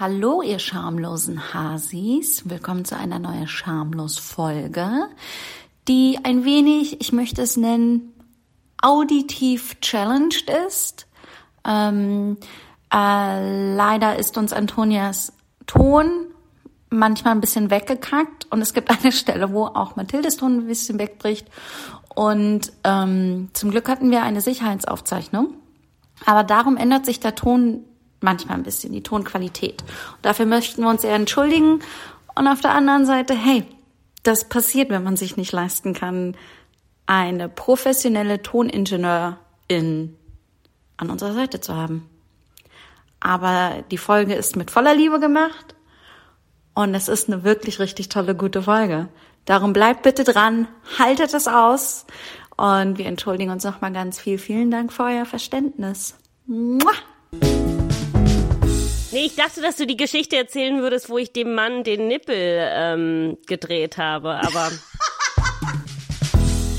Hallo, ihr schamlosen Hasis. Willkommen zu einer neuen Schamlos-Folge, die ein wenig, ich möchte es nennen, auditiv challenged ist. Ähm, äh, leider ist uns Antonias Ton manchmal ein bisschen weggekackt und es gibt eine Stelle, wo auch Mathildes Ton ein bisschen wegbricht. Und ähm, zum Glück hatten wir eine Sicherheitsaufzeichnung. Aber darum ändert sich der Ton manchmal ein bisschen, die Tonqualität. Und dafür möchten wir uns sehr entschuldigen. Und auf der anderen Seite, hey, das passiert, wenn man sich nicht leisten kann, eine professionelle Toningenieurin an unserer Seite zu haben. Aber die Folge ist mit voller Liebe gemacht und es ist eine wirklich richtig tolle, gute Folge. Darum bleibt bitte dran, haltet es aus und wir entschuldigen uns nochmal ganz viel. Vielen Dank für euer Verständnis. Mua! Nee, ich dachte, dass du die Geschichte erzählen würdest, wo ich dem Mann den Nippel ähm, gedreht habe, aber.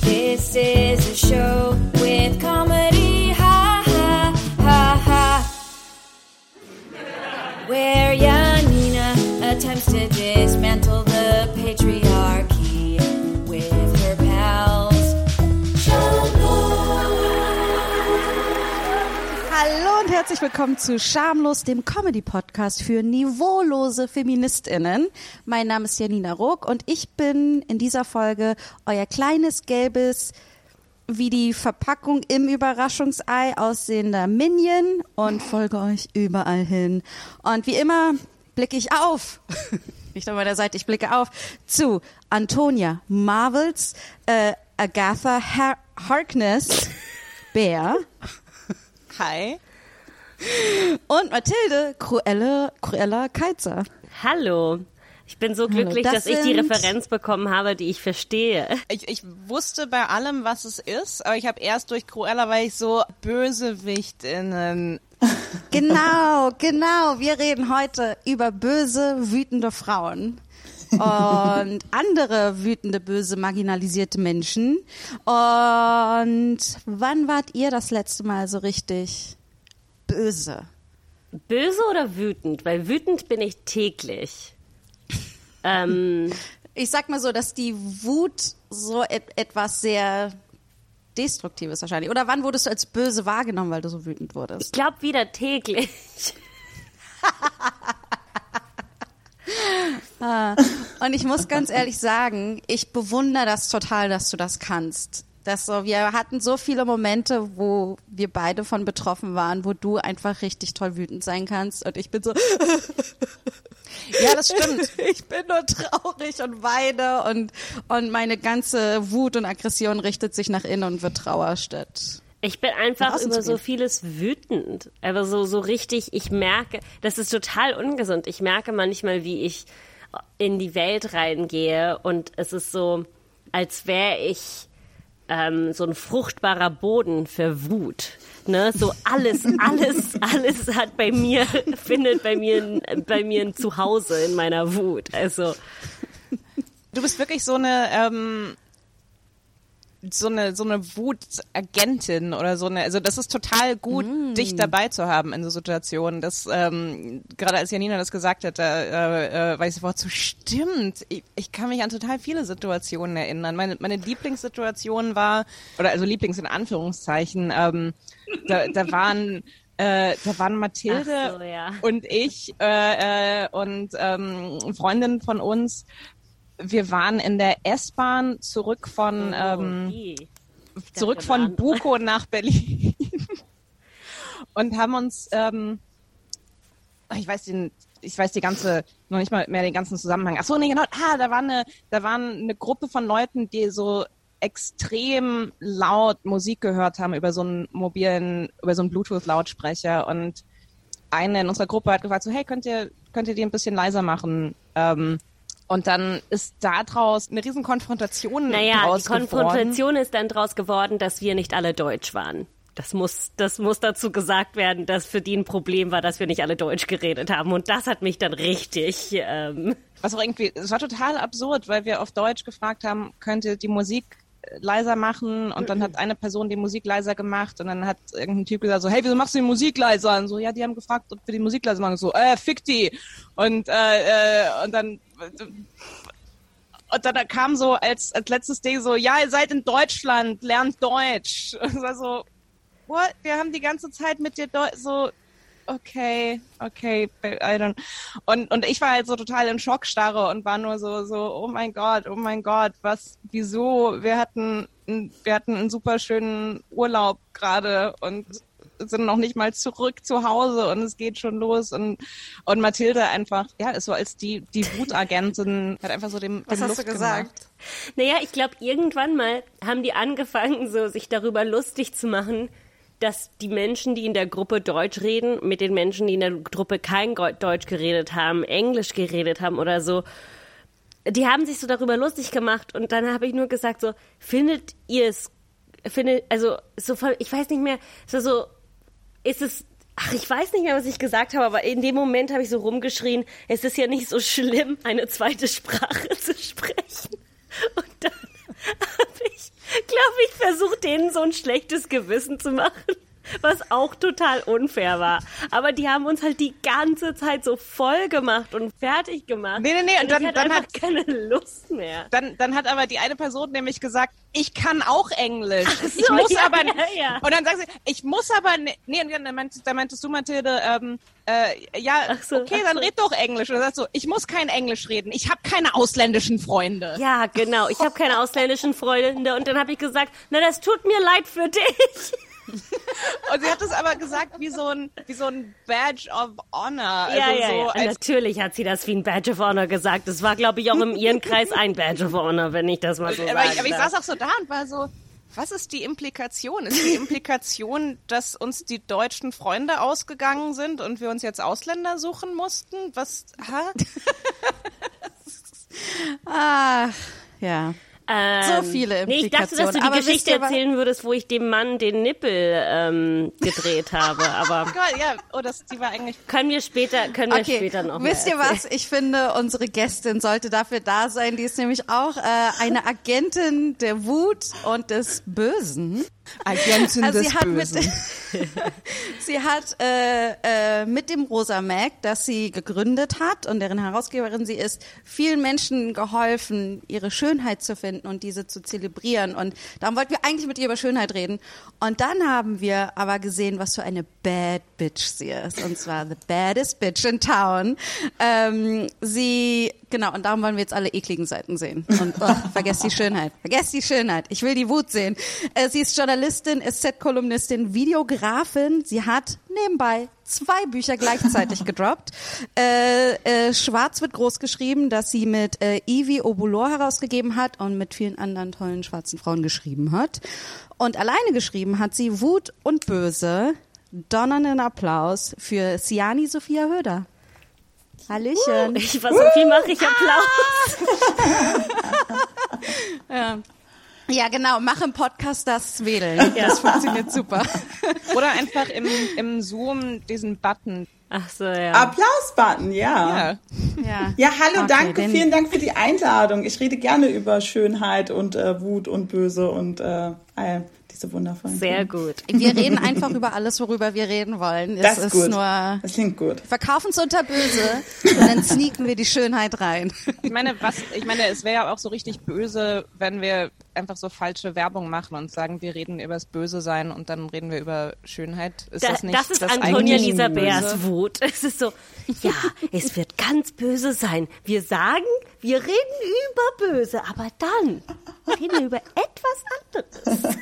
This is a show with comedy, ha ha ha ha. Where Janina attempts to dismantle the patriarchy herzlich willkommen zu Schamlos, dem Comedy-Podcast für niveaulose FeministInnen. Mein Name ist Janina Ruck und ich bin in dieser Folge euer kleines gelbes, wie die Verpackung im Überraschungsei aussehender Minion und folge euch überall hin. Und wie immer blicke ich auf. Nicht an meiner Seite, ich blicke auf zu Antonia Marvels, äh, Agatha Har Harkness, Bär. Hi. Und Mathilde Cruella, Cruella Keizer. Hallo. Ich bin so glücklich, das dass ich die Referenz bekommen habe, die ich verstehe. Ich, ich wusste bei allem, was es ist, aber ich habe erst durch Cruella, weil ich so Bösewichtinnen. Genau, genau. Wir reden heute über böse, wütende Frauen. und andere wütende, böse, marginalisierte Menschen. Und wann wart ihr das letzte Mal so richtig böse? Böse oder wütend? Weil wütend bin ich täglich. Ähm, Ich sag mal so, dass die Wut so et etwas sehr Destruktives wahrscheinlich. Oder wann wurdest du als böse wahrgenommen, weil du so wütend ich wurdest? glaube wieder täglich. Und ich muss ganz ehrlich sagen, ich bewundere das total, dass du das kannst. Das so, wir hatten so viele Momente, wo wir beide von betroffen waren, wo du einfach richtig toll wütend sein kannst und ich bin so, Ja, das stimmt. ich bin nur traurig und weine und, und meine ganze Wut und Aggression richtet sich nach innen und wird Trauer statt. Ich bin einfach über so vieles wütend. Aber so, so richtig, ich merke, das ist total ungesund. Ich merke manchmal, wie ich in die Welt reingehe und es ist so, als wäre ich ähm, so ein fruchtbarer Boden für Wut. Ne? So alles, alles, alles hat bei mir, findet bei mir, bei mir ein Zuhause in meiner Wut. Also, Du bist wirklich so eine, ähm, so eine, so eine Wutagentin oder so eine, also das ist total gut, dich dabei zu haben in so Situationen. Das, ähm, gerade als Janina das gesagt hat, da äh, äh, war ich sofort so, stimmt, ich, ich kann mich an total viele Situationen erinnern. Meine, meine Lieblingssituation war, oder also Lieblings in Anführungszeichen, ähm, da, da waren äh, da waren Mathilde so, ja. und ich äh, äh, und ähm, Freundin von uns, wir waren in der S-Bahn zurück von ähm, wie? Ich dachte, zurück von. Buko nach Berlin und haben uns ähm, ich weiß den ich weiß die ganze noch nicht mal mehr den ganzen Zusammenhang. Ach so, nee, genau. Ah, da war eine da waren eine Gruppe von Leuten, die so extrem laut Musik gehört haben über so einen mobilen über so einen Bluetooth Lautsprecher und eine in unserer Gruppe hat gefragt so, hey, könnt ihr könnt ihr die ein bisschen leiser machen? Ähm, und dann ist daraus eine riesen Konfrontation Naja, die geworden. Konfrontation ist dann draus geworden, dass wir nicht alle Deutsch waren. Das muss, das muss dazu gesagt werden, dass für die ein Problem war, dass wir nicht alle Deutsch geredet haben. Und das hat mich dann richtig. Ähm, Was auch irgendwie, es war total absurd, weil wir auf Deutsch gefragt haben, könnt ihr die Musik leiser machen und dann hat eine Person die Musik leiser gemacht und dann hat irgendein Typ gesagt so, hey, wieso machst du die Musik leiser? Und so, ja, die haben gefragt, ob wir die Musik leiser machen. So, äh, fick die. Und, äh, äh, und dann und dann kam so als, als letztes Ding so, ja, ihr seid in Deutschland, lernt Deutsch. Und es war so, what? Wir haben die ganze Zeit mit dir Deutsch, so, okay, okay, I don't. Und, und ich war halt so total in Schockstarre und war nur so, so, oh mein Gott, oh mein Gott, was, wieso? Wir hatten, wir hatten einen super schönen Urlaub gerade und sind noch nicht mal zurück zu Hause und es geht schon los und und Mathilde einfach ja ist so als die die Wutagentin hat einfach so dem was dem hast Luft du gesagt gemacht. Naja, ich glaube, irgendwann mal haben die angefangen, so sich darüber lustig zu machen, dass die Menschen, die in der Gruppe Deutsch reden, mit den Menschen, die in der Gruppe kein Deutsch geredet haben, Englisch geredet haben oder so, die haben sich so darüber lustig gemacht und dann habe ich nur gesagt so, findet ihr es, findet, also so voll, ich weiß nicht mehr, so so, ist es Ach, ich weiß nicht mehr, was ich gesagt habe, aber in dem Moment habe ich so rumgeschrien, es ist ja nicht so schlimm, eine zweite Sprache zu sprechen. Und dann habe ich, glaube ich, versucht, denen so ein schlechtes Gewissen zu machen. Was auch total unfair war. Aber die haben uns halt die ganze Zeit so voll gemacht und fertig gemacht. Nee, nee, nee, und und dann- ich hatte dann hat- keine Lust mehr. Dann, dann hat aber die eine Person nämlich gesagt, ich kann auch Englisch. ich so, muss ja, aber, ja, ja. und dann sagt sie, ich muss aber, ne- nee, und dann meintest, dann meintest du, Mathilde, ähm, äh, ja, Ach so, okay, ach dann so. red doch Englisch. Und dann sagst du, ich muss kein Englisch reden. Ich habe keine ausländischen Freunde. Ja, genau. Ich habe keine ausländischen Freunde und dann habe ich gesagt, na, das tut mir leid für dich. Und sie hat es aber gesagt wie so ein, wie so ein Badge of Honor. ja, also ja, so ja. als Natürlich hat sie das wie ein Badge of Honor gesagt. Das war, glaube ich, auch im ihren Kreis ein Badge of Honor, wenn ich das mal so aber sagen ich, aber ich saß auch so da und war so, was ist die Implikation? Ist die Implikation, dass uns die deutschen Freunde ausgegangen sind und wir uns jetzt Ausländer suchen mussten? Was? Ha? Ach, ja. Ähm, So viele Nee, ich dachte, dass du die Implikationen. Aber Geschichte erzählen würdest, wo ich dem Mann den Nippel ähm, gedreht habe. Aber Gott, ja, oh, das, die war eigentlich. können wir später, können wir Okay, später noch wisst ihr was? Ich finde, unsere Gästin sollte dafür da sein. Die ist nämlich auch äh, eine Agentin der Wut und des Bösen. Agentin Also sie hat mit, sie hat äh, äh, mit dem Rosa Mac, das sie gegründet hat und deren Herausgeberin sie ist, vielen Menschen geholfen, ihre Schönheit zu finden und diese zu zelebrieren. Und darum wollten wir eigentlich mit ihr über Schönheit reden. Und dann haben wir aber gesehen, was für eine Bad Bitch sie ist. Und zwar the baddest bitch in town. Ähm, sie, genau, und darum wollen wir jetzt alle ekligen Seiten sehen. Und oh, vergesst die Schönheit. Vergesst die Schönheit. Ich will die Wut sehen. Äh, sie ist Journalistin, ist Set-Kolumnistin, Videografin. Sie hat nebenbei zwei Bücher gleichzeitig gedroppt. Äh, äh, Schwarz wird groß geschrieben, dass sie mit äh, Ivy Obulor herausgegeben hat und mit vielen anderen tollen schwarzen Frauen geschrieben hat. Und alleine geschrieben hat sie Wut und Böse. Donnernden Applaus für Siani Sophia Höder. Hallöchen. Ich war so viel mache ich Applaus. Ja, genau. Mach im Podcast das Wedeln. Das funktioniert super. Oder einfach im, im Zoom diesen Button. Ach so, ja. Applaus-Button, ja. Ja. Ja, Ja, hallo, Okay, danke, vielen Dank für die Einladung. Ich rede gerne über Schönheit und äh, Wut und Böse und äh, all diese wundervollen Sehr gut. Wir reden einfach über alles, worüber wir reden wollen. Das es ist ist gut. nur Das klingt gut. verkaufen es unter böse und dann sneaken wir die Schönheit rein. Ich meine, was, ich meine, es wäre ja auch so richtig böse, wenn wir einfach so falsche Werbung machen und sagen, wir reden über das Böse sein und dann reden wir über Schönheit. Ist Da, das nicht das ist das Antonia Lisa? Bärs Wut. Es ist so, ja, es wird ganz böse sein. Wir sagen, wir reden über böse, aber dann reden wir über etwas anderes.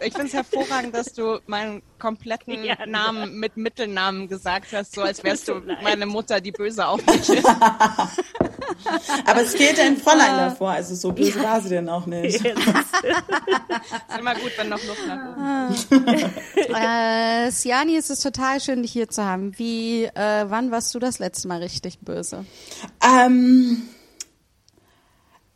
Ich finde es hervorragend, dass du meinen kompletten Ja, Namen mit Mittelnamen gesagt hast, so als wärst du meine Mutter, die böse auf mich ist. Aber es fehlt ein Fräulein davor, also so böse war sie denn auch nicht. Ist immer gut, wenn noch Luft nach oben. Äh, Siani, es ist total schön, dich hier zu haben. Wie, äh, wann warst du das letzte Mal richtig böse? Ähm,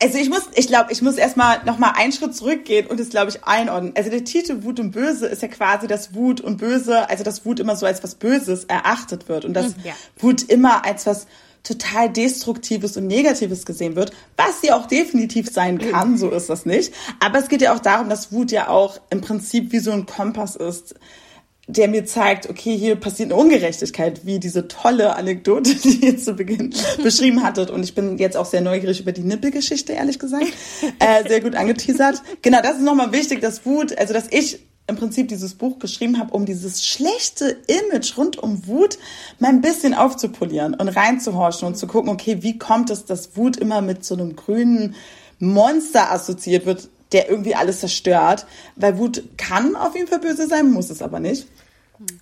also ich muss, ich glaube, ich muss erstmal noch mal einen Schritt zurückgehen und es, glaube ich, einordnen. Also der Titel Wut und Böse ist ja quasi, dass Wut und Böse, also dass Wut immer so als was Böses erachtet wird und dass ja. Wut immer als was total Destruktives und Negatives gesehen wird, was sie auch definitiv sein kann, so ist das nicht. Aber es geht ja auch darum, dass Wut ja auch im Prinzip wie so ein Kompass ist, der mir zeigt, okay, hier passiert eine Ungerechtigkeit, wie diese tolle Anekdote, die ihr zu Beginn beschrieben hattet. Und ich bin jetzt auch sehr neugierig über die Nippelgeschichte, ehrlich gesagt. Äh, sehr gut angeteasert. Genau, das ist nochmal wichtig, dass Wut, also dass ich im Prinzip dieses Buch geschrieben habe, um dieses schlechte Image rund um Wut mal ein bisschen aufzupolieren und reinzuhorchen und zu gucken, okay, wie kommt es, dass Wut immer mit so einem grünen Monster assoziiert wird, der irgendwie alles zerstört. Weil Wut kann auf jeden Fall böse sein, muss es aber nicht.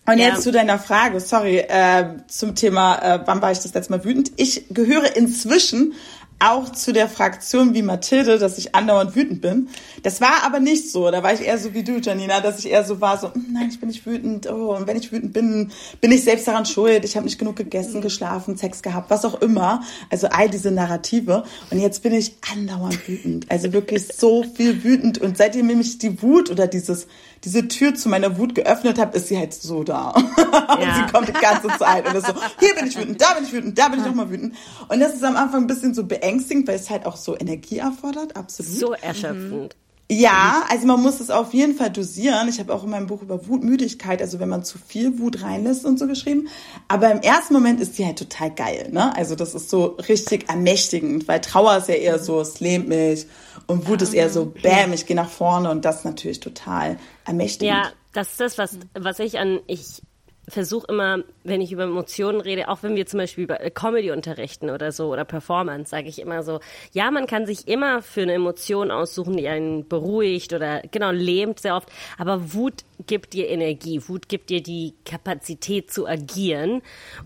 Und ja. jetzt zu deiner Frage, sorry, äh, zum Thema, äh, wann war ich das letzte Mal wütend? Ich gehöre inzwischen auch zu der Fraktion wie Mathilde, dass ich andauernd wütend bin. Das war aber nicht so. Da war ich eher so wie du, Janina, dass ich eher so war, so, hm, nein, ich bin nicht wütend. Oh, und wenn ich wütend bin, bin ich selbst daran schuld. Ich habe nicht genug gegessen, geschlafen, Sex gehabt, was auch immer. Also all diese Narrative. Und jetzt bin ich andauernd wütend. Also wirklich so viel wütend. Und seitdem nämlich die Wut oder dieses diese Tür zu meiner Wut geöffnet habe, ist sie halt so da. Ja. und sie kommt die ganze Zeit. Und ist so, hier bin ich wütend, da bin ich wütend, da bin ich nochmal wütend. Und das ist am Anfang ein bisschen so beängstigend, weil es halt auch so Energie erfordert, absolut. So erschöpfend. Ja, also man muss es auf jeden Fall dosieren. Ich habe auch in meinem Buch über Wutmüdigkeit, also wenn man zu viel Wut reinlässt und so geschrieben. Aber im ersten Moment ist die halt total geil, ne? Also das ist so richtig ermächtigend, weil Trauer ist ja eher so, es lähmt mich und Wut ist eher so, bam, ich gehe nach vorne und das natürlich total ermächtigend. Ja, das ist das, was, was ich an, ich versuche immer, wenn ich über Emotionen rede, auch wenn wir zum Beispiel über Comedy unterrichten oder so oder Performance, sage ich immer so, ja, man kann sich immer für eine Emotion aussuchen, die einen beruhigt oder genau lähmt sehr oft, aber Wut gibt dir Energie, Wut gibt dir die Kapazität zu agieren.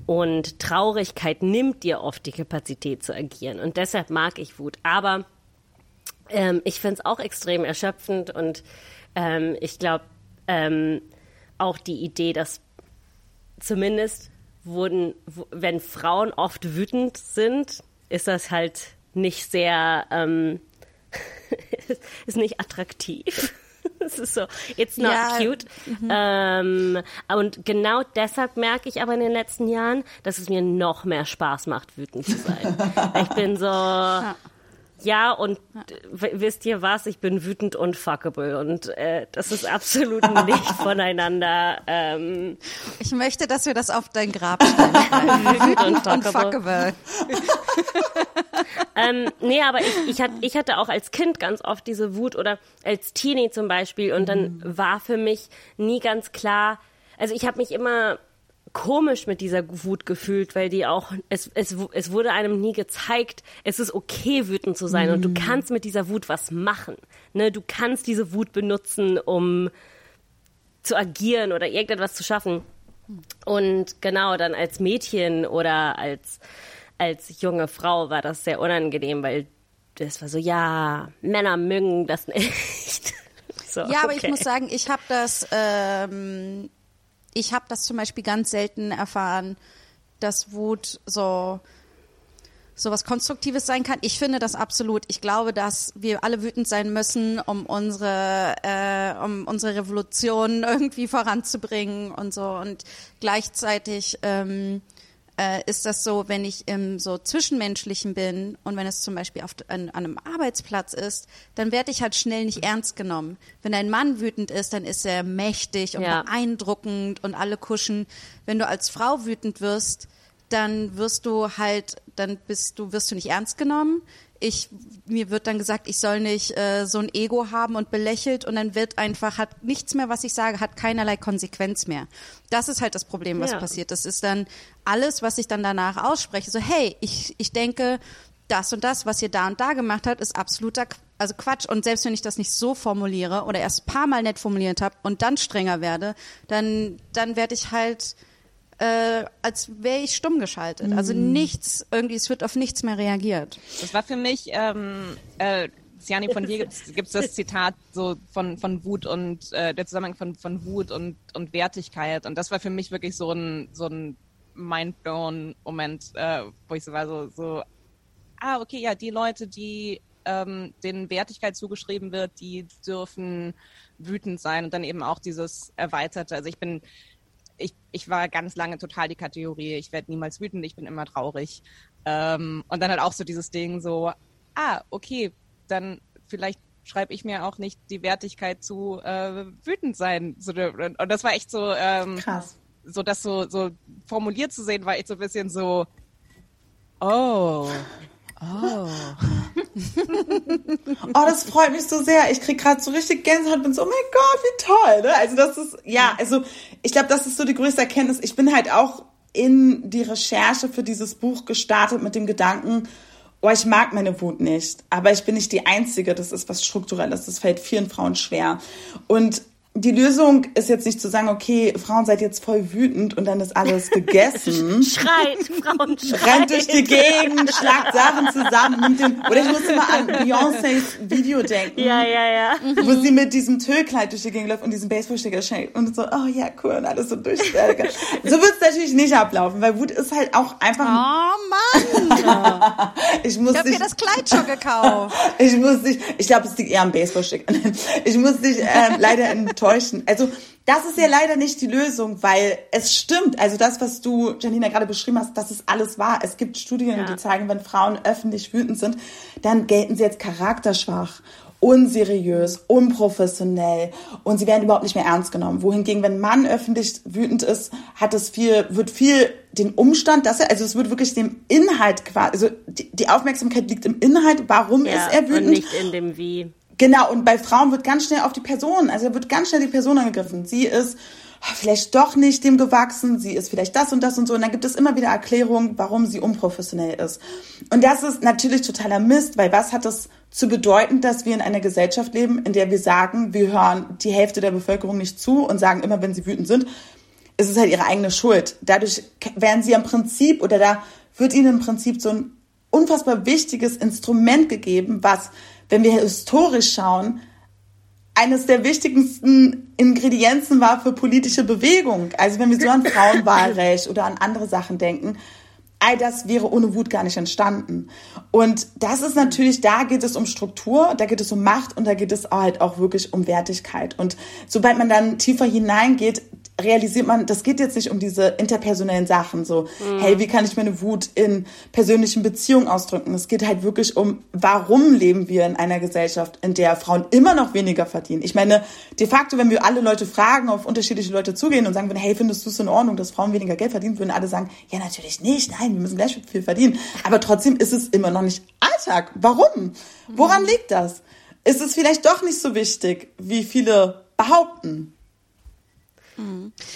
Und Traurigkeit nimmt dir oft die Kapazität zu agieren. Und deshalb mag ich Wut, aber ähm, ich finde es auch extrem erschöpfend und ähm, ich glaube, ähm, auch die Idee, dass zumindest wurden, wenn Frauen oft wütend sind, ist das halt nicht sehr, ähm, ist nicht attraktiv. Es ist so, it's not ja. cute. Mhm. Ähm, und genau deshalb merke ich aber in den letzten Jahren, dass es mir noch mehr Spaß macht, wütend zu sein. ich bin so, ja. Ja, und wisst ihr was? Ich bin wütend und fuckable und äh, das ist absolut nicht voneinander. Ähm, ich möchte, dass wir das auf dein Grab stellen. wütend und fuckable. ähm, nee, aber ich, ich, hat, ich hatte auch als Kind ganz oft diese Wut oder als Teenie zum Beispiel und dann mhm. war für mich nie ganz klar, also ich habe mich immer komisch mit dieser Wut gefühlt, weil die auch, es, es, es wurde einem nie gezeigt, es ist okay, wütend zu sein mm. und du mhm. kannst mit dieser Wut was machen. Ne? Du kannst diese Wut benutzen, um zu agieren oder irgendetwas zu schaffen. Und genau, dann als Mädchen oder als, als junge Frau war das sehr unangenehm, weil das war so, ja, Männer mögen das nicht. so, ja, aber okay. ich muss sagen, ich habe das ähm, ich habe das zum Beispiel ganz selten erfahren, dass Wut so so was Konstruktives sein kann. Ich finde das absolut. Ich glaube, dass wir alle wütend sein müssen, um unsere, äh, um unsere Revolution irgendwie voranzubringen und so. Und gleichzeitig ähm, äh, ist das so, wenn ich im so Zwischenmenschlichen bin und wenn es zum Beispiel auf, an, an einem Arbeitsplatz ist, dann werde ich halt schnell nicht ernst genommen. Wenn ein Mann wütend ist, dann ist er mächtig und ja. beeindruckend und alle kuschen. Wenn du als Frau wütend wirst, dann wirst du halt, dann bist du, wirst du nicht ernst genommen ich, mir wird dann gesagt, ich soll nicht äh, so ein Ego haben und belächelt und dann wird einfach, hat nichts mehr, was ich sage, hat keinerlei Konsequenz mehr. Das ist halt das Problem, was ja. passiert. Das ist dann alles, was ich dann danach ausspreche. So, hey, ich, ich denke, das und das, was ihr da und da gemacht habt, ist absoluter also Quatsch. Und selbst wenn ich das nicht so formuliere oder erst ein paar Mal nett formuliert habe und dann strenger werde, dann, dann werde ich halt äh, als wäre ich stumm geschaltet. Also mhm. nichts, irgendwie, es wird auf nichts mehr reagiert. Das war für mich, ähm, äh, Siani, von dir gibt es das Zitat so von, von Wut und äh, der Zusammenhang von, von Wut und, und Wertigkeit. Und das war für mich wirklich so ein, so ein Mindblown-Moment, äh, wo ich so war, so, so, ah, okay, ja, die Leute, die ähm, denen Wertigkeit zugeschrieben wird, die dürfen wütend sein und dann eben auch dieses Erweiterte. Also ich bin ich, ich war ganz lange total die Kategorie, ich werde niemals wütend, ich bin immer traurig. Ähm, und dann halt auch so dieses Ding so, ah, okay, dann vielleicht schreibe ich mir auch nicht die Wertigkeit zu äh, wütend sein. So, und das war echt so ähm, Krass. so das so so formuliert zu sehen, war echt so ein bisschen so oh oh Oh, das freut mich so sehr. Ich krieg gerade so richtig Gänsehaut und bin so, oh mein Gott, wie toll. Ne? Also das ist, ja, also ich glaube, das ist so die größte Erkenntnis. Ich bin halt auch in die Recherche für dieses Buch gestartet mit dem Gedanken, oh, ich mag meine Wut nicht, aber ich bin nicht die Einzige. Das ist was Strukturelles. Das fällt vielen Frauen schwer. Und die Lösung ist jetzt nicht zu sagen, okay, Frauen seid jetzt voll wütend und dann ist alles gegessen. Schreit, Frauen schreit. Rennt durch die Gegend, schlagt Sachen zusammen. Nimmt den, oder ich musste mal an Beyoncés Video denken. Ja, ja, ja. Wo sie mit diesem Tüllkleid durch die Gegend läuft und diesen Baseballschläger schenkt. Und so, oh ja, cool, und alles so durch. so wird es natürlich nicht ablaufen, weil Wut ist halt auch einfach... Oh Mann! ich muss Ich hab dich, mir das Kleid schon gekauft. ich muss dich, ich glaube, es liegt eher am Baseballschläger. Ich muss dich ähm, leider enttäuschen. Also das ist ja leider nicht die Lösung, weil es stimmt. Also das, was du, Janina, gerade beschrieben hast, das ist alles wahr. Es gibt Studien, Ja. die zeigen, wenn Frauen öffentlich wütend sind, dann gelten sie als charakterschwach unseriös, unprofessionell und sie werden überhaupt nicht mehr ernst genommen. Wohingegen, wenn ein Mann öffentlich wütend ist, hat es viel, wird viel den Umstand, dass er, also es wird wirklich dem Inhalt quasi, also die, die Aufmerksamkeit liegt im Inhalt, warum ja. ist er Und wütend? nicht in dem Wie. Genau, und bei Frauen wird ganz schnell auf die Person, also wird ganz schnell die Person angegriffen. Sie ist vielleicht doch nicht dem gewachsen, sie ist vielleicht das und das und so. Und dann gibt es immer wieder Erklärungen, warum sie unprofessionell ist. Und das ist natürlich totaler Mist, weil was hat das zu bedeuten, dass wir in einer Gesellschaft leben, in der wir sagen, wir hören die Hälfte der Bevölkerung nicht zu und sagen immer, wenn sie wütend sind, ist es halt ihre eigene Schuld. Dadurch werden sie im Prinzip oder da wird ihnen im Prinzip so ein unfassbar wichtiges Instrument gegeben, was, wenn wir historisch schauen, eines der wichtigsten Ingredienzen war für politische Bewegung. Also wenn wir so an Frauenwahlrecht oder an andere Sachen denken, all das wäre ohne Wut gar nicht entstanden. Und das ist natürlich, da geht es um Struktur, da geht es um Macht und da geht es halt auch wirklich um Wertigkeit. Und sobald man dann tiefer hineingeht, realisiert man, das geht jetzt nicht um diese interpersonellen Sachen, so, hey, wie kann ich meine Wut in persönlichen Beziehungen ausdrücken? Es geht halt wirklich um, warum leben wir in einer Gesellschaft, in der Frauen immer noch weniger verdienen? Ich meine, de facto, wenn wir alle Leute fragen, auf unterschiedliche Leute zugehen und sagen würden, hey, findest du es in Ordnung, dass Frauen weniger Geld verdienen, würden alle sagen, ja, natürlich nicht, nein, wir müssen gleich viel verdienen. Aber trotzdem ist es immer noch nicht Alltag. Warum? Woran liegt das? Ist es vielleicht doch nicht so wichtig, wie viele behaupten?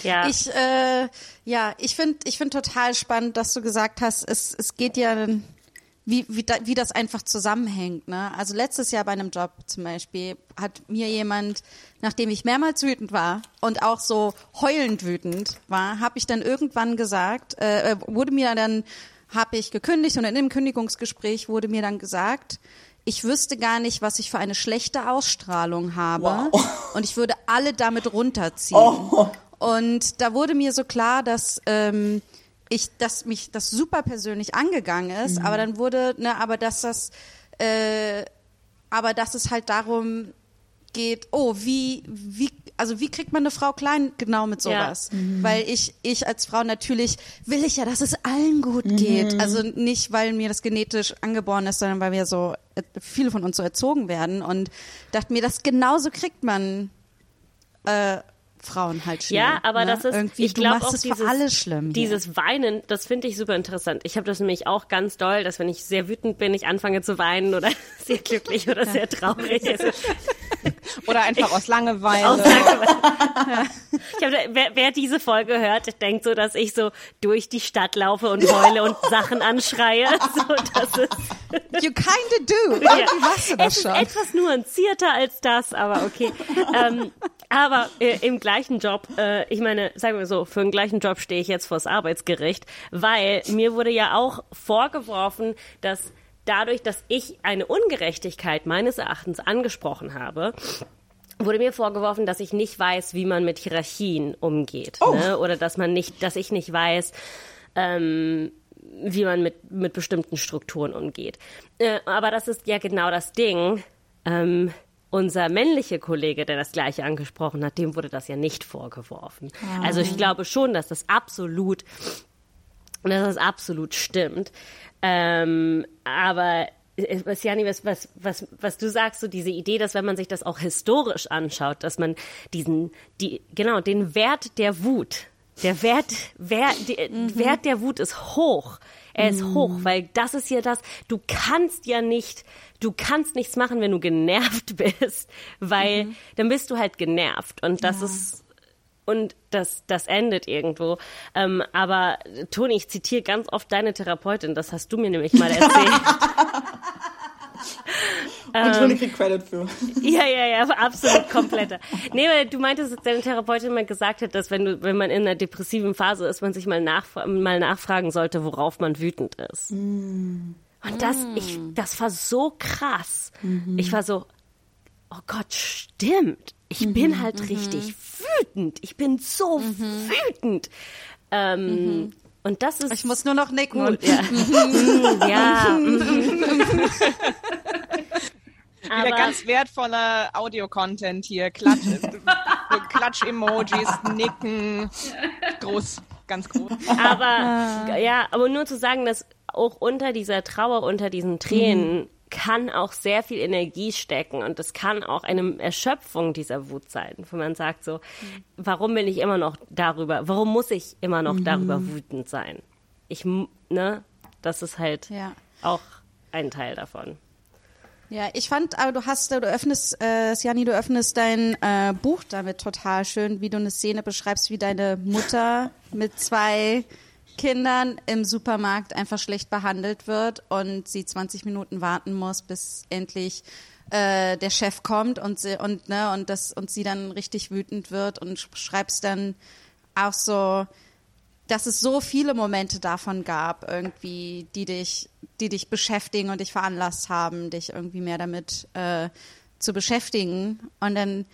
Ja. Ich, äh, ja, ich finde ich find total spannend, dass du gesagt hast, es, es geht ja, wie, wie, da, wie das einfach zusammenhängt. Ne? Also letztes Jahr bei einem Job zum Beispiel hat mir jemand, nachdem ich mehrmals wütend war und auch so heulend wütend war, habe ich dann irgendwann gesagt, äh, wurde mir dann, habe ich gekündigt und in dem Kündigungsgespräch wurde mir dann gesagt, ich wüsste gar nicht, was ich für eine schlechte Ausstrahlung habe Wow. und ich würde alle damit runterziehen. Oh. Und da wurde mir so klar, dass ähm, ich, dass mich das super persönlich angegangen ist, aber dann wurde, ne, aber dass das, äh, aber dass es halt darum geht, oh, wie, wie, also wie kriegt man eine Frau klein? Genau mit sowas? Weil ich, ich als Frau natürlich will ich ja, dass es allen gut geht. Also nicht, weil mir das genetisch angeboren ist, sondern weil wir so, äh, viele von uns so erzogen werden. Und dachte mir, das genauso kriegt man äh, Frauen halt schnell. Ja, aber ne? das ist, irgendwie, ich glaube auch es dieses, für alle schlimm. dieses Weinen, das finde ich super interessant. Ich habe das nämlich auch ganz doll, dass wenn ich sehr wütend bin, ich anfange zu weinen oder sehr glücklich oder sehr traurig. Also, Oder einfach aus Langeweile. Aus Langeweile. ich hab, wer, wer diese Folge hört, denkt so, dass ich so durch die Stadt laufe und heule und Sachen anschreie. So, das ist, You kinda do. Irgendwie machst du das es schon. ist etwas nuancierter als das, aber okay. ähm, aber äh, im gleichen Job, äh, ich meine, sagen wir so, für den gleichen Job stehe ich jetzt vors Arbeitsgericht, weil mir wurde ja auch vorgeworfen, dass dadurch, dass ich eine Ungerechtigkeit meines Erachtens angesprochen habe, wurde mir vorgeworfen, dass ich nicht weiß, wie man mit Hierarchien umgeht, ne? oder dass man nicht, dass ich nicht weiß, ähm, wie man mit, mit bestimmten Strukturen umgeht. Äh, aber das ist ja genau das Ding. Ähm, unser männlicher Kollege, der das gleiche angesprochen hat, dem wurde das ja nicht vorgeworfen. Ah. Also ich glaube schon, dass das absolut, dass das absolut stimmt. Ähm, aber äh, was Jani, was, was, was, was du sagst, so diese Idee, dass wenn man sich das auch historisch anschaut, dass man diesen, die, genau, den Wert der Wut, der Wert, Wert, die, mhm. Wert der Wut ist hoch. Er ist mhm. hoch, weil das ist ja das, du kannst ja nicht, du kannst nichts machen, wenn du genervt bist, weil mhm. dann bist du halt genervt und das ja. ist und das, das endet irgendwo. Ähm, aber Toni, ich zitiere ganz oft deine Therapeutin, das hast du mir nämlich mal erzählt. Und Toni kriegt Credit für. Ja, ja, ja, absolut kompletter. Nee, weil du meintest, dass deine Therapeutin mal gesagt hat, dass wenn du, wenn man in einer depressiven Phase ist, man sich mal, nachf mal nachfragen sollte, worauf man wütend ist. Mm. Und das, ich, das war so krass. Mhm. Ich war so, oh Gott, stimmt. Ich mhm, bin halt mhm. richtig wütend. Ich bin so mhm. wütend. Ähm, mhm. Und das ist. Ich muss nur noch nicken. Und, ja. ja. Wieder ganz wertvoller Audio-Content hier. Klatsch, Klatsch-Emojis, Nicken. Groß, ganz groß. Aber, ah. ja, aber nur zu sagen, dass auch unter dieser Trauer, unter diesen Tränen, mhm kann auch sehr viel Energie stecken und es kann auch eine Erschöpfung dieser Wut sein, wo man sagt so, warum bin ich immer noch darüber, warum muss ich immer noch mhm. darüber wütend sein? Ich, ne, das ist halt ja. auch ein Teil davon. Ja, ich fand, aber du hast, du öffnest, äh, Sjani, du öffnest dein äh, Buch damit total schön, wie du eine Szene beschreibst, wie deine Mutter mit zwei Kindern im Supermarkt einfach schlecht behandelt wird und sie 20 Minuten warten muss, bis endlich äh, der Chef kommt und sie, und ne und das und sie dann richtig wütend wird und schreibst dann auch so, dass es so viele Momente davon gab, irgendwie, die dich, die dich beschäftigen und dich veranlasst haben, dich irgendwie mehr damit äh, zu beschäftigen. Und dann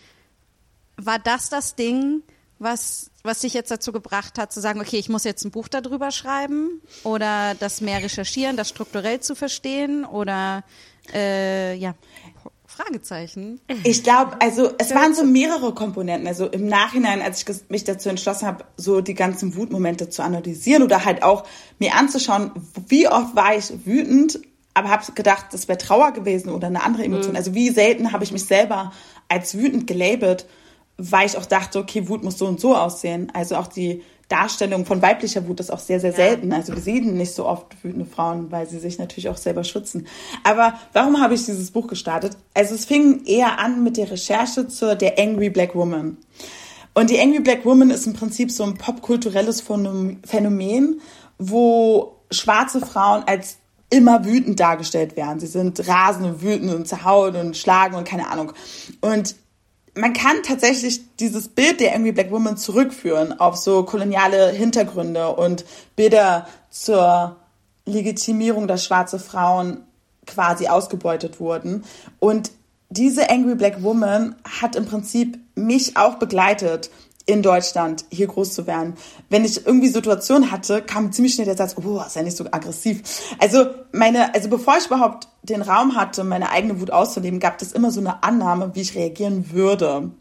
war das das Ding, was, was dich jetzt dazu gebracht hat, zu sagen, okay, ich muss jetzt ein Buch darüber schreiben oder das mehr recherchieren, das strukturell zu verstehen oder äh, ja, Fragezeichen. Ich glaube, also es waren so mehrere Komponenten. Also im Nachhinein, als ich mich dazu entschlossen habe, so die ganzen Wutmomente zu analysieren oder halt auch mir anzuschauen, wie oft war ich wütend, aber habe gedacht, das wäre Trauer gewesen oder eine andere Emotion. Mhm. Also wie selten habe ich mich selber als wütend gelabelt weil ich auch dachte, okay, Wut muss so und so aussehen. Also auch die Darstellung von weiblicher Wut ist auch sehr, sehr ja. selten. Also wir sehen nicht so oft wütende Frauen, weil sie sich natürlich auch selber schützen. Aber warum habe ich dieses Buch gestartet? Also es fing eher an mit der Recherche zur der Angry Black Woman. Und die Angry Black Woman ist im Prinzip so ein popkulturelles Phänomen, wo schwarze Frauen als immer wütend dargestellt werden. Sie sind rasend und wütend und zerhauen und schlagen und keine Ahnung. Und man kann tatsächlich dieses Bild der Angry Black Woman zurückführen auf so koloniale Hintergründe und Bilder zur Legitimierung, dass schwarze Frauen quasi ausgebeutet wurden. Und diese Angry Black Woman hat im Prinzip mich auch begleitet in Deutschland hier groß zu werden. Wenn ich irgendwie Situationen hatte, kam ziemlich schnell der Satz, oh, ja nicht so aggressiv. Also meine, also bevor ich überhaupt den Raum hatte, meine eigene Wut auszuleben, gab es immer so eine Annahme, wie ich reagieren würde.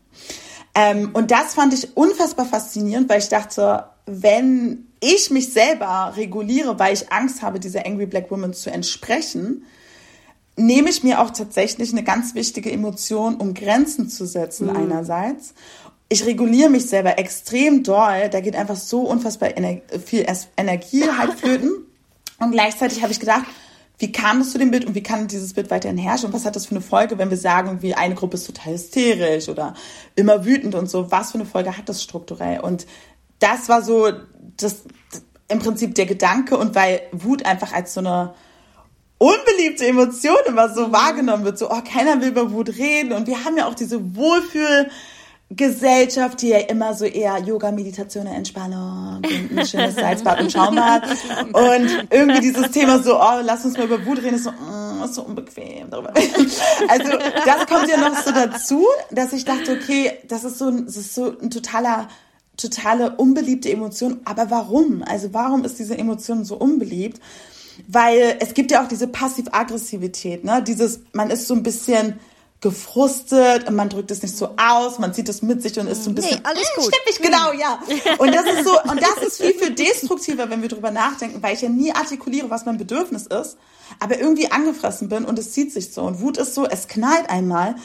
Ähm, und das fand ich unfassbar faszinierend, weil ich dachte, wenn ich mich selber reguliere, weil ich Angst habe, dieser Angry Black Woman zu entsprechen, nehme ich mir auch tatsächlich eine ganz wichtige Emotion, um Grenzen zu setzen mhm. einerseits ich reguliere mich selber extrem doll. Da geht einfach so unfassbar Ener viel Energie halt flöten. Und gleichzeitig habe ich gedacht, wie kam es zu dem Bild und wie kann dieses Bild weiterhin herrschen und was hat das für eine Folge, wenn wir sagen, wie eine Gruppe ist total hysterisch oder immer wütend und so, was für eine Folge hat das strukturell? Und das war so das, im Prinzip der Gedanke und weil Wut einfach als so eine unbeliebte Emotion immer so wahrgenommen wird, so, oh, keiner will über Wut reden und wir haben ja auch diese Wohlfühl- Gesellschaft, die ja immer so eher Yoga, Meditation, Entspannung und ein schönes Salzbad und Schaumbad. Und irgendwie dieses Thema so, oh, lass uns mal über Wut reden, ist so, mm, ist so unbequem darüber. Also das kommt ja noch so dazu, dass ich dachte, okay, das ist so, das ist so ein totaler totale unbeliebte Emotion. Aber warum? Also warum ist diese Emotion so unbeliebt? Weil es gibt ja auch diese Passiv-Aggressivität, ne? Dieses, man ist so ein bisschen gefrustet und man drückt es nicht so aus, man zieht es mit sich und ist so ein bisschen, Nee, alles "Mm, gut." Stimmig, genau, ja. Und das ist so, und das ist viel, viel destruktiver, wenn wir drüber nachdenken, weil ich ja nie artikuliere, was mein Bedürfnis ist, aber irgendwie angefressen bin und es zieht sich so. Und Wut ist so, es knallt einmal,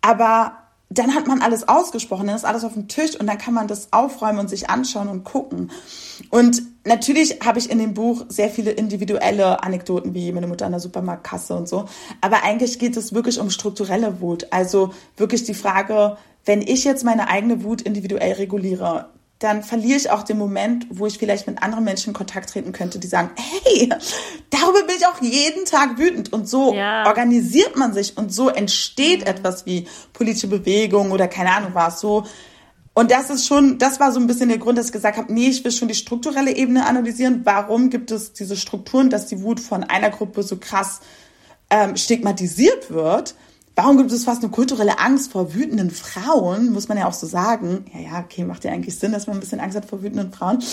aber dann hat man alles ausgesprochen, dann ist alles auf dem Tisch und dann kann man das aufräumen und sich anschauen und gucken. Und natürlich habe ich in dem Buch sehr viele individuelle Anekdoten, wie meine Mutter an der Supermarktkasse und so. Aber eigentlich geht es wirklich um strukturelle Wut. Also wirklich die Frage, wenn ich jetzt meine eigene Wut individuell reguliere, dann verliere ich auch den Moment, wo ich vielleicht mit anderen Menschen in Kontakt treten könnte, die sagen, hey, darüber bin ich auch jeden Tag wütend. Und so Ja. organisiert man sich und so entsteht etwas wie politische Bewegung oder keine Ahnung was so. Und das ist schon, das war so ein bisschen der Grund, dass ich gesagt habe, nee, ich will schon die strukturelle Ebene analysieren. Warum gibt es diese Strukturen, dass die Wut von einer Gruppe so krass ähm, stigmatisiert wird? Warum gibt es fast eine kulturelle Angst vor wütenden Frauen? Muss man ja auch so sagen. Ja, ja, okay, macht ja eigentlich Sinn, dass man ein bisschen Angst hat vor wütenden Frauen.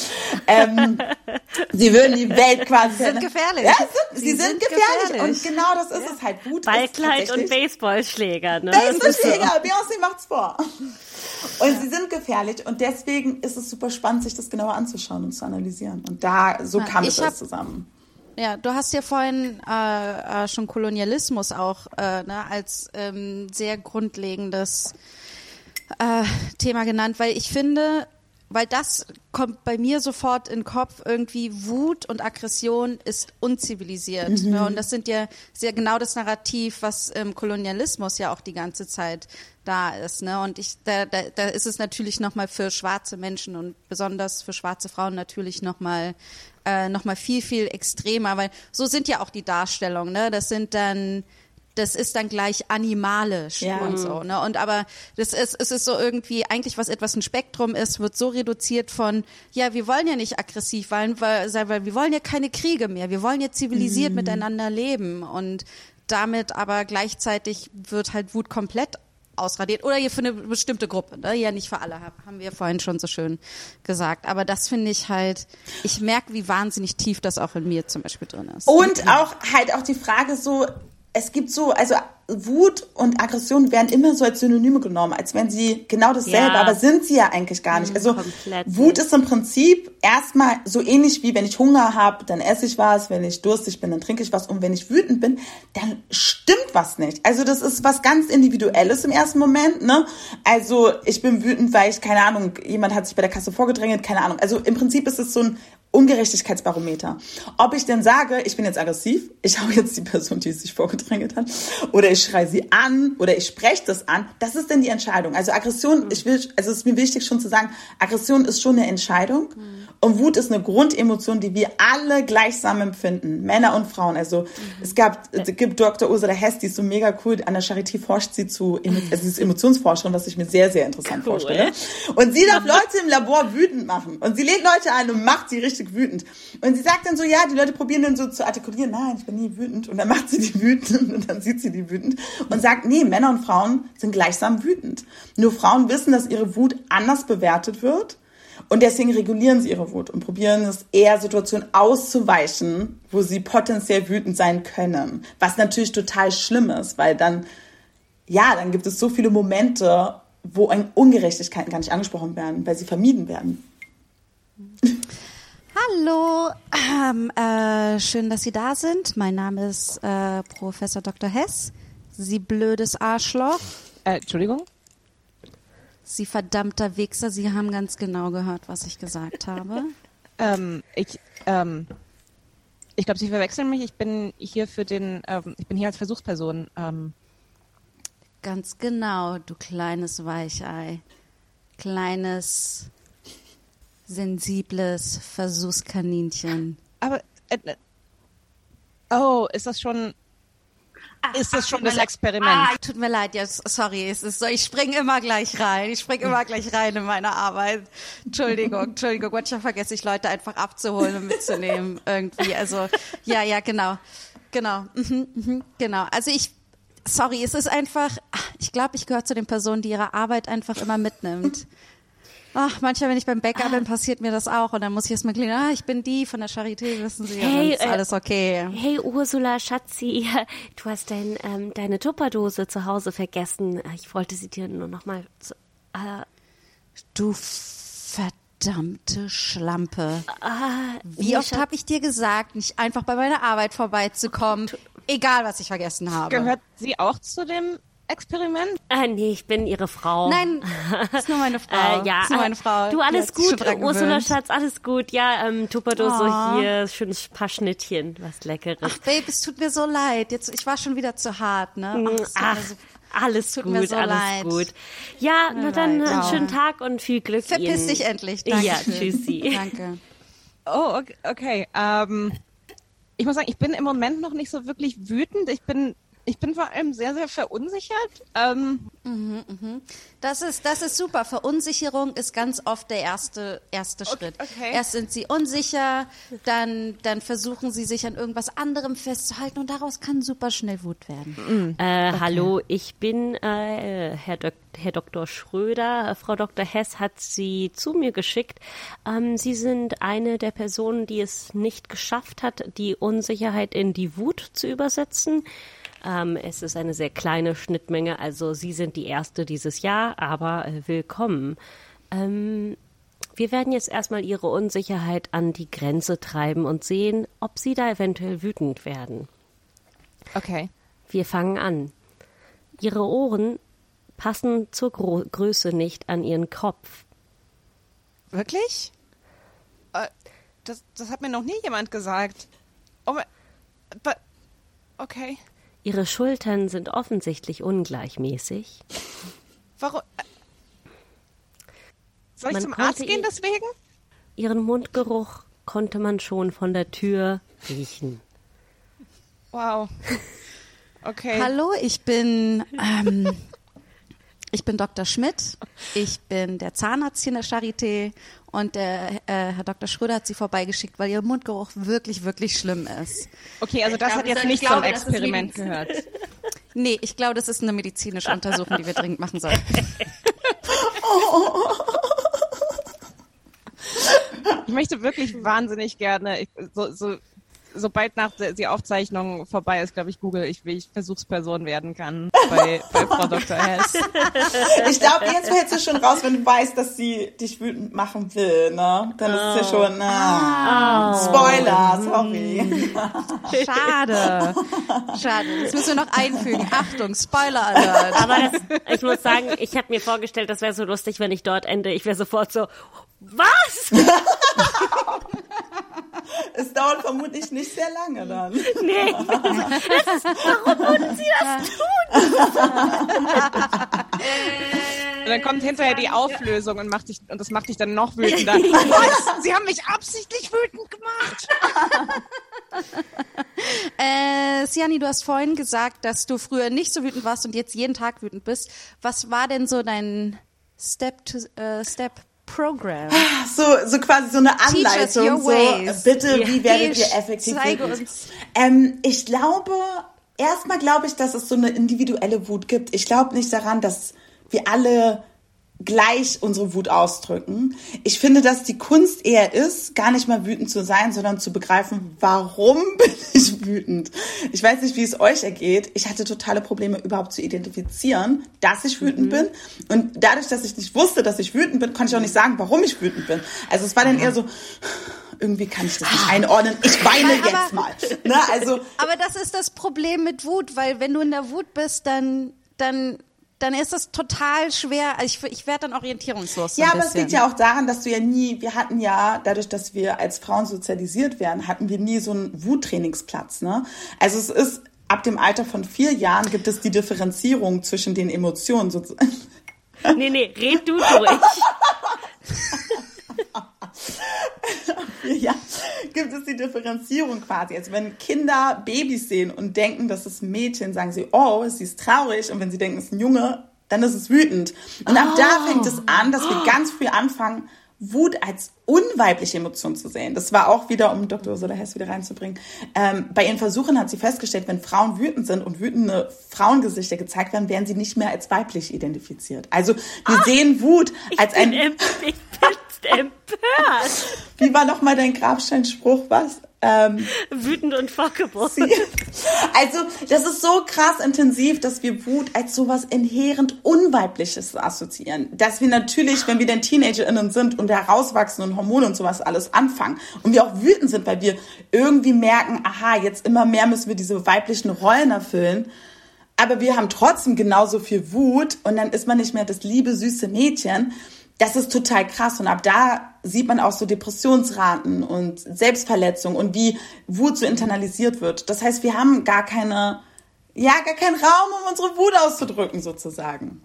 Ähm, sie würden die Welt quasi. Sie sind gefährlich. Ja, sind, sie, Sie sind, sind gefährlich. gefährlich. Und genau das ist es halt. Wut Ballkleid und Baseballschläger, ne? Baseballschläger, Beyoncé macht's vor. Und sie sind gefährlich und deswegen ist es super spannend, sich das genauer anzuschauen und zu analysieren. Und da, so Ja, kam ich es zusammen. Ja, du hast ja vorhin äh, äh, schon Kolonialismus auch äh, ne, als ähm, sehr grundlegendes äh, Thema genannt, weil ich finde, weil das kommt bei mir sofort in den Kopf, irgendwie Wut und Aggression ist unzivilisiert. Ne? Und das sind ja sehr genau das Narrativ, was im Kolonialismus ja auch die ganze Zeit da ist. Ne? Und ich, da, da, da ist es natürlich nochmal für schwarze Menschen und besonders für schwarze Frauen natürlich nochmal äh, noch mal viel, viel extremer, weil so sind ja auch die Darstellungen, ne? Das sind dann das ist dann gleich animalisch Ja. und so, ne? Und aber das ist, es ist so irgendwie eigentlich, was etwas ein Spektrum ist, wird so reduziert von, ja, wir wollen ja nicht aggressiv sein, weil, weil wir wollen ja keine Kriege mehr, wir wollen ja zivilisiert miteinander leben und damit aber gleichzeitig wird halt Wut komplett ausradiert oder hier für eine bestimmte Gruppe, ne? ja nicht für alle, hab- haben wir vorhin schon so schön gesagt. Aber das finde ich halt, ich merke, wie wahnsinnig tief das auch in mir zum Beispiel drin ist. Und auch halt auch die Frage so, es gibt so, also Wut und Aggression werden immer so als Synonyme genommen, als wären sie genau dasselbe, Ja. aber sind sie ja eigentlich gar nicht. Also komplett Wut ist im Prinzip erstmal so ähnlich wie wenn ich Hunger habe, dann esse ich was, wenn ich durstig bin, dann trinke ich was und wenn ich wütend bin, dann stimmt was nicht. Also das ist was ganz individuelles im ersten Moment, ne? Also ich bin wütend, weil ich keine Ahnung, jemand hat sich bei der Kasse vorgedrängelt, keine Ahnung. Also im Prinzip ist es so ein Ungerechtigkeitsbarometer. Ob ich denn sage, ich bin jetzt aggressiv, ich hau jetzt die Person, die sich vorgedrängelt hat, oder ich schreie sie an, oder ich spreche das an, das ist denn die Entscheidung. Also Aggression, ich will, also es ist mir wichtig schon zu sagen, Aggression ist schon eine Entscheidung und Wut ist eine Grundemotion, die wir alle gleichsam empfinden, Männer und Frauen. Also es gab, es gibt Dr. Ursula Hess, die ist so mega cool, an der Charité forscht sie zu, also sie ist Emotionsforscherin, was ich mir sehr, sehr interessant Cool. vorstelle. Und sie darf Leute im Labor wütend machen. Und sie lädt Leute ein und macht sie richtig wütend. Und sie sagt dann so, ja, die Leute probieren dann so zu artikulieren, nein, ich bin nie wütend. Und dann macht sie die wütend und dann sieht sie die wütend und sagt, nee, Männer und Frauen sind gleichsam wütend. Nur Frauen wissen, dass ihre Wut anders bewertet wird. Und deswegen regulieren sie ihre Wut und probieren es eher Situationen auszuweichen, wo sie potenziell wütend sein können. Was natürlich total schlimm ist, weil dann ja, dann gibt es so viele Momente, wo Ungerechtigkeiten gar nicht angesprochen werden, weil sie vermieden werden. Hallo, ähm, äh, schön, dass Sie da sind. Mein Name ist äh, Professor Dr. Hess. Sie blödes Arschloch. Äh, Entschuldigung? Sie verdammter Wichser. Sie haben ganz genau gehört, was ich gesagt habe. Ähm, ich, ähm, ich glaube, Sie verwechseln mich. Ich bin hier für den, ähm, ich bin hier als Versuchsperson. Ähm, Ganz genau, du kleines Weichei. Kleines, sensibles Versuchskaninchen. aber, äh, äh, oh, ist das schon, ist das schon das Experiment? Ah, tut mir leid, ja, sorry, es ist so, ich springe immer gleich rein. Ich springe immer gleich rein in meine Arbeit. Entschuldigung, Entschuldigung, manchmal vergesse ich Leute einfach abzuholen und mitzunehmen irgendwie. Also, ja, ja, genau. Genau, mhm, mhm, genau. Also ich, sorry, es ist einfach, ich glaube, ich gehöre zu den Personen, die ihre Arbeit einfach immer mitnimmt. Ach, manchmal, wenn ich beim Bäcker bin, passiert mir das auch. Und dann muss ich erst mal klingeln, ah, ich bin die von der Charité, wissen Sie. Hey, ist äh, alles okay. Hey Ursula, Schatzi, du hast dein, ähm, deine Tupperdose zu Hause vergessen. Ich wollte sie dir nur noch mal. Zu, äh, Du verdammte Schlampe. ah, Wie nee, oft habe ich dir gesagt, nicht einfach bei meiner Arbeit vorbeizukommen, egal was ich vergessen habe? Gehört sie auch zu dem Experiment? Ah, nee, ich bin ihre Frau. Nein, ist nur meine Frau. Äh, ja, ist nur meine äh, Frau. Du, alles gut, Ursula. Schatz, alles gut. Ja, ähm, Tupperdose Oh. hier, schönes paar Schnittchen, was Leckeres. Ach, Babe, es tut mir so leid. Jetzt, ich war schon wieder zu hart, ne? Ach, Ach, so- alles tut gut, mir so alles leid. gut. Ja, na dann leid. einen Ja. schönen Tag und viel Glück Verpiss Ihnen. dich endlich. Ja, Dankeschön. tschüssi. Danke. Oh, okay. okay. Ähm, ich muss sagen, ich bin im Moment noch nicht so wirklich wütend. Ich bin, ich bin vor allem sehr, sehr verunsichert. Ähm, Das ist, das ist super. Verunsicherung ist ganz oft der erste, erste Schritt. okay. Erst sind sie unsicher, dann, dann versuchen sie sich an irgendwas anderem festzuhalten und daraus kann super schnell Wut werden. Äh, Hallo, ich bin äh, Herr, Dok Herr Dr. Schröder. Äh, Frau Dr. Hess hat Sie zu mir geschickt. Ähm, Sie sind eine der Personen, die es nicht geschafft hat, die Unsicherheit in die Wut zu übersetzen. Ähm, es ist eine sehr kleine Schnittmenge, also Sie sind die Erste dieses Jahr, aber äh, willkommen. Ähm, wir werden jetzt erstmal Ihre Unsicherheit an die Grenze treiben und sehen, ob Sie da eventuell wütend werden. okay. Wir fangen an. Ihre Ohren passen zur Gro Größe nicht an Ihren Kopf. Wirklich? Äh, das, das hat mir noch nie jemand gesagt. Oh okay. Ihre Schultern sind offensichtlich ungleichmäßig. Warum? Äh, soll ich Man zum Arzt gehen deswegen? Ihren Mundgeruch konnte man schon von der Tür riechen. Wow. Okay. Hallo, ich bin, ähm, ich bin Dr. Schmidt. Ich bin der Zahnarzt hier in der Charité und der äh, Herr Dr. Schröder hat Sie vorbeigeschickt, weil Ihr Mundgeruch wirklich, wirklich schlimm ist. Okay, also das glaube, hat jetzt ich nicht glaube, zum Experiment gehört. Nee, ich glaube, das ist eine medizinische Untersuchung, die wir dringend machen sollten. Ich möchte wirklich wahnsinnig gerne, ich, so, so, sobald nach der die Aufzeichnung vorbei ist, glaube ich, Google, ich, wie ich Versuchsperson werden kann bei, bei Frau Dr. Hess. Ich glaube, jetzt hältst du schon raus, wenn du weißt, dass sie dich wütend machen will, ne? Dann ist es ja schon, na, Spoiler, sorry. Schade. Schade. Das müssen wir noch einfügen. Achtung, Spoiler Alert. Aber das, ich muss sagen, ich habe mir vorgestellt, das wäre so lustig, wenn ich dort ende. Ich wäre sofort so, was? Es dauert vermutlich nicht sehr lange dann. Nee. Das ist, warum würden Sie das tun? Und dann kommt hinterher die Auflösung und macht dich, und das macht dich dann noch wütender. Was? Sie haben mich absichtlich wütend gemacht. Äh, Siani, du hast vorhin gesagt, dass du früher nicht so wütend warst und jetzt jeden Tag wütend bist. Was war denn so dein Step to äh, Step Program? So, so quasi so eine Anleitung. So, ways. bitte, wie Ja. werdet Geh, ihr effektiv. Ähm, ich glaube, erstmal glaube ich, dass es so eine individuelle Wut gibt. Ich glaube nicht daran, dass wir alle gleich unsere Wut ausdrücken. Ich finde, dass die Kunst eher ist, gar nicht mal wütend zu sein, sondern zu begreifen, warum bin ich wütend. Ich weiß nicht, wie es euch ergeht. Ich hatte totale Probleme, überhaupt zu identifizieren, dass ich wütend bin. Und dadurch, dass ich nicht wusste, dass ich wütend bin, konnte ich auch nicht sagen, warum ich wütend bin. Also es war dann eher so, irgendwie kann ich das nicht einordnen. Ich weine Aber- jetzt mal. Ne? Also Aber das ist das Problem mit Wut, weil wenn du in der Wut bist, dann, dann, dann ist es total schwer. Also ich, ich werde dann orientierungslos. So Ja, ein aber es liegt ja auch daran, dass du ja nie, wir hatten ja, dadurch, dass wir als Frauen sozialisiert werden, hatten wir nie so einen Wuttrainingsplatz. Ne? Also es ist, ab dem Alter von vier Jahren gibt es die Differenzierung zwischen den Emotionen sozusagen. Nee, nee, red du durch. Ja, gibt es die Differenzierung quasi. Also wenn Kinder Babys sehen und denken, das ist ein Mädchen, sagen sie, oh, sie ist traurig. Und wenn sie denken, es ist ein Junge, dann ist es wütend. Und ab da fängt es an, dass wir ganz früh anfangen, Wut als unweibliche Emotion zu sehen. Das war auch wieder, um Dr. Ursula Hess wieder reinzubringen. Ähm, bei ihren Versuchen hat sie festgestellt, wenn Frauen wütend sind und wütende Frauengesichter gezeigt werden, werden sie nicht mehr als weiblich identifiziert. Also wir sehen Wut als bin ein empf- ich empört. Wie war noch mal dein Grabsteinspruch? Was? Ähm, Wütend und fuckable. also, das ist so krass intensiv, dass wir Wut als sowas inhärent Unweibliches assoziieren. Dass wir natürlich, wenn wir dann TeenagerInnen sind und herauswachsen und Hormone und sowas alles anfangen und wir auch wütend sind, weil wir irgendwie merken, aha, jetzt immer mehr müssen wir diese weiblichen Rollen erfüllen. Aber wir haben trotzdem genauso viel Wut und dann ist man nicht mehr das liebe, süße Mädchen das ist total krass. Und ab da sieht man auch so Depressionsraten und Selbstverletzung und wie Wut so internalisiert wird. Das heißt, wir haben gar keine, ja, gar keinen Raum, um unsere Wut auszudrücken, sozusagen.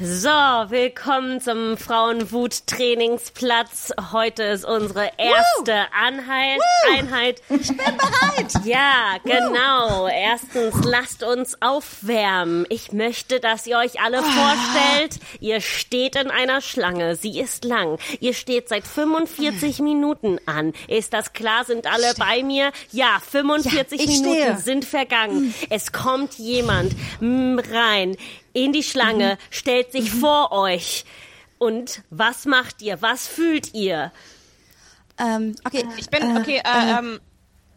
So, willkommen zum Frauenwut-Trainingsplatz. Heute ist unsere erste Anheit, Einheit. Ich bin bereit. Ja, genau. Erstens, lasst uns aufwärmen. Ich möchte, dass ihr euch alle vorstellt, ihr steht in einer Schlange. Sie ist lang. Ihr steht seit 45 Minuten an. Ist das klar? Sind alle bei mir? Ja, 45 Ja, Minuten stehe. sind vergangen. Es kommt jemand mm, rein in die Schlange, Mhm. stellt sich vor euch. Und was macht ihr? Was fühlt ihr? Ähm, okay, Ich bin, okay, äh, ähm,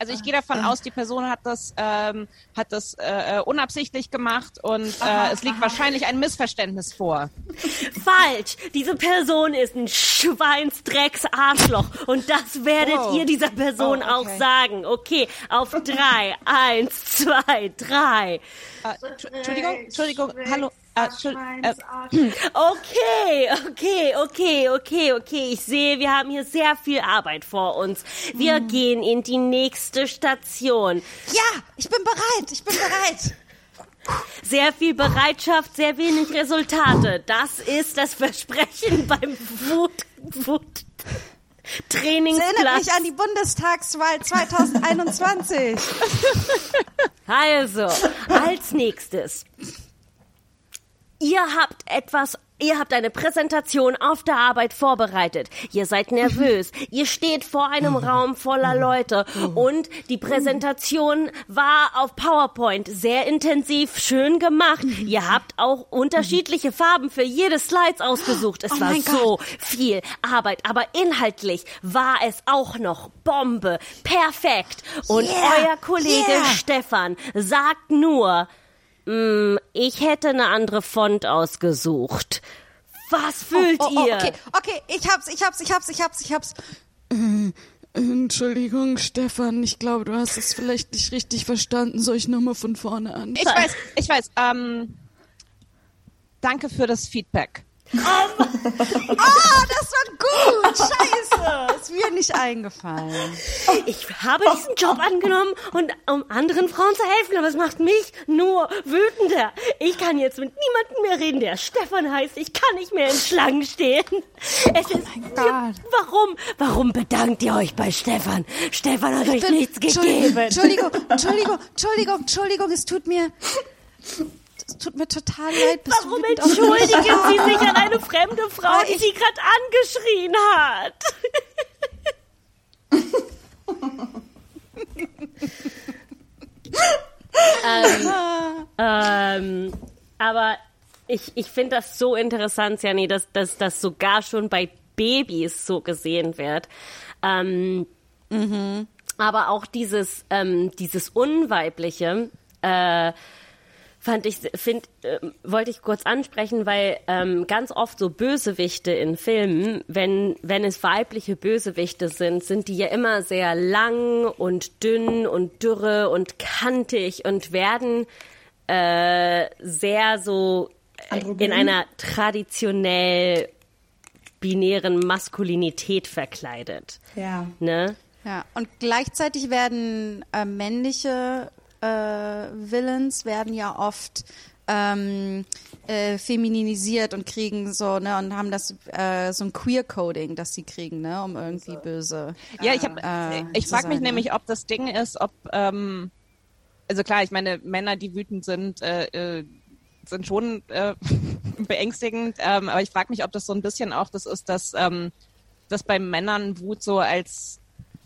also ich gehe davon aus, die Person hat das, ähm, hat das äh, äh, unabsichtlich gemacht und äh, es liegt wahrscheinlich ein Missverständnis vor. Falsch! Diese Person ist ein Schweinsdrecks-Arschloch. Und das werdet Wow. ihr dieser Person Oh, okay. auch sagen. Okay, auf drei. Eins, zwei, drei. Äh, Entsch- Entschuldigung, Entschuldigung, hallo. Äh, Entschuld- äh, Okay, okay, okay, okay, okay. Ich sehe, wir haben hier sehr viel Arbeit vor uns. Wir Hm. gehen in die nächste Station. ja, ich bin bereit. Ich bin bereit. Sehr viel Bereitschaft, sehr wenig Resultate. Das ist das Versprechen beim Wut, Wut Das Trainingsplatz. erinnert mich an die Bundestagswahl 2021. Also, als nächstes. Ihr habt etwas, ihr habt eine Präsentation auf der Arbeit vorbereitet. Ihr seid nervös. Ihr steht vor einem Raum voller Leute und die Präsentation war auf PowerPoint sehr intensiv, schön gemacht. Ihr habt auch unterschiedliche Farben für jede Slides ausgesucht. Es Oh war so viel Arbeit, aber inhaltlich war es auch noch Bombe. Perfekt. Und Yeah, euer Kollege yeah. Stefan sagt nur, "Mm, ich hätte eine andere Font ausgesucht. Was fühlt oh, oh, ihr? okay, okay, ich hab's, ich hab's, ich hab's, ich hab's, ich hab's. Äh, Entschuldigung, Stefan, ich glaube, du hast es vielleicht nicht richtig verstanden. Soll ich nochmal von vorne an? ich weiß, ich weiß. Ähm, danke für das Feedback. Ah, das war gut! Scheiße! Ist mir nicht eingefallen. Ich habe diesen Job angenommen, und um anderen Frauen zu helfen, aber es macht mich nur wütender. Ich kann jetzt mit niemandem mehr reden, der Stefan heißt. Ich kann nicht mehr in Schlangen stehen. Es ist. Gott. Warum? Warum bedankt ihr euch bei Stefan? Stefan hat euch nichts gegeben. Entschuldigung, Entschuldigung, Entschuldigung, Entschuldigung, es tut mir. Es tut mir total leid. Bist Warum entschuldigen Sie sich an eine fremde Frau, die Sie gerade angeschrien hat? ähm, ähm, aber ich, ich finde das so interessant, Jani, dass, dass das sogar schon bei Babys so gesehen wird. Ähm, Aber auch dieses, ähm, dieses Unweibliche, äh, fand ich, find, äh, wollte ich kurz ansprechen, weil ähm, ganz oft so Bösewichte in Filmen, wenn, wenn es weibliche Bösewichte sind, sind die ja immer sehr lang und dünn und dürre und kantig und werden äh, sehr so äh, in Androgyn? einer traditionell binären Maskulinität verkleidet. Ja. Ne? Ja, und gleichzeitig werden äh, männliche äh, Villains werden ja oft ähm, äh, femininisiert und kriegen so, ne, und haben das äh, so ein Queer-Coding, das sie kriegen, ne, um irgendwie böse. Ja, ich, hab, Äh, ich frage mich sein, nämlich, ob das Ding ist, ob, ähm, also klar, ich meine, Männer, die wütend sind, äh, äh, sind schon äh, beängstigend, ähm, aber ich frage mich, ob das so ein bisschen auch das ist, dass, ähm, dass bei Männern Wut so als,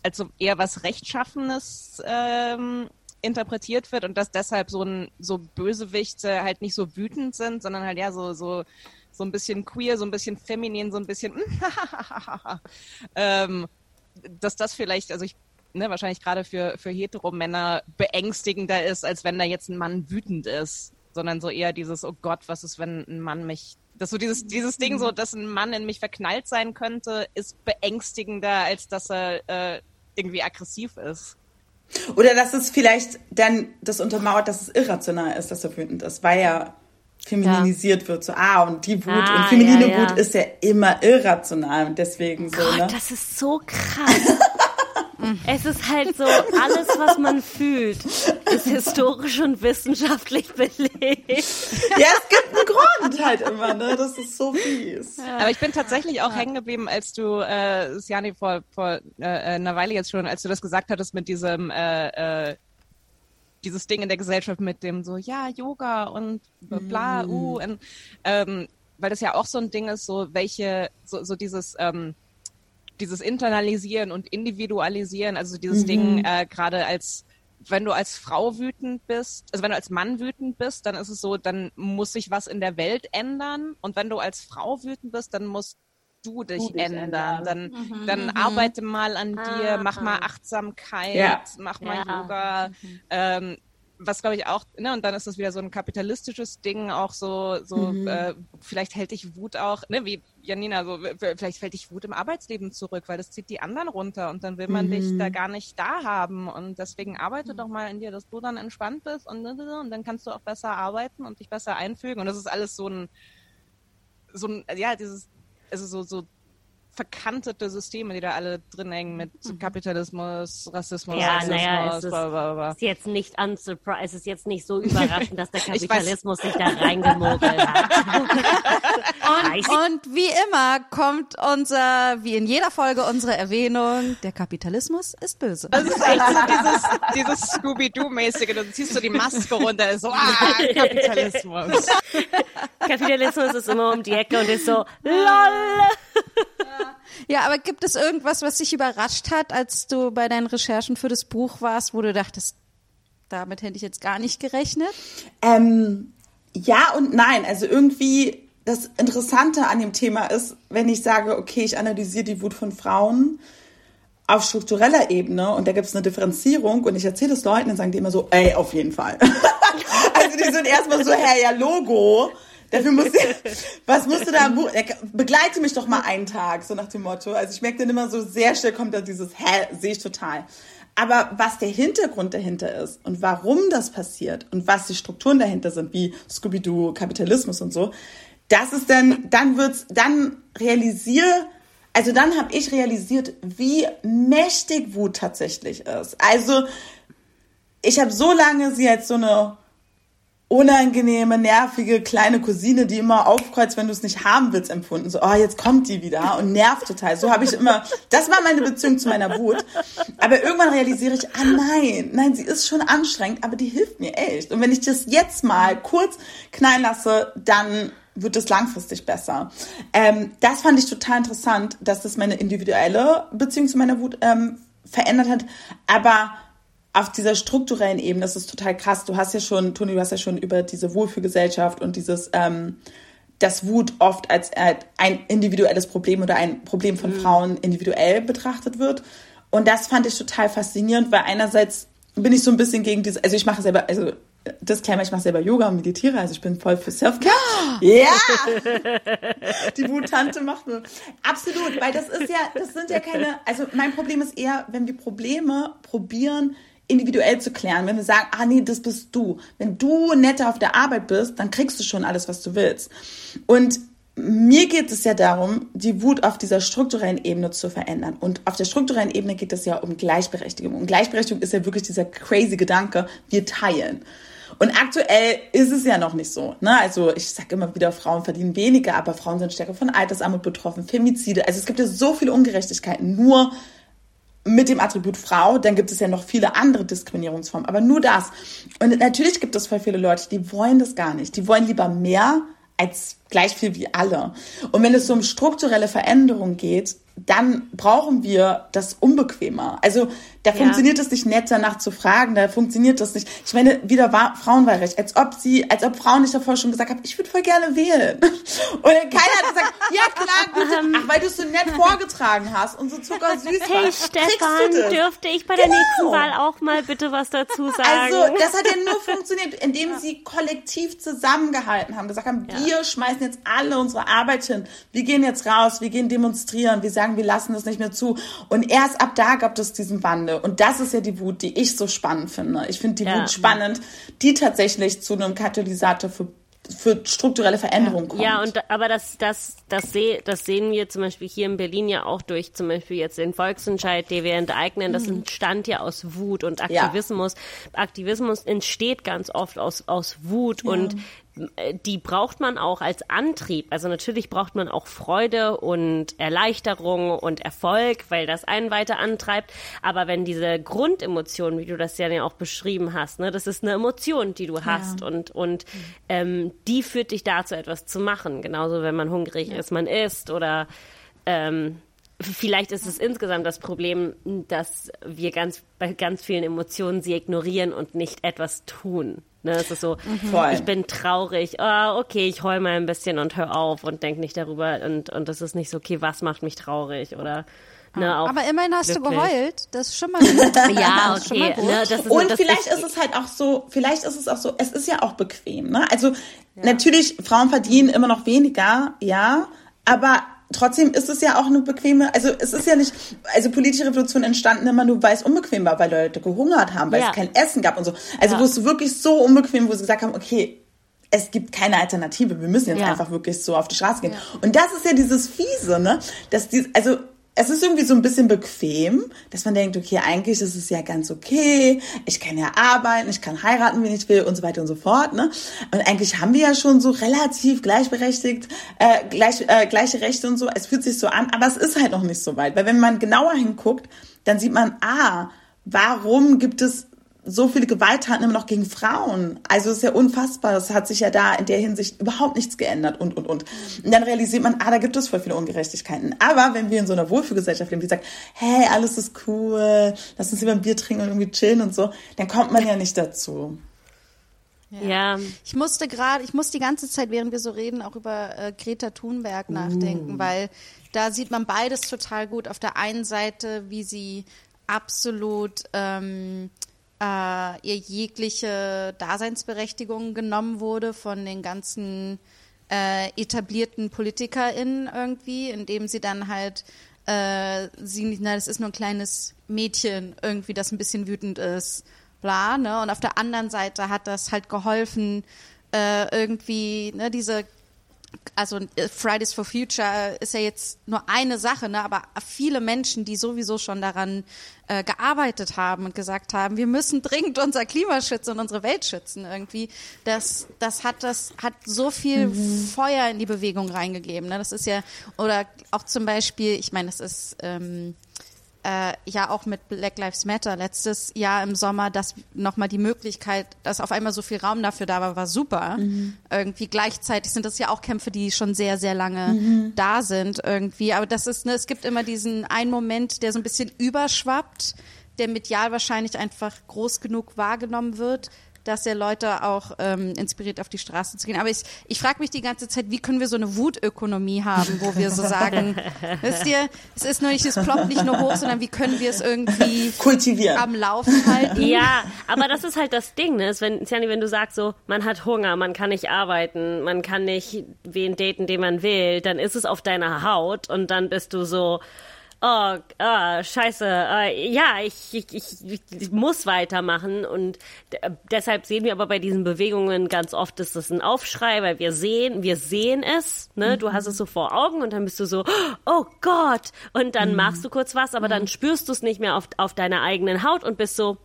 als so eher was Rechtschaffenes ähm, interpretiert wird und dass deshalb so ein so Bösewichte halt nicht so wütend sind, sondern halt ja so so so ein bisschen queer, so ein bisschen feminin, so ein bisschen, ähm, dass das vielleicht, also ich, ne, wahrscheinlich gerade für, für Heteromänner beängstigender ist, als wenn da jetzt ein Mann wütend ist, sondern so eher dieses, oh Gott, was ist, wenn ein Mann mich dass so dieses, dieses Ding so, dass ein Mann in mich verknallt sein könnte, ist beängstigender, als dass er äh, irgendwie aggressiv ist. Oder dass es vielleicht dann das untermauert, dass es irrational ist, dass er wütend ist, weil er femininisiert ja. wird. So, ah, und die Wut ah, und feminine ja, ja. Wut ist ja immer irrational und deswegen so, Gott, ne? Das ist so krass. Es ist halt so, alles, was man fühlt, ist historisch und wissenschaftlich belegt. Ja, es gibt einen Grund halt immer, ne? Das ist so fies. Aber ich bin tatsächlich auch ja. hängen geblieben, als du, äh, Sjani, vor, vor äh, einer Weile jetzt schon, als du das gesagt hattest mit diesem, äh, äh, dieses Ding in der Gesellschaft mit dem so, ja, Yoga und bla, mm. uh, und, ähm, weil das ja auch so ein Ding ist, so welche, so, so dieses, ähm, dieses Internalisieren und Individualisieren, also dieses mhm. Ding äh, gerade als wenn du als Frau wütend bist, also wenn du als Mann wütend bist, dann ist es so, dann muss sich was in der Welt ändern. Und wenn du als Frau wütend bist, dann musst du dich, du dich ändern. ändern. Dann, mhm, dann mhm. arbeite mal an dir, mach mal Achtsamkeit, ja. mach mal ja. Yoga. Mhm. Ähm, was glaube ich auch, ne, und dann ist das wieder so ein kapitalistisches Ding, auch so, so, mhm. äh, vielleicht hält dich Wut auch, ne, wie Janina, so, vielleicht fällt dich Wut im Arbeitsleben zurück, weil das zieht die anderen runter und dann will man mhm. dich da gar nicht da haben und deswegen arbeite mhm. doch mal in dir, dass du dann entspannt bist und, und dann kannst du auch besser arbeiten und dich besser einfügen und das ist alles so ein, so ein, ja, dieses, also so, so verkantete Systeme, die da alle drin hängen mit mhm. Kapitalismus, Rassismus, ja, Rassismus, naja, es ist, bla, bla, bla. ist jetzt nicht unsurprised, es ist jetzt nicht so überraschend, dass der Kapitalismus sich da reingemogelt hat. und, und wie immer kommt unser, wie in jeder Folge unsere Erwähnung, der Kapitalismus ist böse. Das ist echt so dieses, dieses Scooby-Doo-mäßige, du ziehst so die Maske runter, so, ah, Kapitalismus. Kapitalismus ist immer um die Ecke und ist so, lol. Ja, aber gibt es irgendwas, was dich überrascht hat, als du bei deinen Recherchen für das Buch warst, wo du dachtest, damit hätte ich jetzt gar nicht gerechnet? Ähm, ja und nein. Also irgendwie das Interessante an dem Thema ist, wenn ich sage, okay, ich analysiere die Wut von Frauen auf struktureller Ebene und da gibt es eine Differenzierung und ich erzähle es Leuten, dann sagen die immer so, ey, auf jeden Fall. also die sind erstmal so, hey, ja, Logo. Dafür muss was musst du da begleite mich doch mal einen Tag, so nach dem Motto. Also ich merke dann immer so, sehr schnell kommt da dieses, hä, sehe ich total. Aber was der Hintergrund dahinter ist und warum das passiert und was die Strukturen dahinter sind, wie Scooby-Doo, Kapitalismus und so, das ist dann, dann wird's, dann realisiere, also dann habe ich realisiert, wie mächtig Wut tatsächlich ist. Also ich habe so lange sie als so eine unangenehme, nervige kleine Cousine, die immer aufkreuzt, wenn du es nicht haben willst, empfunden. So, oh, jetzt kommt die wieder und nervt total. So habe ich immer, das war meine Beziehung zu meiner Wut. Aber irgendwann realisiere ich, ah nein, nein, sie ist schon anstrengend, aber die hilft mir echt. Und wenn ich das jetzt mal kurz knallen lasse, dann wird es langfristig besser. Ähm, das fand ich total interessant, dass das meine individuelle Beziehung zu meiner Wut ähm, verändert hat. Aber auf dieser strukturellen Ebene, das ist total krass. Du hast ja schon, Toni, du hast ja schon über diese Wohlfühlgesellschaft und dieses, ähm, dass Wut oft als äh, ein individuelles Problem oder ein Problem von mhm. Frauen individuell betrachtet wird. Und das fand ich total faszinierend, weil einerseits bin ich so ein bisschen gegen diese, also ich mache selber, also das Disclaimer, ich mache selber Yoga und meditiere, also ich bin voll für Selfcare. Ja! Die Wuttante macht nur. Absolut, weil das ist ja, das sind ja keine, also mein Problem ist eher, wenn wir Probleme probieren, individuell zu klären. Wenn wir sagen, ah nee, das bist du. Wenn du netter auf der Arbeit bist, dann kriegst du schon alles, was du willst. Und mir geht es ja darum, die Wut auf dieser strukturellen Ebene zu verändern. Und auf der strukturellen Ebene geht es ja um Gleichberechtigung. Und Gleichberechtigung ist ja wirklich dieser crazy Gedanke, wir teilen. Und aktuell ist es ja noch nicht so. Ne? Also ich sage immer wieder, Frauen verdienen weniger, aber Frauen sind stärker von Altersarmut betroffen, Femizide. Also es gibt ja so viele Ungerechtigkeiten, nur mit dem Attribut Frau, dann gibt es ja noch viele andere Diskriminierungsformen, aber nur das. Und natürlich gibt es voll viele Leute, die wollen das gar nicht. Die wollen lieber mehr als gleich viel wie alle. Und wenn es so um strukturelle Veränderungen geht, dann brauchen wir das unbequemer. Also da ja. funktioniert es nicht nett danach zu fragen, da funktioniert das nicht. Ich meine, wieder war Frauenwahlrecht, als ob sie, als ob Frauen nicht davor schon gesagt haben, ich würde voll gerne wählen. Und keiner hat gesagt, ja klar, bitte, ähm. ach, weil du es so nett vorgetragen hast und so zuckersüß Hey Stefan, dürfte ich bei der genau. nächsten Wahl auch mal bitte was dazu sagen? Also das hat ja nur funktioniert, indem ja. sie kollektiv zusammengehalten haben, gesagt haben, ja. wir schmeißen jetzt alle unsere Arbeit hin, wir gehen jetzt raus, wir gehen demonstrieren, wir sagen, wir lassen das nicht mehr zu. Und erst ab da gab es diesen Wandel. Und das ist ja die Wut, die ich so spannend finde. Ich finde die ja. Wut spannend, die tatsächlich zu einem Katalysator für für strukturelle Veränderungen kommt. Ja, und aber das, das, das, seh, das sehen wir zum Beispiel hier in Berlin ja auch durch zum Beispiel jetzt den Volksentscheid, den wir enteignen. Das mhm. entstand ja aus Wut und Aktivismus. Ja. Aktivismus entsteht ganz oft aus, aus Wut ja. und die braucht man auch als Antrieb. Also natürlich braucht man auch Freude und Erleichterung und Erfolg, weil das einen weiter antreibt. Aber wenn diese Grundemotion, wie du das ja auch beschrieben hast, ne, das ist eine Emotion, die du hast ja. und und ähm, die führt dich dazu, etwas zu machen. Genauso, wenn man hungrig ja. ist, man isst oder ähm, Vielleicht ist es insgesamt das Problem, dass wir ganz bei ganz vielen Emotionen sie ignorieren und nicht etwas tun. Ne, es ist so, mhm. ich bin traurig, oh, okay, ich heul mal ein bisschen und hör auf und denk nicht darüber und, und das ist nicht so, okay, was macht mich traurig oder Ne, aber immerhin hast glücklich. du geheult. Das ist schon mal gut. ja, okay. Ne, ist, und vielleicht ist es halt auch so, vielleicht ist es auch so, es ist ja auch bequem. Ne? Also ja. natürlich, Frauen verdienen immer noch weniger, ja, aber trotzdem ist es ja auch eine bequeme, also es ist ja nicht, also politische Revolution entstanden immer nur, weil es unbequem war, weil Leute gehungert haben, weil ja. es kein Essen gab und so. Also ja. wo es wirklich so unbequem, wo sie gesagt haben, okay, es gibt keine Alternative, wir müssen jetzt ja. einfach wirklich so auf die Straße gehen. Und das ist ja dieses Fiese, ne, dass die, also es ist irgendwie so ein bisschen bequem, dass man denkt, okay, eigentlich ist es ja ganz okay, ich kann ja arbeiten, ich kann heiraten, wenn ich will und so weiter und so fort. Ne? Und eigentlich haben wir ja schon so relativ gleichberechtigt, äh, gleich, äh, gleiche Rechte und so. Es fühlt sich so an, aber es ist halt noch nicht so weit. Weil wenn man genauer hinguckt, dann sieht man, ah, warum gibt es so viele Gewalttaten immer noch gegen Frauen. Also es ist ja unfassbar. Das hat sich ja da in der Hinsicht überhaupt nichts geändert und, und, und. Und dann realisiert man, ah, da gibt es voll viele Ungerechtigkeiten. Aber wenn wir in so einer Wohlfühlgesellschaft leben, die sagt, hey, alles ist cool, lass uns lieber ein Bier trinken und irgendwie chillen und so, dann kommt man ja nicht dazu. Ja. ja. Ich musste gerade, ich muss die ganze Zeit, während wir so reden, auch über äh, Greta Thunberg nachdenken, uh. weil da sieht man beides total gut. Auf der einen Seite, wie sie absolut ähm, äh, ihr jegliche Daseinsberechtigung genommen wurde von den ganzen äh, etablierten PolitikerInnen irgendwie, indem sie dann halt äh, sie, na, das ist nur ein kleines Mädchen irgendwie, das ein bisschen wütend ist, bla, ne? Und auf der anderen Seite hat das halt geholfen, äh, irgendwie, ne, diese also äh, Fridays for Future ist ja jetzt nur eine Sache, ne, aber viele Menschen, die sowieso schon daran äh, gearbeitet haben und gesagt haben, wir müssen dringend unser Klima schützen und unsere Welt schützen irgendwie, das, das hat das hat so viel mhm. Feuer in die Bewegung reingegeben. Ne? Das ist ja oder auch zum Beispiel, ich meine, das ist ähm, äh, ja auch mit Black Lives Matter letztes Jahr im Sommer, dass nochmal die Möglichkeit, dass auf einmal so viel Raum dafür da war, war super. Mhm. Irgendwie gleichzeitig sind das ja auch Kämpfe, die schon sehr, sehr lange mhm. da sind irgendwie. Aber das ist, ne, es gibt immer diesen einen Moment, der so ein bisschen überschwappt, der medial wahrscheinlich einfach groß genug wahrgenommen wird, dass er Leute auch ähm, inspiriert, auf die Straße zu gehen. Aber ich, ich frage mich die ganze Zeit, wie können wir so eine Wutökonomie haben, wo wir so sagen, wisst ihr, es ist nur nicht, es ploppt nicht nur hoch, sondern wie können wir es irgendwie kultivieren, am Laufen halten? Ja, aber das ist halt das Ding, ne? Wenn, Sjani, wenn du sagst so, man hat Hunger, man kann nicht arbeiten, man kann nicht wen daten, den man will, dann ist es auf deiner Haut und dann bist du so, oh, oh scheiße, äh, ja, ich, ich, ich, ich, muss weitermachen. Und deshalb sehen wir aber bei diesen Bewegungen ganz oft, dass das ein Aufschrei, weil wir sehen, wir sehen es, ne? Mhm. Du hast es so vor Augen und dann bist du so, oh Gott. Und dann mhm. machst du kurz was, aber mhm. dann spürst du es nicht mehr auf, auf deiner eigenen Haut und bist so,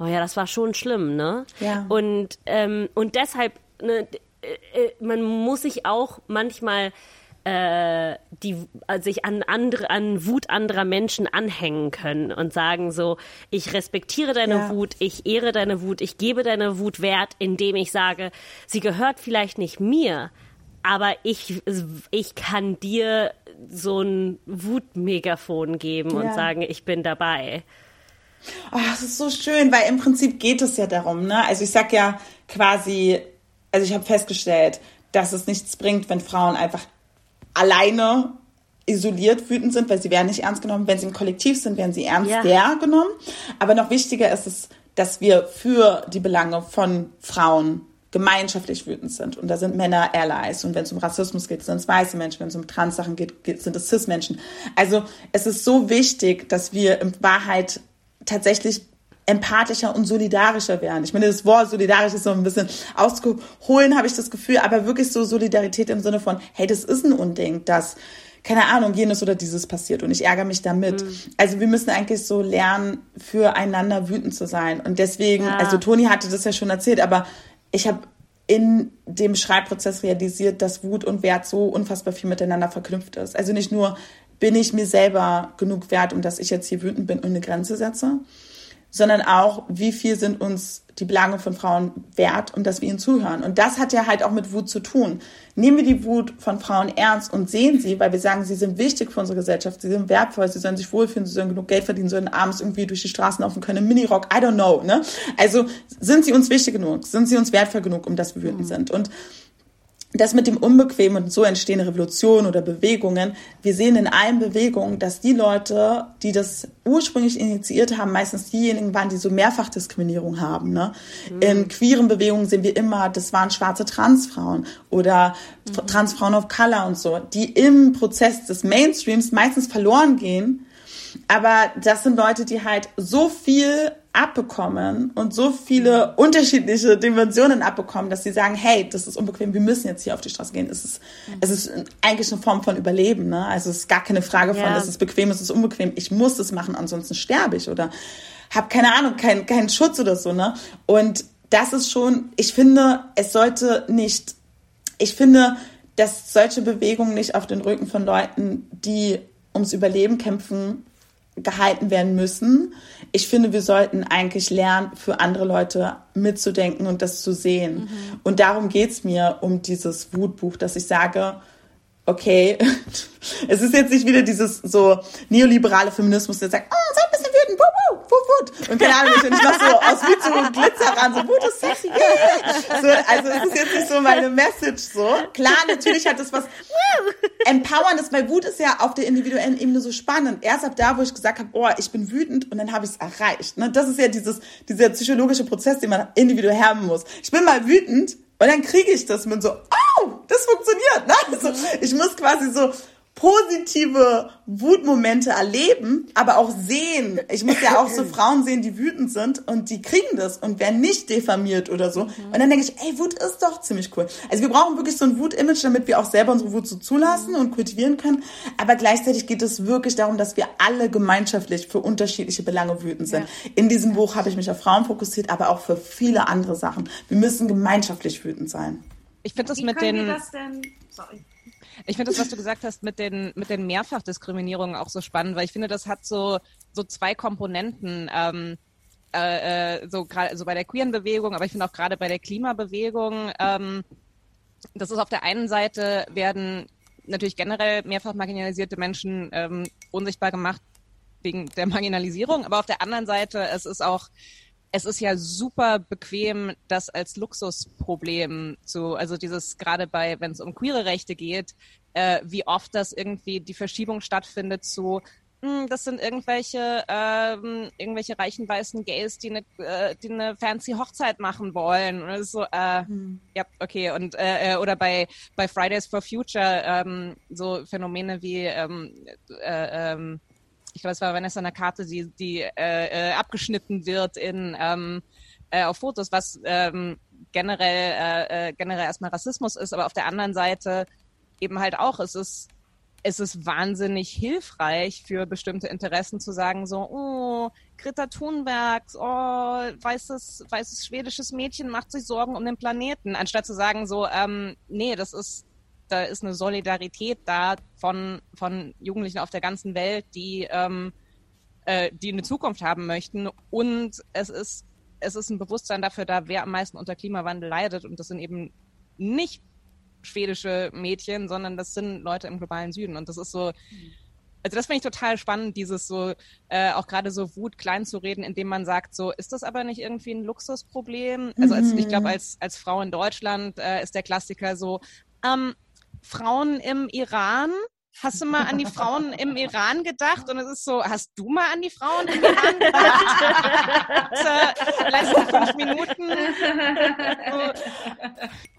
oh ja, das war schon schlimm, ne? Ja. Und, ähm, und deshalb, ne, äh, äh, man muss sich auch manchmal äh, die also sich an andere an Wut anderer Menschen anhängen können und sagen so ich respektiere deine ja. Wut ich ehre deine Wut ich gebe deine Wut wert indem ich sage sie gehört vielleicht nicht mir aber ich ich kann dir so ein Wutmegafon geben ja. und sagen, ich bin dabei. Oh, das ist so schön, weil im Prinzip geht es ja darum, ne? Also ich sag ja quasi, also ich habe festgestellt, dass es nichts bringt, wenn Frauen einfach alleine isoliert wütend sind, weil sie werden nicht ernst genommen. Wenn sie im Kollektiv sind, werden sie ernster ja. genommen. Aber noch wichtiger ist es, dass wir für die Belange von Frauen gemeinschaftlich wütend sind. Und da sind Männer Allies. Und wenn es um Rassismus geht, sind es weiße Menschen. Wenn es um Trans-Sachen geht, sind es Cis-Menschen. Also es ist so wichtig, dass wir in Wahrheit tatsächlich empathischer und solidarischer werden. Ich meine, das Wort solidarisch ist so ein bisschen auszuholen, habe ich das Gefühl, aber wirklich so Solidarität im Sinne von, hey, das ist ein Unding, dass keine Ahnung, jenes oder dieses passiert und ich ärgere mich damit. Mhm. Also wir müssen eigentlich so lernen, füreinander wütend zu sein. Und deswegen, ja. also Toni hatte das ja schon erzählt, aber ich habe in dem Schreibprozess realisiert, dass Wut und Wert so unfassbar viel miteinander verknüpft ist. Also nicht nur bin ich mir selber genug wert, um dass ich jetzt hier wütend bin und eine Grenze setze, sondern auch, wie viel sind uns die Belange von Frauen wert und dass wir ihnen zuhören. Und das hat ja halt auch mit Wut zu tun. Nehmen wir die Wut von Frauen ernst und sehen sie, weil wir sagen, sie sind wichtig für unsere Gesellschaft, sie sind wertvoll, sie sollen sich wohlfühlen, sie sollen genug Geld verdienen, sollen abends irgendwie durch die Straßen laufen können, im Minirock, I don't know. Ne? Also sind sie uns wichtig genug, sind sie uns wertvoll genug, um dass wir wütend mhm. sind. Und das mit dem Unbequemen und so entstehen Revolutionen oder Bewegungen. Wir sehen in allen Bewegungen, dass die Leute, die das ursprünglich initiiert haben, meistens diejenigen waren, die so Mehrfachdiskriminierung haben. Ne? Mhm. In queeren Bewegungen sehen wir immer, das waren schwarze Transfrauen oder mhm. Transfrauen of Color und so, die im Prozess des Mainstreams meistens verloren gehen. Aber das sind Leute, die halt so viel abbekommen und so viele unterschiedliche Dimensionen abbekommen, dass sie sagen, hey, das ist unbequem, wir müssen jetzt hier auf die Straße gehen. Es ist, es ist eigentlich eine Form von Überleben. Ne? Also es ist gar keine Frage von, ja. es ist bequem, es ist unbequem. Ich muss das machen, ansonsten sterbe ich oder habe keine Ahnung, keinen keinen Schutz oder so. Ne? Und das ist schon, ich finde, es sollte nicht, ich finde, dass solche Bewegungen nicht auf den Rücken von Leuten, die ums Überleben kämpfen, gehalten werden müssen. Ich finde, wir sollten eigentlich lernen, für andere Leute mitzudenken und das zu sehen. Mhm. Und darum geht's mir um dieses Wutbuch, dass ich sage, okay, es ist jetzt nicht wieder dieses so neoliberale Feminismus, der sagt, oh, wuh, wuh. Und keine Ahnung, ich mach so aus Wut so Glitzer ran, so Wut ist sexy, yeah. so, Also es ist jetzt nicht so meine Message so. Klar, natürlich hat das was Empowerndes, weil Wut ist ja auf der individuellen Ebene so spannend. Erst ab da, wo ich gesagt habe, oh, ich bin wütend und dann habe ich es erreicht. Ne? Das ist ja dieses, dieser psychologische Prozess, den man individuell haben muss. Ich bin mal wütend und dann kriege ich das mit so, oh, das funktioniert. Ne? Also ich muss quasi so positive Wutmomente erleben, aber auch sehen. Ich muss ja auch so Frauen sehen, die wütend sind und die kriegen das und werden nicht diffamiert oder so. Mhm. Und dann denke ich, ey, Wut ist doch ziemlich cool. Also wir brauchen wirklich so ein Wut-Image, damit wir auch selber unsere Wut so zulassen mhm. und kultivieren können. Aber gleichzeitig geht es wirklich darum, dass wir alle gemeinschaftlich für unterschiedliche Belange wütend sind. Ja. In diesem Buch habe ich mich auf Frauen fokussiert, aber auch für viele andere Sachen. Wir müssen gemeinschaftlich wütend sein. Ich finde das Wie mit den. Das denn? Sorry. Ich finde das, was du gesagt hast mit den, mit den Mehrfachdiskriminierungen auch so spannend, weil ich finde, das hat so, so zwei Komponenten. Ähm, äh, äh so gerade so bei der queeren Bewegung, aber ich finde auch gerade bei der Klimabewegung, ähm, das ist auf der einen Seite werden natürlich generell mehrfach marginalisierte Menschen ähm, unsichtbar gemacht wegen der Marginalisierung, aber auf der anderen Seite es ist auch es ist ja super bequem, das als Luxusproblem zu, also dieses gerade bei, wenn es um queere Rechte geht, äh, wie oft das irgendwie die Verschiebung stattfindet zu, mh, hm, das sind irgendwelche ähm, irgendwelche reichen weißen Gays, die eine äh, die eine fancy Hochzeit machen wollen ist so, äh, hm. ja okay und äh, äh, oder bei bei Fridays for Future ähm, so Phänomene wie ähm, äh, ähm, ich glaube, es war Vanessa Nakate, die, die äh, äh, abgeschnitten wird in ähm, äh, auf Fotos, was ähm, generell äh, äh, generell erstmal Rassismus ist, aber auf der anderen Seite eben halt auch, es ist es ist wahnsinnig hilfreich für bestimmte Interessen zu sagen so, oh, Greta Thunberg, oh, weißes, weißes schwedisches Mädchen macht sich Sorgen um den Planeten, anstatt zu sagen so, ähm, nee, das ist da ist eine Solidarität da von, von Jugendlichen auf der ganzen Welt, die, ähm, äh, die eine Zukunft haben möchten. Und es ist, es ist ein Bewusstsein dafür da, wer am meisten unter Klimawandel leidet. Und das sind eben nicht schwedische Mädchen, sondern das sind Leute im globalen Süden. Und das ist so, also das finde ich total spannend, dieses so, äh, auch gerade so Wut klein zu reden, indem man sagt, so, ist das aber nicht irgendwie ein Luxusproblem? Also als, ich glaube, als, als Frau in Deutschland äh, ist der Klassiker so, ähm, Frauen im Iran Hast du mal an die Frauen im Iran gedacht? Und es ist so, hast du mal an die Frauen im Iran gedacht? äh, letzten fünf Minuten.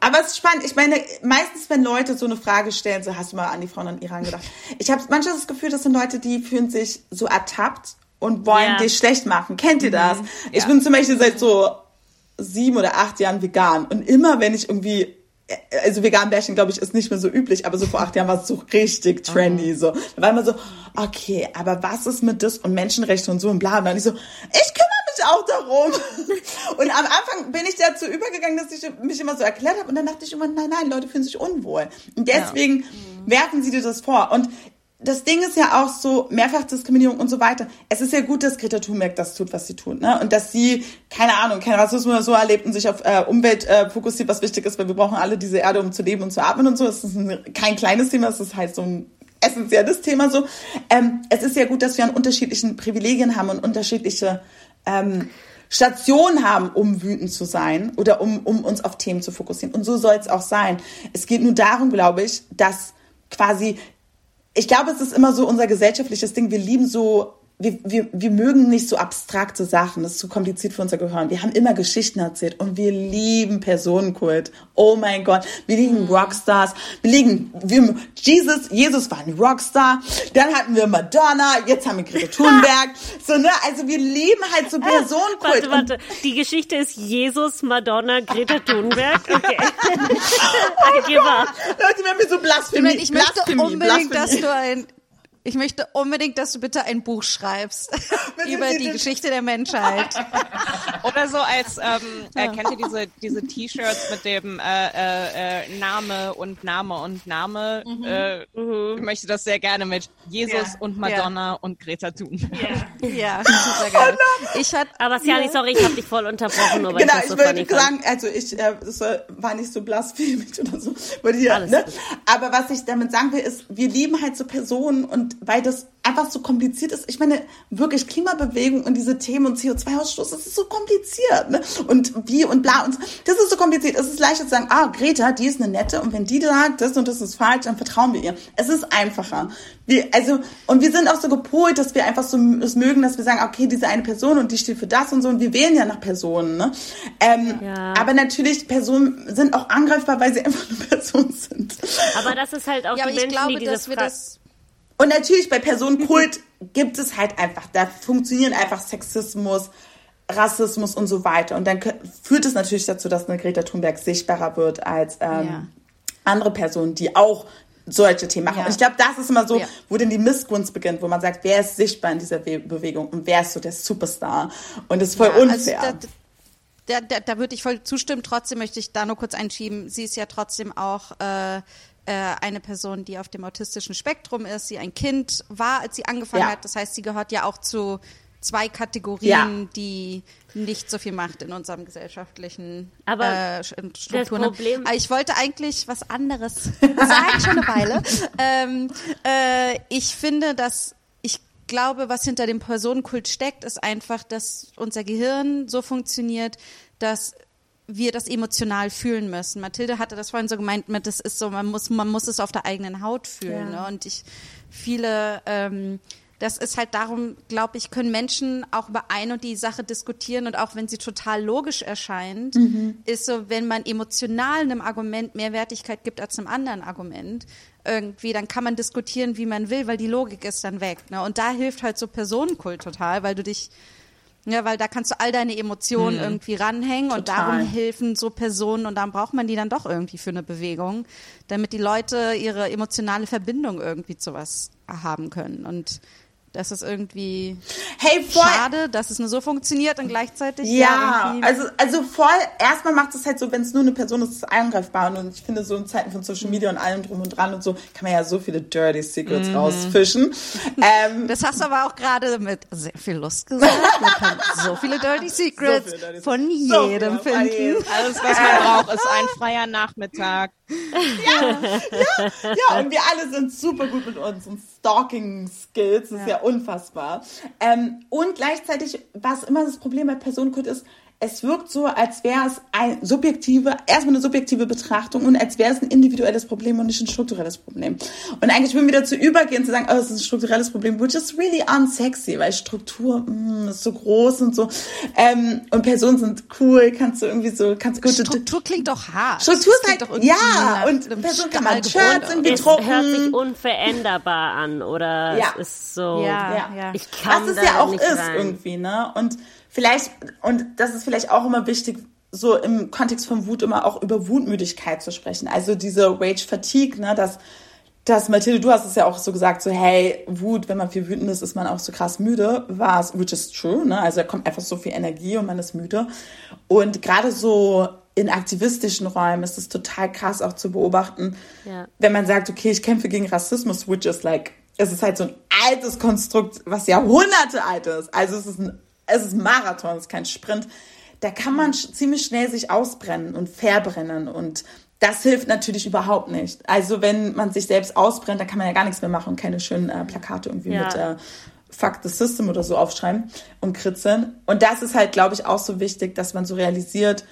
Aber es ist spannend. Ich meine, meistens, wenn Leute so eine Frage stellen, so hast du mal an die Frauen im Iran gedacht? Ich habe manchmal das Gefühl, das sind Leute, die fühlen sich so ertappt und wollen ja. dich schlecht machen. Kennt ihr das? Mhm. Ich ja. bin zum Beispiel seit so sieben oder acht Jahren vegan und immer, wenn ich irgendwie also vegan Bärchen, glaube ich, ist nicht mehr so üblich, aber so vor acht Jahren war es so richtig trendy, so. Da war immer so, okay, aber was ist mit das und Menschenrechte und so und bla, und dann ich so, ich kümmere mich auch darum. Und am Anfang bin ich dazu übergegangen, dass ich mich immer so erklärt habe und dann dachte ich immer, nein, nein, Leute fühlen sich unwohl. Und deswegen ja. werfen sie dir das vor. Und das Ding ist ja auch so Mehrfachdiskriminierung und so weiter. Es ist ja gut, dass Greta Thunberg das tut, was sie tut, ne? Und dass sie keine Ahnung, kein Rassismus oder so erlebt und sich auf äh, Umwelt äh, fokussiert, was wichtig ist, weil wir brauchen alle diese Erde, um zu leben und zu atmen und so. Das ist ein, kein kleines Thema, das ist halt so ein essentielles Thema so. Ähm, es ist ja gut, dass wir an unterschiedlichen Privilegien haben und unterschiedliche ähm, Stationen haben, um wütend zu sein oder um, um uns auf Themen zu fokussieren. Und so soll es auch sein. Es geht nur darum, glaube ich, dass quasi ich glaube, es ist immer so unser gesellschaftliches Ding. Wir lieben so wir, wir, wir mögen nicht so abstrakte Sachen. Das ist zu kompliziert für unser Gehirn. Wir haben immer Geschichten erzählt und wir lieben Personenkult. Oh mein Gott. Wir lieben mhm. Rockstars. Wir lieben, wir, Jesus, Jesus war ein Rockstar. Dann hatten wir Madonna. Jetzt haben wir Greta Thunberg. so, ne? Also wir lieben halt so Personenkult. Warte, warte. Die Geschichte ist Jesus, Madonna, Greta Thunberg. Okay. oh Leute, wenn wir so Blasphemie. Ich, meine, ich möchte unbedingt, Blasphemie. dass du ein ich möchte unbedingt, dass du bitte ein Buch schreibst über die Geschichte der Menschheit. Oder so als, ähm, äh, kennt ihr diese, diese T-Shirts mit dem äh, äh, äh, Name und Name und Name? Mhm. Äh, mhm. Ich möchte das sehr gerne mit Jesus ja. und Madonna ja. und Greta tun. Ja, ja super geil. Ich hat, Aber Siani, ja. sorry, ich habe dich voll unterbrochen. Nur weil genau, ich, das so ich würde sagen, also ich, äh, war nicht so blasphemisch oder so. Hier, ne? Aber was ich damit sagen will, ist, wir lieben halt so Personen und weil das einfach so kompliziert ist. Ich meine, wirklich Klimabewegung und diese Themen und CO2-Ausstoß, das ist so kompliziert. Ne? Und wie und bla und so. Das ist so kompliziert. Es ist leichter zu sagen, ah, Greta, die ist eine nette und wenn die sagt, das und das ist falsch, dann vertrauen wir ihr. Es ist einfacher. Wir, also, und wir sind auch so gepolt, dass wir einfach so es mögen, dass wir sagen, okay, diese eine Person und die steht für das und so und wir wählen ja nach Personen. Ne? Ähm, ja. Aber natürlich, Personen sind auch angreifbar, weil sie einfach eine Person sind. Aber das ist halt auch ja, die Menschen, glaube, die diese Frage und natürlich bei Personenkult gibt es halt einfach, da funktionieren einfach Sexismus, Rassismus und so weiter. Und dann führt es natürlich dazu, dass eine Greta Thunberg sichtbarer wird als ähm, ja. andere Personen, die auch solche Themen machen. Ja. Und ich glaube, das ist immer so, ja. wo denn die Missgunst beginnt, wo man sagt, wer ist sichtbar in dieser Bewegung und wer ist so der Superstar. Und das ist voll ja, also unfair. Also da, da, da würde ich voll zustimmen. Trotzdem möchte ich da nur kurz einschieben. Sie ist ja trotzdem auch äh, äh, eine Person, die auf dem autistischen Spektrum ist, sie ein Kind war, als sie angefangen ja. hat. Das heißt, sie gehört ja auch zu zwei Kategorien, ja. die nicht so viel Macht in unserem gesellschaftlichen Aber äh, Strukturen. Das Problem Aber ich wollte eigentlich was anderes sagen, schon eine Weile. ähm, äh, ich finde, dass ich glaube, was hinter dem Personenkult steckt, ist einfach, dass unser Gehirn so funktioniert, dass wir das emotional fühlen müssen. Mathilde hatte das vorhin so gemeint, das ist so, man muss, man muss es auf der eigenen Haut fühlen. Ja. Ne? Und ich, viele, ähm, das ist halt darum, glaube ich, können Menschen auch über ein und die Sache diskutieren und auch wenn sie total logisch erscheint, mhm. ist so, wenn man emotional einem Argument mehr Wertigkeit gibt als einem anderen Argument, irgendwie, dann kann man diskutieren, wie man will, weil die Logik ist dann weg. Ne? Und da hilft halt so Personenkult total, weil du dich ja, weil da kannst du all deine Emotionen mhm. irgendwie ranhängen Total. und darum helfen so Personen und darum braucht man die dann doch irgendwie für eine Bewegung, damit die Leute ihre emotionale Verbindung irgendwie zu was haben können. Und Das ist irgendwie hey, voll, schade, dass es nur so funktioniert und gleichzeitig. Ja, ja also, also voll, erstmal macht es halt so, wenn es nur eine Person ist, ist es eingreifbar. Und ich finde, so in Zeiten von Social Media und allem drum und dran und so, kann man ja so viele Dirty Secrets mhm. rausfischen. ähm, das hast du aber auch gerade mit sehr viel Lust gesagt. Man kann so viele Dirty Secrets so viele Dirty von jedem so finden. Alles, was man braucht, ist ein freier Nachmittag. Ja, ja, ja, und wir alle sind super gut mit unseren Stalking-Skills. Das ist ja unfassbar. Ähm, und gleichzeitig, was immer das Problem bei Personencode ist, es wirkt so, als wäre es ein subjektive, erstmal eine subjektive Betrachtung und als wäre es ein individuelles Problem und nicht ein strukturelles Problem. Und eigentlich würden wir dazu übergehen zu sagen, oh, es ist ein strukturelles Problem, which is really unsexy, weil Struktur mh, mm, ist so groß und so. Ähm, und Personen sind cool, kannst du irgendwie so, kannst gut. Struktur klingt doch hart. Struktur ist halt, ja, und Personen kann man Shirts irgendwie drucken. Es hört sich unveränderbar an, oder ja. es ist so, ja, ja. ich kann Was es ja auch ist rein. irgendwie, ne? Und vielleicht, und das ist vielleicht auch immer wichtig, so im Kontext von Wut immer auch über Wutmüdigkeit zu sprechen. Also diese Rage Fatigue, ne, dass, dass Mathilde, du hast es ja auch so gesagt, so hey, Wut, wenn man viel wütend ist, ist man auch so krass müde, war es, which is true, ne, also da kommt einfach so viel Energie und man ist müde. Und gerade so in aktivistischen Räumen ist es total krass auch zu beobachten, ja. wenn man sagt, okay, ich kämpfe gegen Rassismus, which is like, es ist halt so ein altes Konstrukt, was Jahrhunderte alt ist. Also es ist ein es ist Marathon, es ist kein Sprint. Da kann man ziemlich schnell sich ausbrennen und verbrennen und das hilft natürlich überhaupt nicht. Also wenn man sich selbst ausbrennt, dann kann man ja gar nichts mehr machen und keine schönen äh, Plakate irgendwie ja. mit äh, Fuck the System oder so aufschreiben und kritzeln. Und das ist halt, glaube ich, auch so wichtig, dass man so realisiert,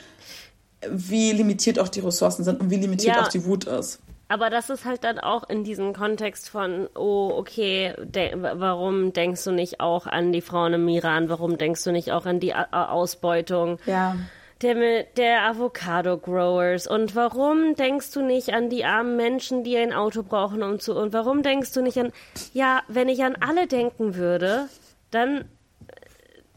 wie limitiert auch die Ressourcen sind und wie limitiert ja. auch die Wut ist. Aber das ist halt dann auch in diesem Kontext von, oh, okay, de warum denkst du nicht auch an die Frauen im Iran? Warum denkst du nicht auch an die A Ausbeutung? Ja. Der, der Avocado-Growers. Und warum denkst du nicht an die armen Menschen, die ein Auto brauchen um zu, und warum denkst du nicht an, ja, wenn ich an alle denken würde, dann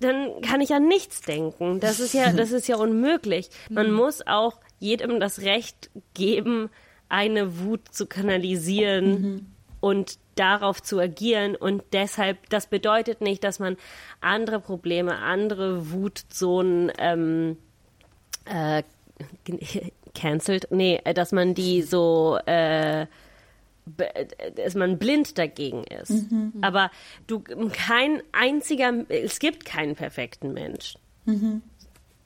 dann kann ich an nichts denken. Das ist ja, das ist ja unmöglich. Man muss auch jedem das Recht geben, eine Wut zu kanalisieren mhm. und darauf zu agieren. Und deshalb, das bedeutet nicht, dass man andere Probleme, andere Wutzonen ähm, äh, cancelt. Nee, dass man die so äh, dass man blind dagegen ist. Mhm. Aber du kein einziger, es gibt keinen perfekten Mensch. Mhm.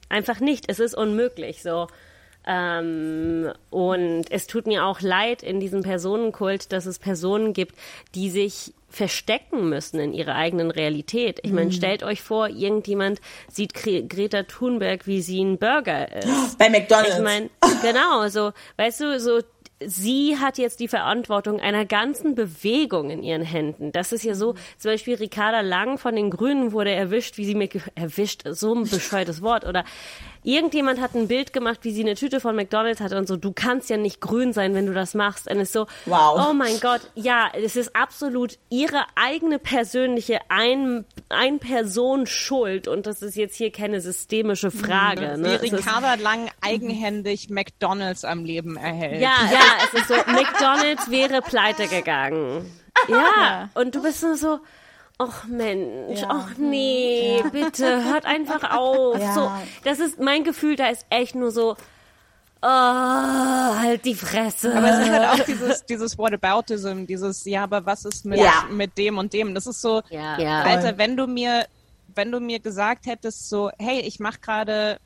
Einfach nicht. Es ist unmöglich. So ähm, und es tut mir auch leid in diesem Personenkult, dass es Personen gibt, die sich verstecken müssen in ihrer eigenen Realität. Ich meine, mhm. stellt euch vor, irgendjemand sieht Greta Thunberg, wie sie ein Burger ist. Bei McDonald's. Ich meine, genau, so, weißt du, so sie hat jetzt die Verantwortung einer ganzen Bewegung in ihren Händen. Das ist ja so, zum Beispiel Ricarda Lang von den Grünen wurde erwischt, wie sie mir erwischt, so ein bescheuertes Wort, oder irgendjemand hat ein Bild gemacht, wie sie eine Tüte von McDonalds hatte und so, du kannst ja nicht grün sein, wenn du das machst. Und es ist so, wow. oh mein Gott, ja, es ist absolut ihre eigene persönliche ein, ein Person Schuld und das ist jetzt hier keine systemische Frage. Mhm. Ne? Wie Ricarda Lang eigenhändig McDonalds am Leben erhält. Ja, ja, es ist so, McDonalds wäre pleite gegangen. Ja, und du bist nur so, Och Mensch, ja. och nee, ja. bitte, hört einfach auf. Ja. So, das ist mein Gefühl, da ist echt nur so, oh, halt die Fresse. Aber es ist halt auch dieses, dieses Whataboutism, dieses, ja, aber was ist mit, ja. mit dem und dem? Das ist so, ja. Alter, wenn du mir, wenn du mir gesagt hättest, so, hey, ich mache gerade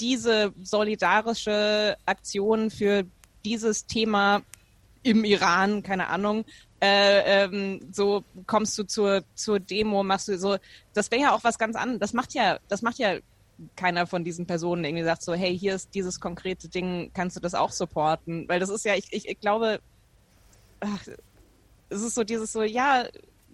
diese solidarische Aktion für dieses Thema im Iran, keine Ahnung, äh, ähm, so kommst du zur, zur Demo, machst du so, das wäre ja auch was ganz anderes. Das macht ja, das macht ja keiner von diesen Personen irgendwie sagt so, hey, hier ist dieses konkrete Ding, kannst du das auch supporten? Weil das ist ja, ich, ich, ich glaube, ach, es ist so dieses so, ja,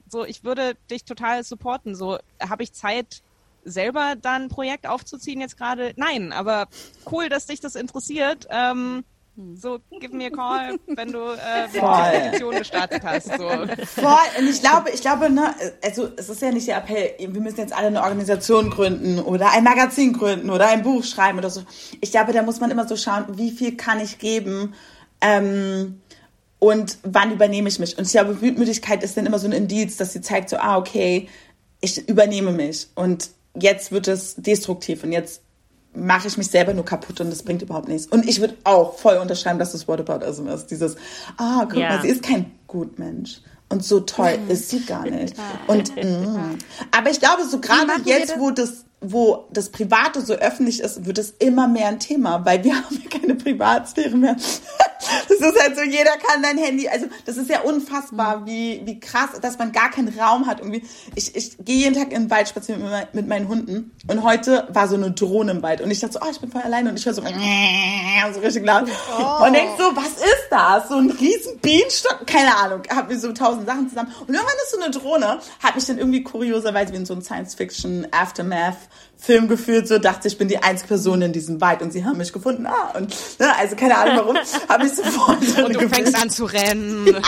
so, ich würde dich total supporten. So, habe ich Zeit, selber dann ein Projekt aufzuziehen jetzt gerade? Nein, aber cool, dass dich das interessiert. Ähm, hm. So, give me a call, wenn du äh, die Petition gestartet hast. So. Voll. Und ich glaube, ich glaube, ne, also es ist ja nicht der Appell, wir müssen jetzt alle eine Organisation gründen oder ein Magazin gründen oder ein Buch schreiben oder so. Ich glaube, da muss man immer so schauen, wie viel kann ich geben, ähm, und wann übernehme ich mich. Und ich glaube, Wutmüdigkeit ist dann immer so ein Indiz, dass sie zeigt so, ah, okay, ich übernehme mich und jetzt wird es destruktiv und jetzt mache ich mich selber nur kaputt und das bringt überhaupt nichts. Und ich würde auch voll unterschreiben, dass das Whataboutism ist. Dieses, ah, guck ja. mal, sie ist kein Gutmensch. Und so toll ist sie gar nicht. Und, mh. aber ich glaube, so gerade jetzt, wo das wo das Private so öffentlich ist, wird es immer mehr ein Thema, weil wir haben ja keine Privatsphäre mehr. Das ist halt so, jeder kann dein Handy, also das ist ja unfassbar, wie, wie krass, dass man gar keinen Raum hat irgendwie. Ich, ich gehe jeden Tag in den Wald spazieren mit, mit meinen Hunden und heute war so eine Drohne im Wald und ich dachte so, oh, ich bin voll alleine und ich höre so, so richtig laut oh. und denk so, was ist das? So ein riesen Bienenstock, keine Ahnung, hab mir so tausend Sachen zusammen und irgendwann ist so eine Drohne, hat mich dann irgendwie kurioserweise wie in so einem Science-Fiction Aftermath Film gefühlt, so dachte ich bin die einzige Person in diesem Wald und sie haben mich gefunden. Ah, und ne, also keine Ahnung warum, habe ich sofort Und du gefunden. fängst an zu rennen. oh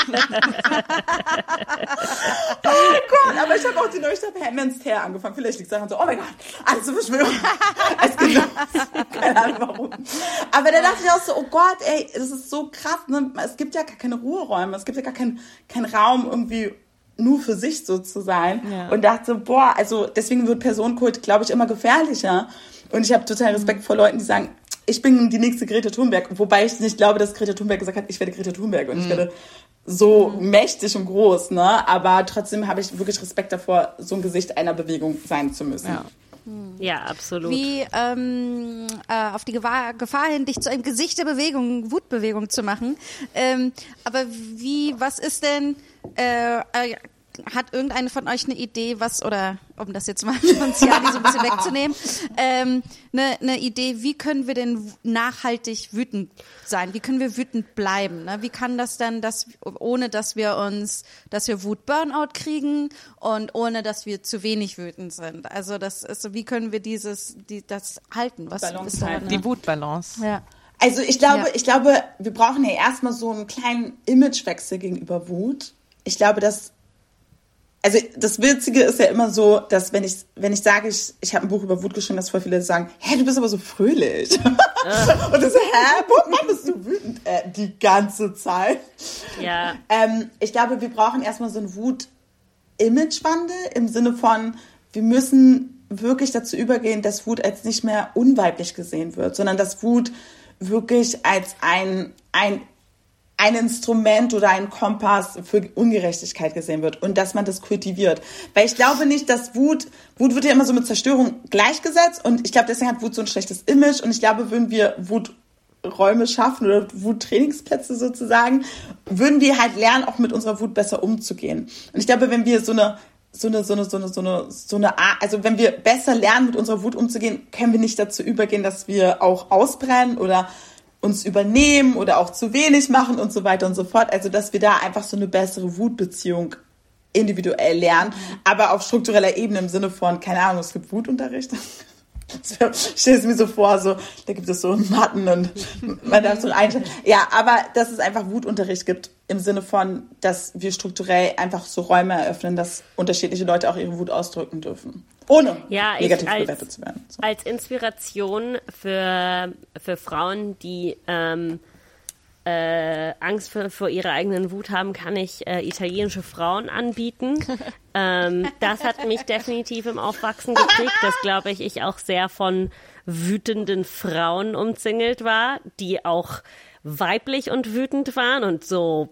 Gott, aber ich habe auch die neue Staffel Handman's Tale angefangen. Vielleicht liegt es daran so, oh mein Gott, alles Verschwörung. keine Ahnung warum. Aber da dachte ich auch so, oh Gott, ey, das ist so krass. Ne? Es gibt ja gar keine Ruheräume, es gibt ja gar keinen kein Raum irgendwie nur für sich so zu sein ja. und dachte, boah, also deswegen wird Personenkult, glaube ich, immer gefährlicher. Und ich habe total Respekt mhm. vor Leuten, die sagen, ich bin die nächste Greta Thunberg, wobei ich nicht glaube, dass Greta Thunberg gesagt hat, ich werde Greta Thunberg und mhm. ich werde so mhm. mächtig und groß, ne? Aber trotzdem habe ich wirklich Respekt davor, so ein Gesicht einer Bewegung sein zu müssen. Ja. Ja, absolut. Wie ähm, äh, auf die Gefahr, Gefahr hin, dich zu einem Gesicht der Bewegung, Wutbewegung zu machen. Ähm, aber wie, was ist denn, äh, äh, hat irgendeine von euch eine Idee, was, oder um das jetzt mal von Ciali so ein bisschen wegzunehmen, ähm, eine, eine Idee, wie können wir denn nachhaltig wütend sein? Wie können wir wütend bleiben? Ne? Wie kann das dann, dass, ohne dass wir uns, dass wir Wut-Burnout kriegen und ohne dass wir zu wenig wütend sind? Also das ist so, wie können wir dieses, die, das halten? Was Balance ist da, ne? Die Wutbalance. Ja. Also ich glaube, ja. ich glaube, wir brauchen ja erstmal so einen kleinen Imagewechsel gegenüber Wut ich glaube, dass also das Witzige ist ja immer so, dass wenn ich wenn ich sage, ich, ich habe ein Buch über Wut geschrieben, dass voll viele sagen, hä, du bist aber so fröhlich. Ah. Und das so, hä, warum bist du wütend? Äh, die ganze Zeit. Ja. Ähm, ich glaube, wir brauchen erstmal so einen Wut-Imagewandel im Sinne von, wir müssen wirklich dazu übergehen, dass Wut als nicht mehr unweiblich gesehen wird, sondern dass Wut wirklich als ein, ein ein Instrument oder ein Kompass für Ungerechtigkeit gesehen wird und dass man das kultiviert. Weil ich glaube nicht, dass Wut, Wut wird ja immer so mit Zerstörung gleichgesetzt und ich glaube, deswegen hat Wut so ein schlechtes Image und ich glaube, würden wir Wuträume schaffen oder Wuttrainingsplätze sozusagen, würden wir halt lernen, auch mit unserer Wut besser umzugehen. Und ich glaube, wenn wir so eine so eine, so eine, so eine, so eine, so eine Art, also wenn wir besser lernen, mit unserer Wut umzugehen, können wir nicht dazu übergehen, dass wir auch ausbrennen oder uns übernehmen oder auch zu wenig machen und so weiter und so fort. Also, dass wir da einfach so eine bessere Wutbeziehung individuell lernen, aber auf struktureller Ebene im Sinne von, keine Ahnung, es gibt Wutunterricht. Ich stelle es mir so vor, so, da gibt es so Matten und man darf so einstellen. Ja, aber dass es einfach Wutunterricht gibt im Sinne von, dass wir strukturell einfach so Räume eröffnen, dass unterschiedliche Leute auch ihre Wut ausdrücken dürfen ohne ja, negativ als, bewertet zu werden. So. Als Inspiration für, für Frauen, die ähm, äh, Angst vor, vor ihrer eigenen Wut haben, kann ich äh, italienische Frauen anbieten. ähm, das hat mich definitiv im Aufwachsen geprägt, dass, glaube ich, ich auch sehr von wütenden Frauen umzingelt war, die auch weiblich und wütend waren und so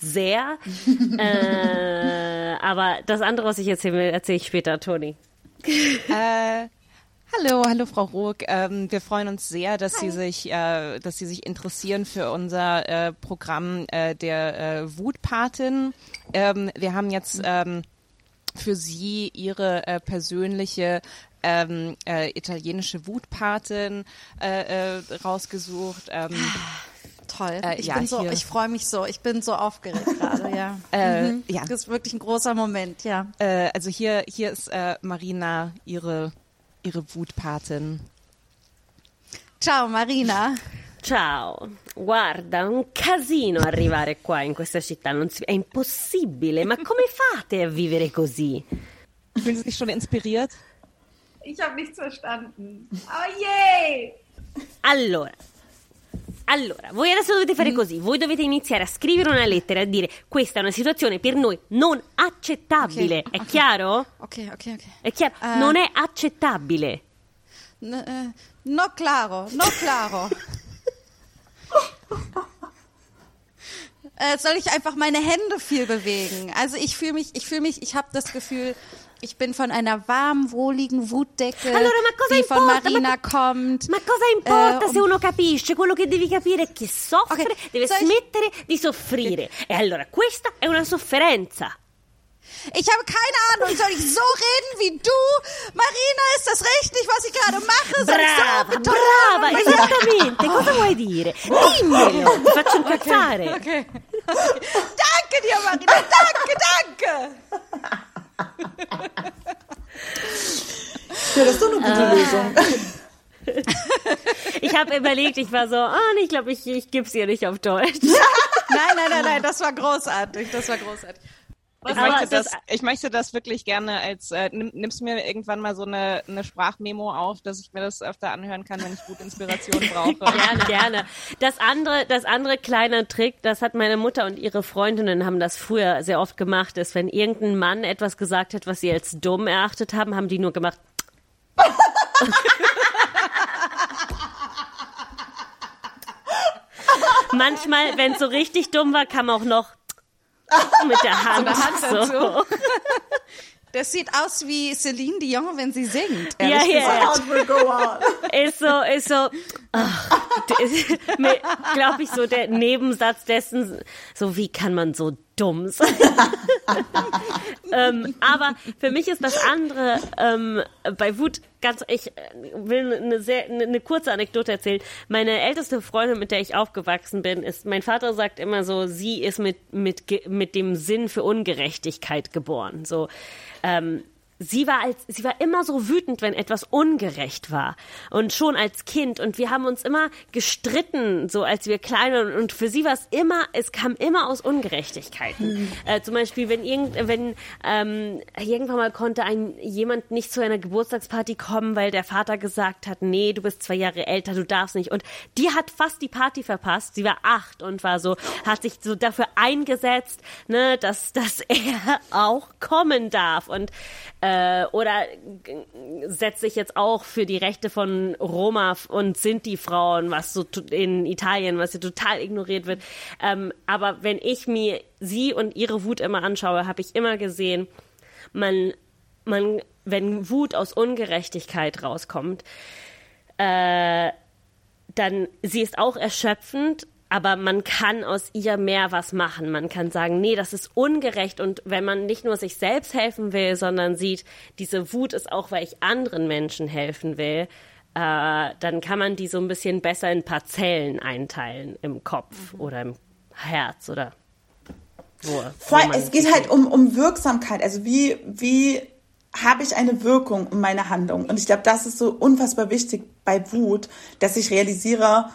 sehr. äh, aber das andere, was ich erzählen will, erzähle ich später, Toni. Äh, hallo, hallo Frau Ruck. Ähm, wir freuen uns sehr, dass Hi. Sie sich, äh, dass Sie sich interessieren für unser äh, Programm äh, der äh, Wutpatin. Ähm, wir haben jetzt ähm, für Sie Ihre persönliche ähm, äh, italienische Wutpatin äh, äh, rausgesucht. Ähm, toll. Äh, ich ja, bin so, ich freue mich so. Ich bin so aufgeregt gerade, ja. äh, mhm. ja. Das ist wirklich ein großer Moment, ja. Äh, also hier, hier ist äh, Marina ihre, ihre Wutpatin. Ciao Marina. Ciao, guarda, un casino arrivare qua in questa città, non si... è impossibile, ma come fate a vivere così? Fühlen Sie sich schon inspiriert? Ich habe nichts verstanden. Oh je! Allora, Allora, voi adesso dovete fare così, voi dovete iniziare a scrivere una lettera e a dire questa è una situazione per noi non accettabile, Ok, è ok. chiaro? Ok, ok, ok. È chiaro? Eh. Non è accettabile. N äh, no claro, no claro. äh, soll ich einfach meine Hände viel bewegen? Also ich fühle mich, ich fühle mich, ich habe das Gefühl, ich bin von einer warmen, wohligen Wutdecke, Allora, die von importa? Marina Ma- kommt. Ma cosa importa Eh, se uno capisce? Quello che devi capire è che soffre, Ok, deve soll ich- smettere di soffrire. E allora questa è una sofferenza. Ich habe keine Ahnung, soll ich so reden wie du? Marina, ist das rechtlich, was ich gerade mache? Soll ich so Brava, brava, esattamente. Cosa vuoi dire? Dimmelo, ti faccio incazzare. Okay. danke dir, Marina, danke, danke. Ja, das ist doch eine gute Lösung. Ich habe überlegt, ich war so, ah, nee, ich glaube, ich, ich gebe es ihr nicht auf Deutsch. Nein, nein, nein, nein, das war großartig, das war großartig. Ich möchte, das- ich möchte das wirklich gerne als, äh, nimm, nimmst du mir irgendwann mal so eine, eine Sprachmemo auf, dass ich mir das öfter anhören kann, wenn ich gute Inspiration brauche. Gerne, gerne. Das andere, das andere kleine Trick, das hat meine Mutter und ihre Freundinnen haben das früher sehr oft gemacht, ist, wenn irgendein Mann etwas gesagt hat, was sie als dumm erachtet haben, haben die nur gemacht. Manchmal, wenn es so richtig dumm war, kam auch noch mit der Hand. Hand so. dazu. Das sieht aus wie Celine Dion, wenn sie singt. Ja, ja, on. ist so, ist so, glaube ich, so der Nebensatz dessen, so wie kann man so sein? ähm, aber für mich ist das andere ähm, bei Wut ganz, ich äh, will eine sehr, eine, eine kurze Anekdote erzählen. Meine älteste Freundin, mit der ich aufgewachsen bin, ist, mein Vater sagt immer so, sie ist mit, mit, mit dem Sinn für Ungerechtigkeit geboren. So, ähm, Sie war als, sie war immer so wütend, wenn etwas ungerecht war. Und schon als Kind. Und wir haben uns immer gestritten, so als wir klein waren. Und für sie war es immer, es kam immer aus Ungerechtigkeiten. Äh, zum Beispiel, wenn irgend, wenn, ähm, irgendwann mal konnte ein, jemand nicht zu einer Geburtstagsparty kommen, weil der Vater gesagt hat, nee, du bist zwei Jahre älter, du darfst nicht. Und die hat fast die Party verpasst. Sie war acht und war so, hat sich so dafür eingesetzt, ne, dass, dass er auch kommen darf. Und, äh, oder g- setzt sich jetzt auch für die Rechte von Roma und Sinti-Frauen, was so in Italien, was ja total ignoriert wird. Ähm, aber wenn ich mir sie und ihre Wut immer anschaue, habe ich immer gesehen, man, man, wenn Wut aus Ungerechtigkeit rauskommt, äh, dann sie ist auch erschöpfend, aber man kann aus ihr mehr was machen. Man kann sagen, nee, das ist ungerecht. Und wenn man nicht nur sich selbst helfen will, sondern sieht, diese Wut ist auch, weil ich anderen Menschen helfen will, äh, dann kann man die so ein bisschen besser in Parzellen einteilen im Kopf oder im Herz oder wo. wo Voll, es geht halt um, um Wirksamkeit. Also wie, wie habe ich eine Wirkung um meine Handlung? Und ich glaube, das ist so unfassbar wichtig bei Wut, dass ich realisiere,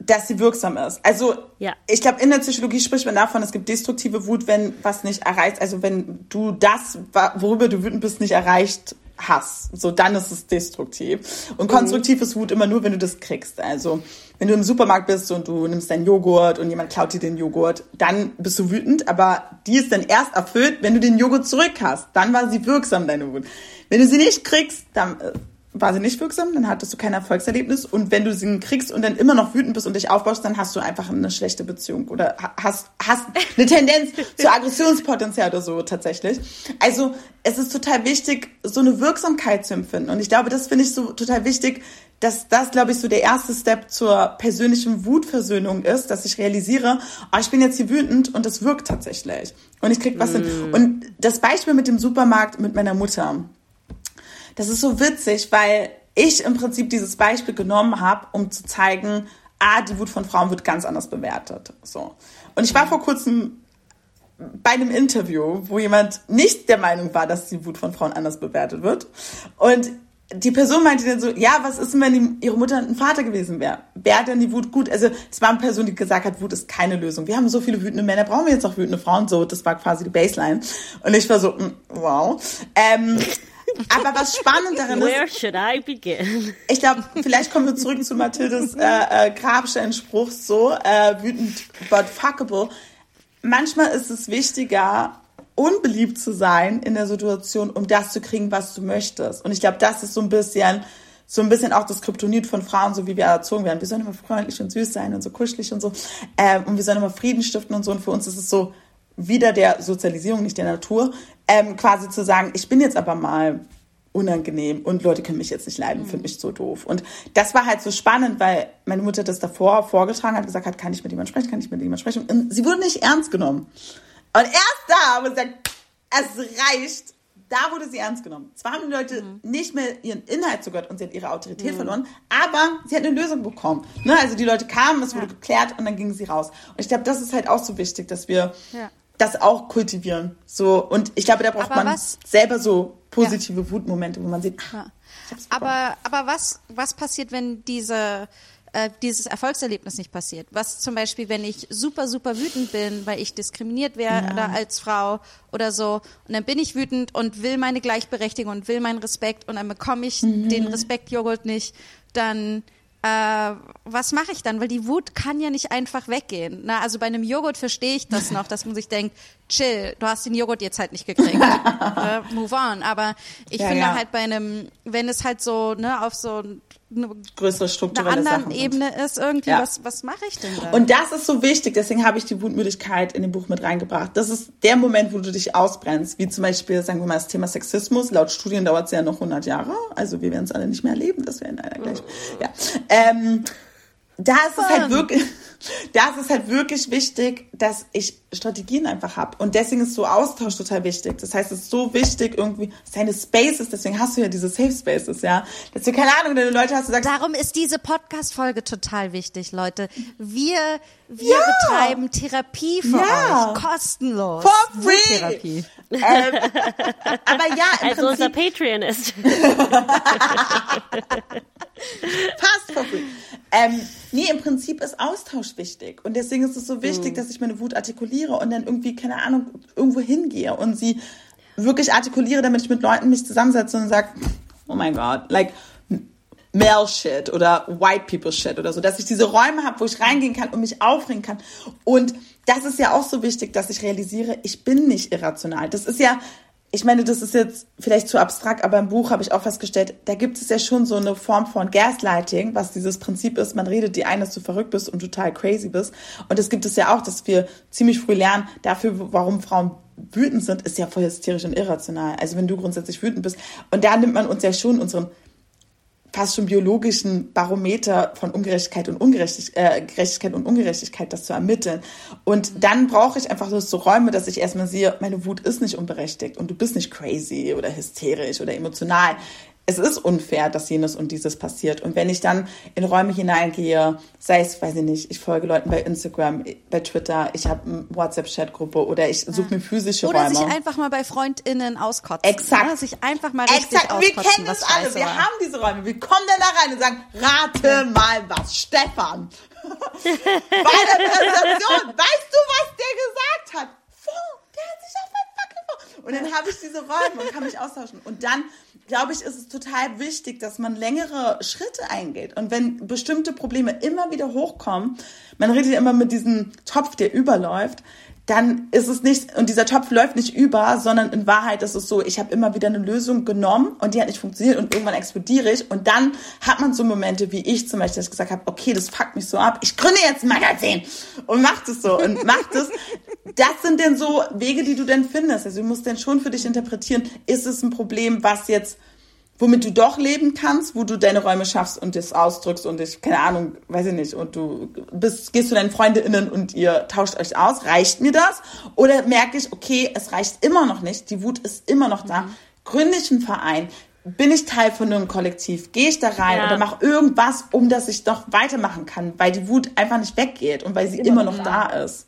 dass sie wirksam ist. Also Ja. ich glaube, in der Psychologie spricht man davon, es gibt destruktive Wut, wenn was nicht erreicht, also wenn du das, worüber du wütend bist, nicht erreicht hast, so dann ist es destruktiv. Und konstruktiv ist Wut immer nur, wenn du das kriegst. Also wenn du im Supermarkt bist und du nimmst deinen Joghurt und jemand klaut dir den Joghurt, dann bist du wütend, aber die ist dann erst erfüllt, wenn du den Joghurt zurück hast. Dann war sie wirksam, deine Wut. Wenn du sie nicht kriegst, dann äh, war sie nicht wirksam, dann hattest du kein Erfolgserlebnis. Und wenn du sie kriegst und dann immer noch wütend bist und dich aufbaust, dann hast du einfach eine schlechte Beziehung oder ha- hast, hast eine Tendenz zu Aggressionspotenzial oder so tatsächlich. Also es ist total wichtig, so eine Wirksamkeit zu empfinden. Und ich glaube, das finde ich so total wichtig, dass das, glaube ich, so der erste Step zur persönlichen Wutversöhnung ist, dass ich realisiere, oh, ich bin jetzt hier wütend und das wirkt tatsächlich. Und ich krieg was hin. Und das Beispiel mit dem Supermarkt mit meiner Mutter, das ist so witzig, weil ich im Prinzip dieses Beispiel genommen habe, um zu zeigen, ah, die Wut von Frauen wird ganz anders bewertet. So. Und ich war vor kurzem bei einem Interview, wo jemand nicht der Meinung war, dass die Wut von Frauen anders bewertet wird. Und die Person meinte dann so, ja, was ist denn, wenn ihre Mutter ein Vater gewesen wäre? Wäre denn die Wut gut? Also es war eine Person, die gesagt hat, Wut ist keine Lösung. Wir haben so viele wütende Männer, brauchen wir jetzt auch wütende Frauen? So, das war quasi die Baseline. Und ich war so, mm, wow. Ähm, Aber was spannend daran Where ist, should I begin? ich glaube, vielleicht kommen wir zurück zu Mathildes äh, äh, Grabsteinspruch so, äh, wütend, but fuckable. Manchmal ist es wichtiger, unbeliebt zu sein in der Situation, um das zu kriegen, was du möchtest. Und ich glaube, das ist so ein bisschen, so ein bisschen auch das Kryptonit von Frauen, so wie wir erzogen werden. Wir sollen immer freundlich und süß sein und so kuschelig und so. Ähm, und wir sollen immer Frieden stiften und so. Und für uns ist es so wieder der Sozialisierung, nicht der Natur, ähm, quasi zu sagen, ich bin jetzt aber mal unangenehm und Leute können mich jetzt nicht leiden, finde mich so doof. Und das war halt so spannend, weil meine Mutter das davor vorgetragen hat, gesagt hat, kann ich mit jemandem sprechen, kann ich mit jemandem sprechen. Und sie wurde nicht ernst genommen. Und erst da, wo sie sagt, es reicht, da wurde sie ernst genommen. Zwar haben die Leute nicht mehr ihren Inhalt zugehört und sie hat ihre Autorität verloren, aber sie hat eine Lösung bekommen. Ne? Also die Leute kamen, es wurde geklärt und dann gingen sie raus. Und ich glaube, das ist halt auch so wichtig, dass wir Ja. Das auch kultivieren. So, und ich glaube, da braucht Aber man was- selber so positive Wutmomente, wo man sieht, ah, hab's bekommen. Aber, aber was, was passiert, wenn diese, äh, dieses Erfolgserlebnis nicht passiert? Was zum Beispiel, wenn ich super, super wütend bin, weil ich diskriminiert werde als Frau oder so, und dann bin ich wütend und will meine Gleichberechtigung und will meinen Respekt und dann bekomme ich den Respektjoghurt nicht, dann äh, was mache ich dann? Weil die Wut kann ja nicht einfach weggehen. Na, also bei einem Joghurt verstehe ich das noch, dass man sich denkt, chill, du hast den Joghurt jetzt halt nicht gekriegt. äh, move on. Aber ich Ja, finde ja. halt bei einem, wenn es halt so, ne, auf so eine, größere einer strukturelle anderen Sachen sind. Ebene ist irgendwie, Ja. was, was mache ich denn da? Und das ist so wichtig, deswegen habe ich die Wutmüdigkeit in dem Buch mit reingebracht. Das ist der Moment, wo du dich ausbrennst, wie zum Beispiel, sagen wir mal, das Thema Sexismus. Laut Studien dauert es ja noch 100 Jahre, also wir werden es alle nicht mehr erleben, das wäre in einer gleich. Ja. Ähm, da ist es halt wirklich, da ist es halt wirklich wichtig, dass ich Strategien einfach habe. Und deswegen ist so Austausch total wichtig. Das heißt, es ist so wichtig, irgendwie seine Spaces, deswegen hast du ja diese Safe Spaces, ja. Dass du, keine Ahnung, deine Leute hast, du sagst, Darum ist diese Podcast-Folge total wichtig, Leute. Wir, wir Ja. betreiben Therapie für Ja. euch. Kostenlos. For free. Therapie. aber ja, im Also unser Prinzip Patreon ist. Fast for free. Ähm, nee, im Prinzip ist Austausch wichtig. Und deswegen ist es so wichtig, dass ich meine Wut artikuliere und dann irgendwie, keine Ahnung, irgendwo hingehe und sie wirklich artikuliere, damit ich mit Leuten mich zusammensetze und sage, oh mein Gott, like male shit oder white people shit oder so, dass ich diese Räume habe, wo ich reingehen kann und mich aufregen kann. Und das ist ja auch so wichtig, dass ich realisiere, ich bin nicht irrational. Das ist ja, ich meine, das ist jetzt vielleicht zu abstrakt, aber im Buch habe ich auch festgestellt, da gibt es ja schon so eine Form von Gaslighting, was dieses Prinzip ist, man redet dir ein, dass du verrückt bist und total crazy bist. Und das gibt es ja auch, dass wir ziemlich früh lernen, dafür, warum Frauen wütend sind, ist ja voll hysterisch und irrational. Also wenn du grundsätzlich wütend bist. Und da nimmt man uns ja schon unseren fast schon biologischen Barometer von Ungerechtigkeit und Ungerechtigkeit, äh, Gerechtigkeit und Ungerechtigkeit, das zu ermitteln. Und dann brauche ich einfach so Räume, dass ich erstmal sehe, meine Wut ist nicht unberechtigt und du bist nicht crazy oder hysterisch oder emotional. Es ist unfair, dass jenes und dieses passiert. Und wenn ich dann in Räume hineingehe, sei es, weiß ich nicht, ich folge Leuten bei Instagram, bei Twitter, ich habe eine WhatsApp-Chat-Gruppe oder ich suche mir physische Oder Räume. sich einfach mal bei FreundInnen auskotzen. Exakt. Ne? Sich einfach mal richtig Exakt, wir auskotzen, kennen was das alle. Wir war. haben diese Räume. Wir kommen dann da rein und sagen, rate mal was, Stefan. Bei der Präsentation, weißt du, was der gesagt hat? Vor, der hat sich auf mein vor. Und dann habe ich diese Räume und kann mich austauschen. Und dann, glaube ich, ist es total wichtig, dass man längere Schritte eingeht. Und wenn bestimmte Probleme immer wieder hochkommen, man redet ja immer mit diesem Topf, der überläuft, dann ist es nicht, und dieser Topf läuft nicht über, sondern in Wahrheit ist es so, ich habe immer wieder eine Lösung genommen und die hat nicht funktioniert und irgendwann explodiere ich und dann hat man so Momente wie ich zum Beispiel, dass ich gesagt habe, okay, das fuckt mich so ab, ich gründe jetzt ein Magazin und macht es so und macht es. Das sind denn so Wege, die du denn findest. Also du musst dann schon für dich interpretieren, ist es ein Problem, was jetzt womit du doch leben kannst, wo du deine Räume schaffst und das ausdrückst und ich, keine Ahnung, weiß ich nicht, und du bist, gehst zu deinen FreundInnen und ihr tauscht euch aus, reicht mir das? Oder merke ich, okay, es reicht immer noch nicht, die Wut ist immer noch da, gründe ich einen Verein, bin ich Teil von einem Kollektiv, gehe ich da rein Ja. oder mache irgendwas, um dass ich doch weitermachen kann, weil die Wut einfach nicht weggeht und weil sie immer noch da ist.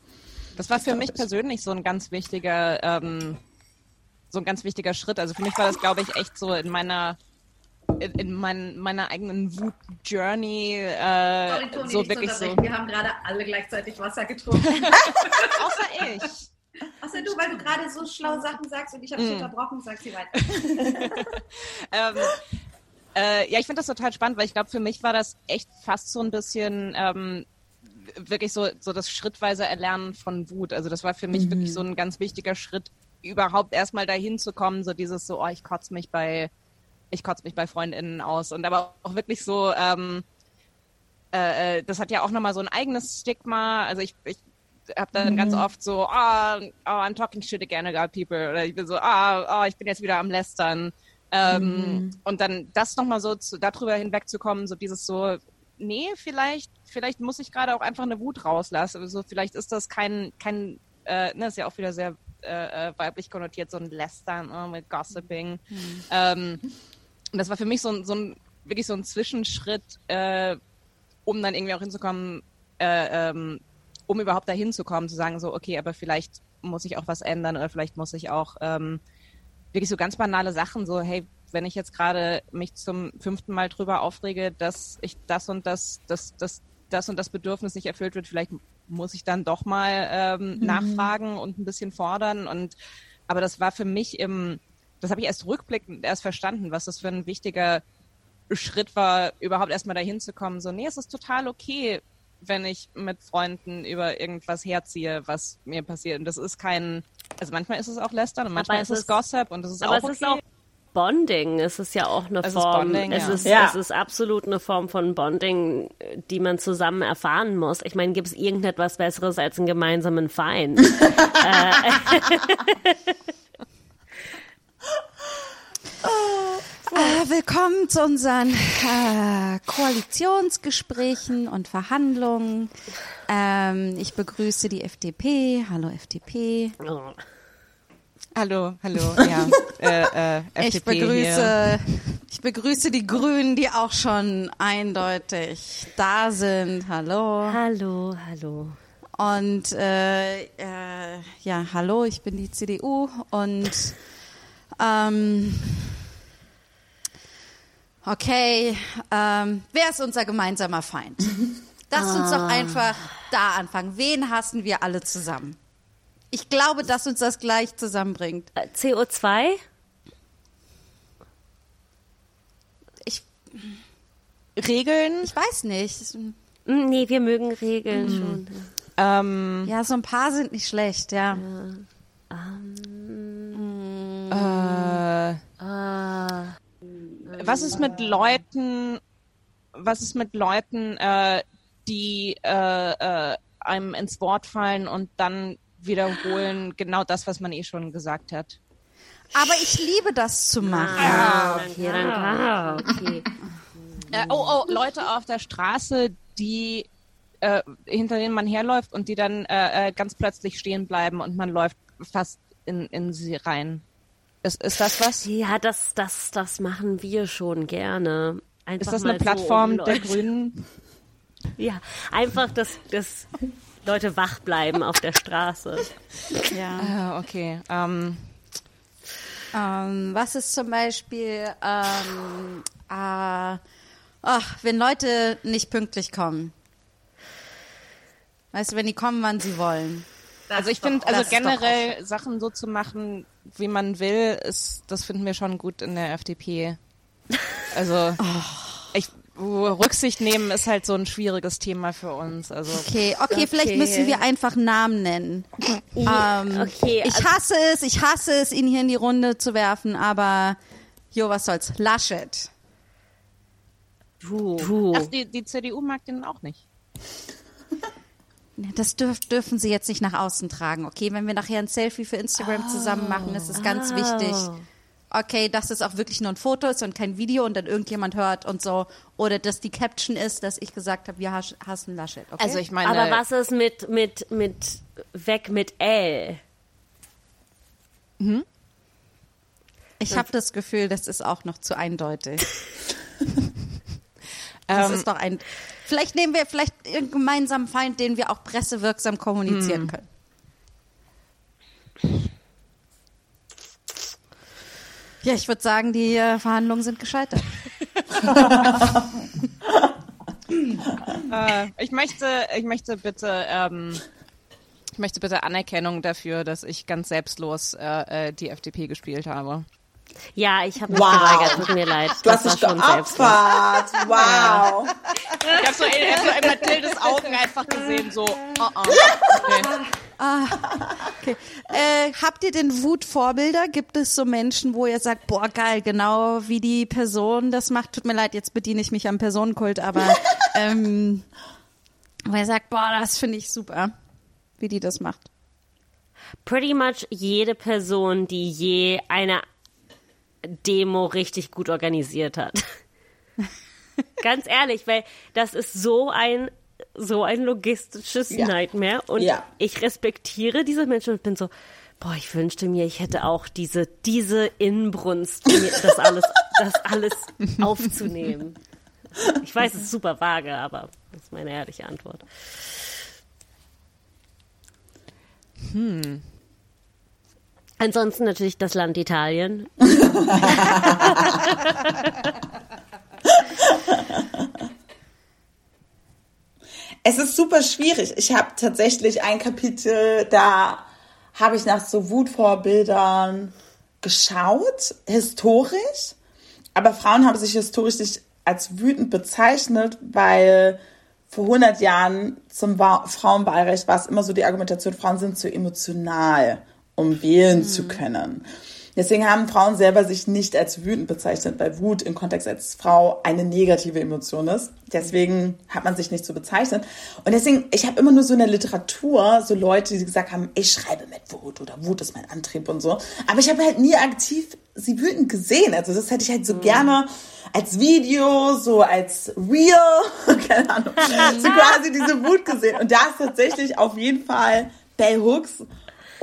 Das war für mich ich. persönlich so ein ganz wichtiger, ähm, so ein ganz wichtiger Schritt. Also für mich war das, glaube ich, echt so in meiner in, in mein, meiner eigenen Wut-Journey äh, Sorry, Toni, so wirklich so. Wir haben gerade alle gleichzeitig Wasser getrunken. Außer ich. Außer du, weil du gerade so schlaue Sachen sagst und ich habe dich Mm. unterbrochen, sag sie weiter. ähm, äh, ja, ich finde das total spannend, weil ich glaube, für mich war das echt fast so ein bisschen ähm, wirklich so, so das schrittweise Erlernen von Wut. Also das war für mich wirklich so ein ganz wichtiger Schritt, überhaupt erstmal dahin zu kommen, so dieses so, oh, ich kotze mich bei, ich kotze mich bei FreundInnen aus. Und aber auch wirklich so, ähm, äh, äh, das hat ja auch nochmal so ein eigenes Stigma. Also ich, ich habe dann ganz oft so, ah, oh, I'm talking shit again about people. Oder ich bin so, ah, oh, ich bin jetzt wieder am Lästern. Ähm, Und dann das nochmal so zu, darüber hinwegzukommen, so dieses so, nee, vielleicht, vielleicht muss ich gerade auch einfach eine Wut rauslassen. Also vielleicht ist das kein, kein, äh, ne, ist ja auch wieder sehr äh, äh, weiblich konnotiert, so ein Lästern oh, mit Gossiping. Ähm, und das war für mich so ein, so ein wirklich so ein Zwischenschritt, äh, um dann irgendwie auch hinzukommen, äh, ähm, um überhaupt dahin zu kommen, zu sagen so, okay, aber vielleicht muss ich auch was ändern oder vielleicht muss ich auch ähm, wirklich so ganz banale Sachen, so, hey, wenn ich jetzt gerade mich zum fünften Mal drüber aufrege, dass ich das und das, das, das, das und das Bedürfnis nicht erfüllt wird, vielleicht muss ich dann doch mal ähm, nachfragen und ein bisschen fordern. Und aber das war für mich im, das habe ich erst rückblickend erst verstanden, was das für ein wichtiger Schritt war, überhaupt erstmal dahin zu kommen. So, nee, es ist total okay, wenn ich mit Freunden über irgendwas herziehe, was mir passiert. Und das ist kein, also manchmal ist es auch Lästern und manchmal ist es Gossip und das ist Aber auch es okay. ist auch Bonding. Es ist ja auch eine Es ist Form. Bonding, es, ja. ist, Ja. es ist absolut eine Form von Bonding, die man zusammen erfahren muss. Ich meine, gibt es irgendetwas Besseres als einen gemeinsamen Feind? Äh, willkommen zu unseren äh, Koalitionsgesprächen und Verhandlungen. Ähm, ich begrüße die FDP. Hallo FDP. Oh. Hallo, hallo, ja. äh, äh, FDP Ich Hier. begrüße, ich begrüße die Grünen, die auch schon eindeutig da sind. Hallo. Hallo, hallo. Und äh, äh, ja, hallo, ich bin die CDU und ähm, okay, ähm, wer ist unser gemeinsamer Feind? Lasst uns doch einfach da anfangen. Wen hassen wir alle zusammen? Ich glaube, dass uns das gleich zusammenbringt. Äh, CO2? Ich, Regeln. ich weiß nicht. Hm, Nee, wir mögen Regeln schon. Ähm, Ja, so ein paar sind nicht schlecht, ja. äh, Ah. was ist mit Leuten, was ist mit Leuten, äh, die äh, äh, einem ins Wort fallen und dann wiederholen genau das, was man eh schon gesagt hat? Aber ich liebe das zu machen. Ah, okay, dann, ah, okay. Äh, oh, oh, Leute auf der Straße, die äh, hinter denen man herläuft und die dann äh, äh, ganz plötzlich stehen bleiben und man läuft fast in, in sie rein. Ist, ist das was? Ja, das, das, das machen wir schon gerne. Einfach Ist das mal eine so, Plattform um der Grünen? Ja, einfach, dass, dass Leute wach bleiben auf der Straße. Ja. Ah, okay. Ähm, Ähm, was ist zum Beispiel, ähm, äh, ach, wenn Leute nicht pünktlich kommen? Weißt du, wenn die kommen, wann sie wollen. also ich finde, also das generell Sachen so zu machen, wie man will, ist, das finden wir schon gut in der FDP. Also ich, Rücksicht nehmen ist halt so ein schwieriges Thema für uns. Also Okay, okay, vielleicht Okay. müssen wir einfach Namen nennen. Ähm, okay, ich also- hasse es, ich hasse es, ihn hier in die Runde zu werfen, aber jo, was soll's? Laschet. Du. du. Ach, die, die CDU mag den auch nicht. Das dürf, dürfen sie jetzt nicht nach außen tragen, okay? Wenn wir nachher ein Selfie für Instagram zusammen machen, ist es ganz wichtig. Okay, dass es auch wirklich nur ein Foto ist und kein Video und dann irgendjemand hört und so. Oder dass die Caption ist, dass ich gesagt habe, wir has- hassen Laschet, okay? Also ich meine, Aber was ist mit, mit, mit weg mit L? ich habe das Gefühl, das ist auch noch zu eindeutig. das Ähm, ist doch ein. Vielleicht nehmen wir vielleicht irgendeinen gemeinsamen Feind, den wir auch pressewirksam kommunizieren können. Ja, ich würde sagen, die äh, Verhandlungen sind gescheitert. äh, ich möchte, ich möchte bitte ähm, Ich möchte bitte Anerkennung dafür, dass ich ganz selbstlos äh, äh, die FDP gespielt habe. Ja, ich habe mich Wow. geweigert, tut mir leid. Du hast das dich war schon selbstlos. geopfert. Wow. Ich habe so in, hab so in Mathildes Augen einfach gesehen, so, oh, oh. Okay. Okay. Äh, habt ihr denn Wutvorbilder? Gibt es so Menschen, wo ihr sagt, boah, geil, genau wie die Person das macht? Tut mir leid, jetzt bediene ich mich am Personenkult, aber ähm, wo ihr sagt, boah, das finde ich super, wie die das macht. Pretty much jede Person, die je eine Demo richtig gut organisiert hat. Ganz ehrlich, weil das ist so ein so ein logistisches Ja. Nightmare und Ja. ich respektiere diese Menschen und bin so, boah, ich wünschte mir, ich hätte auch diese diese Inbrunst, das alles das alles aufzunehmen. Ich weiß, es ist super vage, aber das ist meine ehrliche Antwort. Ansonsten natürlich das Land Italien. Es ist super schwierig. Ich habe tatsächlich ein Kapitel, da habe ich nach so Wutvorbildern geschaut, historisch. Aber Frauen haben sich historisch nicht als wütend bezeichnet, weil vor 100 Jahren zum Wa- Frauenwahlrecht war es immer so die Argumentation, Frauen sind zu emotional, um wählen zu können. Deswegen haben Frauen selber sich nicht als wütend bezeichnet, weil Wut im Kontext als Frau eine negative Emotion ist. Deswegen hat man sich nicht so bezeichnet. Und deswegen, ich habe immer nur so in der Literatur so Leute, die gesagt haben, ich schreibe mit Wut oder Wut ist mein Antrieb und so. Aber ich habe halt nie aktiv sie wütend gesehen. Also das hätte ich halt so gerne als Video, so als Real, keine Ahnung, so quasi diese Wut gesehen. Und da ist tatsächlich auf jeden Fall Bell Hooks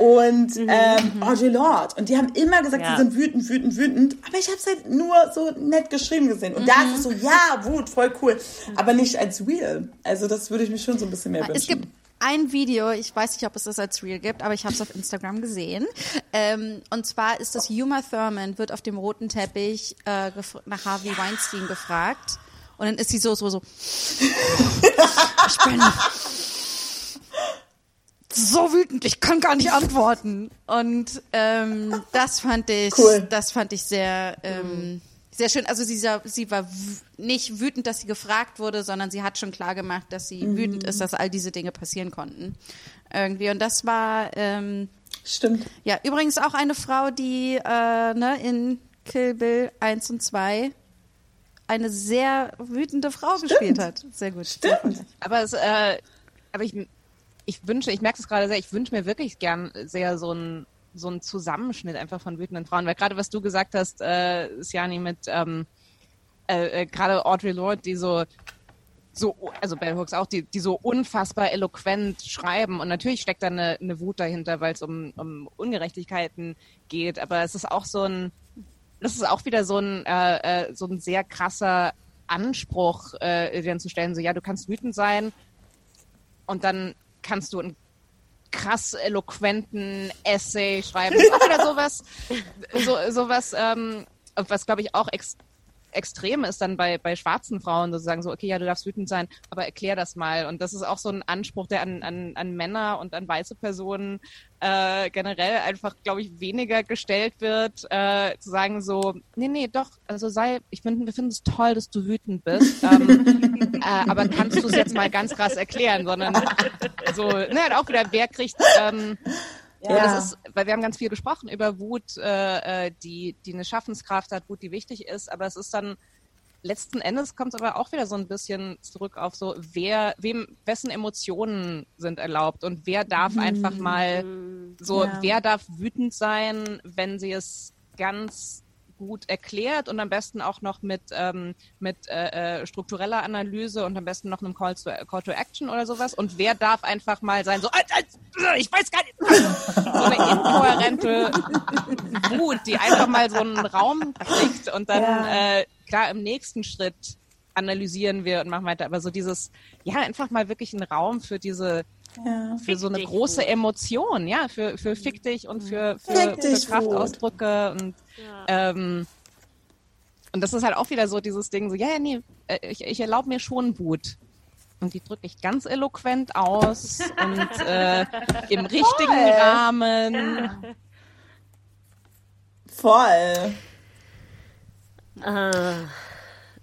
und ähm, Audre Lorde. Und die haben immer gesagt, Ja. sie sind wütend, wütend, wütend. Aber ich habe es halt nur so nett geschrieben gesehen. Und da ist es so, ja, Wut, voll cool. Aber nicht als real. Also das würde ich mir schon so ein bisschen mehr Es wünschen. gibt ein Video, ich weiß nicht, ob es das als Real gibt, aber ich habe es auf Instagram gesehen. Ähm, und zwar ist das Uma Thurman, wird auf dem roten Teppich äh, nach Harvey Weinstein gefragt. Und dann ist sie so, so, so. Ich bin so wütend, ich kann gar nicht antworten. Und ähm, das fand ich, Cool. das fand ich sehr, ähm, sehr schön. Also sie, sie war nicht wütend, dass sie gefragt wurde, sondern sie hat schon klar gemacht, dass sie wütend ist, dass all diese Dinge passieren konnten. Irgendwie. Und das war ähm, Stimmt. ja übrigens auch eine Frau, die äh, ne, in Kill Bill 1 und 2 eine sehr wütende Frau gespielt hat. Sehr gut. Stimmt. Aber es, äh, aber ich, ich wünsche, ich merke es gerade sehr, ich wünsche mir wirklich gern sehr so ein so Zusammenschnitt einfach von wütenden Frauen, weil gerade was du gesagt hast, äh, Siani mit ähm, äh, äh, gerade Audre Lorde, die so so, also Bell Hooks auch, die, die so unfassbar eloquent schreiben. Und natürlich steckt da eine, eine Wut dahinter, weil es um, um Ungerechtigkeiten geht. Aber es ist auch so ein, das ist auch wieder so ein, äh, äh, so ein sehr krasser Anspruch, äh, dann zu stellen, so, ja, du kannst wütend sein und dann kannst du einen krass eloquenten Essay schreiben. Wieder sowas, so, sowas, ähm, was glaube ich auch ex extrem ist dann bei, bei schwarzen Frauen sozusagen so, okay, ja, du darfst wütend sein, aber erklär das mal. Und das ist auch so ein Anspruch, der an, an, an Männer und an weiße Personen äh, generell einfach, glaube ich, weniger gestellt wird, äh, zu sagen so, nee, nee, doch, also sei, ich finde, wir finden es toll, dass du wütend bist, ähm, äh, aber kannst du es jetzt mal ganz krass erklären, sondern so, ne, halt auch wieder, wer kriegt, ähm, ja. Ja. das ist, weil wir haben ganz viel gesprochen über Wut, äh, äh, die, die eine Schaffenskraft hat, Wut, die wichtig ist, aber es ist dann letzten Endes kommt es aber auch wieder so ein bisschen zurück auf so, wer, wem, wessen Emotionen sind erlaubt und wer darf einfach mal so, Ja. wer darf wütend sein, wenn sie es ganz gut erklärt und am besten auch noch mit, ähm, mit äh, äh, struktureller Analyse und am besten noch einem Call to, Call to Action oder sowas. Und wer darf einfach mal sein, so, "Äh, äh, ich weiß gar nicht, so eine inkohärente Wut, die einfach mal so einen Raum kriegt und dann, Ja. äh, klar, im nächsten Schritt analysieren wir und machen weiter. Aber so dieses, ja, einfach mal wirklich einen Raum für diese, Ja. für so eine große Wut. Emotion, ja, für, für Fick dich und für, für, für Kraftausdrücke und ähm, und das ist halt auch wieder so dieses Ding, so, ja, ja, nee, äh, ich, ich erlaube mir schon Wut. und die drücke ich ganz eloquent aus und äh, im richtigen Rahmen. Voll. Äh,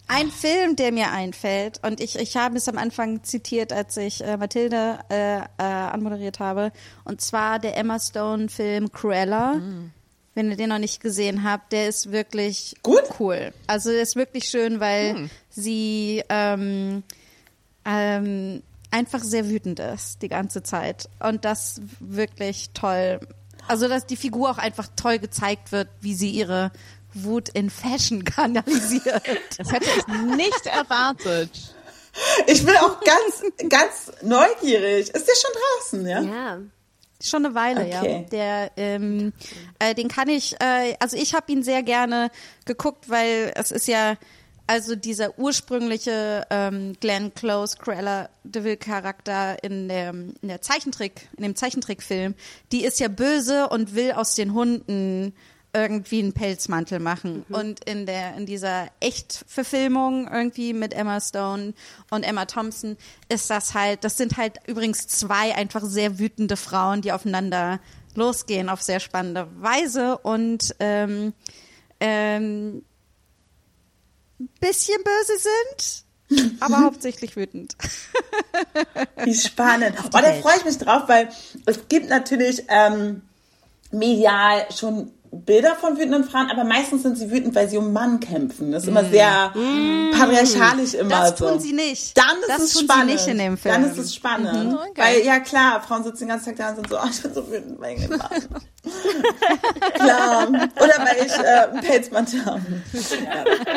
Ein Film, der mir einfällt, und ich, ich habe es am Anfang zitiert, als ich äh, Mathilde äh, äh, anmoderiert habe, und zwar der Emma Stone-Film Cruella. Wenn ihr den noch nicht gesehen habt, der ist wirklich Gut. cool. Also der ist wirklich schön, weil sie ähm, ähm, einfach sehr wütend ist die ganze Zeit. Und das wirklich toll. Also dass die Figur auch einfach toll gezeigt wird, wie sie ihre Wut in Fashion kanalisiert. Das hätte ich nicht erwartet. Ich bin auch ganz, ganz neugierig. Ist der schon draußen, ja? ja. Schon eine Weile, Okay. ja. Der, ähm, äh, den kann ich, äh, also ich habe ihn sehr gerne geguckt, weil es ist ja, also dieser ursprüngliche ähm, Glenn Close Cruella de Vil Charakter in der, in der Zeichentrick, in dem Zeichentrickfilm, die ist ja böse und will aus den Hunden irgendwie einen Pelzmantel machen. Und in der, in dieser Echtverfilmung irgendwie mit Emma Stone und Emma Thompson ist das halt, das sind halt übrigens zwei einfach sehr wütende Frauen, die aufeinander losgehen auf sehr spannende Weise und ähm, ähm, bisschen böse sind, aber hauptsächlich wütend. Wie spannend. Oh, da freue ich mich drauf, weil es gibt natürlich ähm, medial schon Bilder von wütenden Frauen, aber meistens sind sie wütend, weil sie um Mann kämpfen. Das ist immer sehr patriarchalisch immer Das so. tun sie nicht. Dann ist Das es tun sie spannend. nicht in dem Film. Dann ist es spannend. Weil, ja klar, Frauen sitzen den ganzen Tag da und sind so, oh, ich bin so wütend dem Mann. klar. Oder weil ich äh, einen Pelzmantel habe.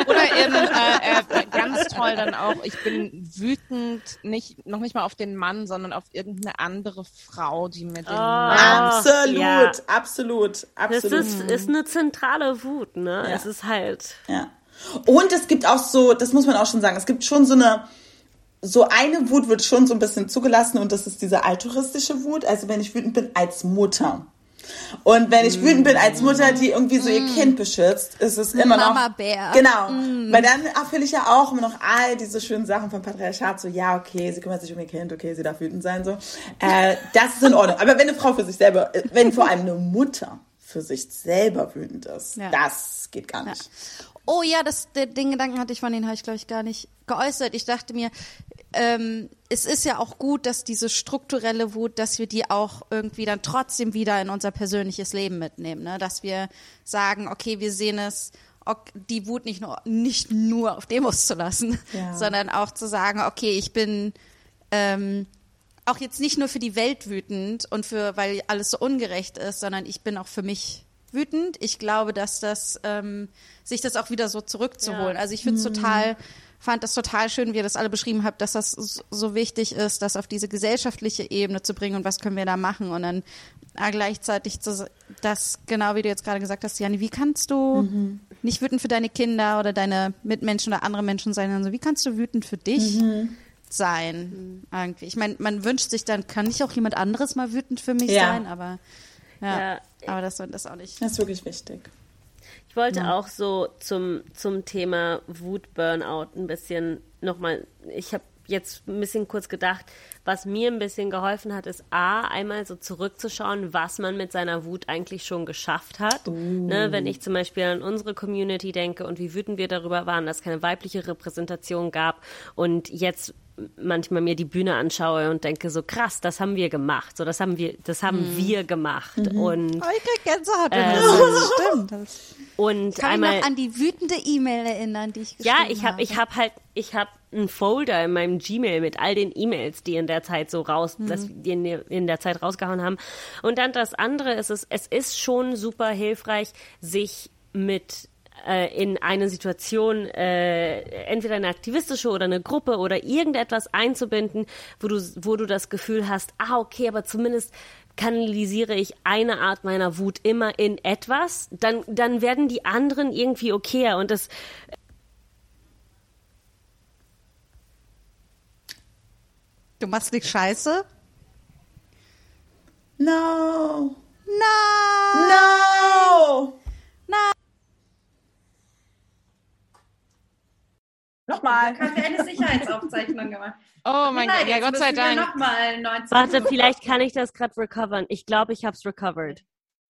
Oder eben äh, äh, ganz toll dann auch, ich bin wütend, nicht noch nicht mal auf den Mann, sondern auf irgendeine andere Frau, die mir den Mann Absolut, ja. absolut, Das absolut. ist, ist eine zentrale Wut, ne? Ja. Es ist halt. Ja. Und es gibt auch so, das muss man auch schon sagen, es gibt schon so eine, so eine Wut wird schon so ein bisschen zugelassen und das ist diese altruistische Wut. Also wenn ich wütend bin als Mutter. Und wenn ich wütend bin als Mutter, die irgendwie so ihr Kind beschützt, ist es immer noch. Mama Bär. Genau. Weil dann erfülle ich ja auch immer noch all diese schönen Sachen vom Patriarchat. So, ja, okay, sie kümmert sich um ihr Kind, okay, sie darf wütend sein, so. Äh, das ist in Ordnung. Aber wenn eine Frau für sich selber, äh, wenn vor allem eine Mutter für sich selber wütend ist, Ja. das geht gar nicht. Oh ja, das, den, den Gedanken hatte ich von denen, habe ich glaube ich gar nicht geäußert. Ich dachte mir, ähm, es ist ja auch gut, dass diese strukturelle Wut, dass wir die auch irgendwie dann trotzdem wieder in unser persönliches Leben mitnehmen. Ne? Dass wir sagen, okay, wir sehen es, die Wut nicht nur, nicht nur auf Demos zu lassen, Ja. sondern auch zu sagen, okay, ich bin ähm, auch jetzt nicht nur für die Welt wütend und für, weil alles so ungerecht ist, sondern ich bin auch für mich wütend. Ich glaube, dass das ähm, sich das auch wieder so zurückzuholen. Ja. Also ich finde es total, fand das total schön, wie ihr das alle beschrieben habt, dass das so wichtig ist, das auf diese gesellschaftliche Ebene zu bringen und was können wir da machen und dann äh, gleichzeitig zu, das genau wie du jetzt gerade gesagt hast, Jani, wie kannst du nicht wütend für deine Kinder oder deine Mitmenschen oder andere Menschen sein, sondern so, wie kannst du wütend für dich sein irgendwie. Ich meine, man wünscht sich dann, kann nicht auch jemand anderes mal wütend für mich Ja. sein, aber ja, Ja. aber das das auch nicht. Das ist wirklich wichtig. Ich wollte auch so zum, zum Thema Wut-Burnout ein bisschen nochmal, ich habe jetzt ein bisschen kurz gedacht, was mir ein bisschen geholfen hat, ist A, einmal so zurückzuschauen, was man mit seiner Wut eigentlich schon geschafft hat. Ne, wenn ich zum Beispiel an unsere Community denke und wie wütend wir darüber waren, dass es keine weibliche Repräsentation gab und jetzt manchmal mir die Bühne anschaue und denke so krass, das haben wir gemacht, so das haben wir, das haben wir gemacht und Oh, ich krieg Gänsehaut, du das. Stimmt. Das und kann einmal mich noch an die wütende E-Mail erinnern, die ich geschrieben Ja, ich habe ich hab halt, ich habe einen Folder in meinem Gmail mit all den E-Mails, die in der Zeit so raus, das, die in, in der Zeit rausgehauen haben. Und dann das andere ist es, es ist schon super hilfreich, sich mit in eine Situation, äh, entweder eine aktivistische oder eine Gruppe oder irgendetwas einzubinden, wo du, wo du das Gefühl hast, ah, okay, aber zumindest kanalisiere ich eine Art meiner Wut immer in etwas, dann, dann werden die anderen irgendwie okayer und das, Du machst nicht scheiße? No. Nein! No. Nochmal. Haben wir eine Sicherheitsaufzeichnung gemacht. Oh mein Gott, ja, Gott sei Dank. Nochmal 19 Warte, vielleicht kann ich das gerade recovern. Ich glaube, ich habe es recovered.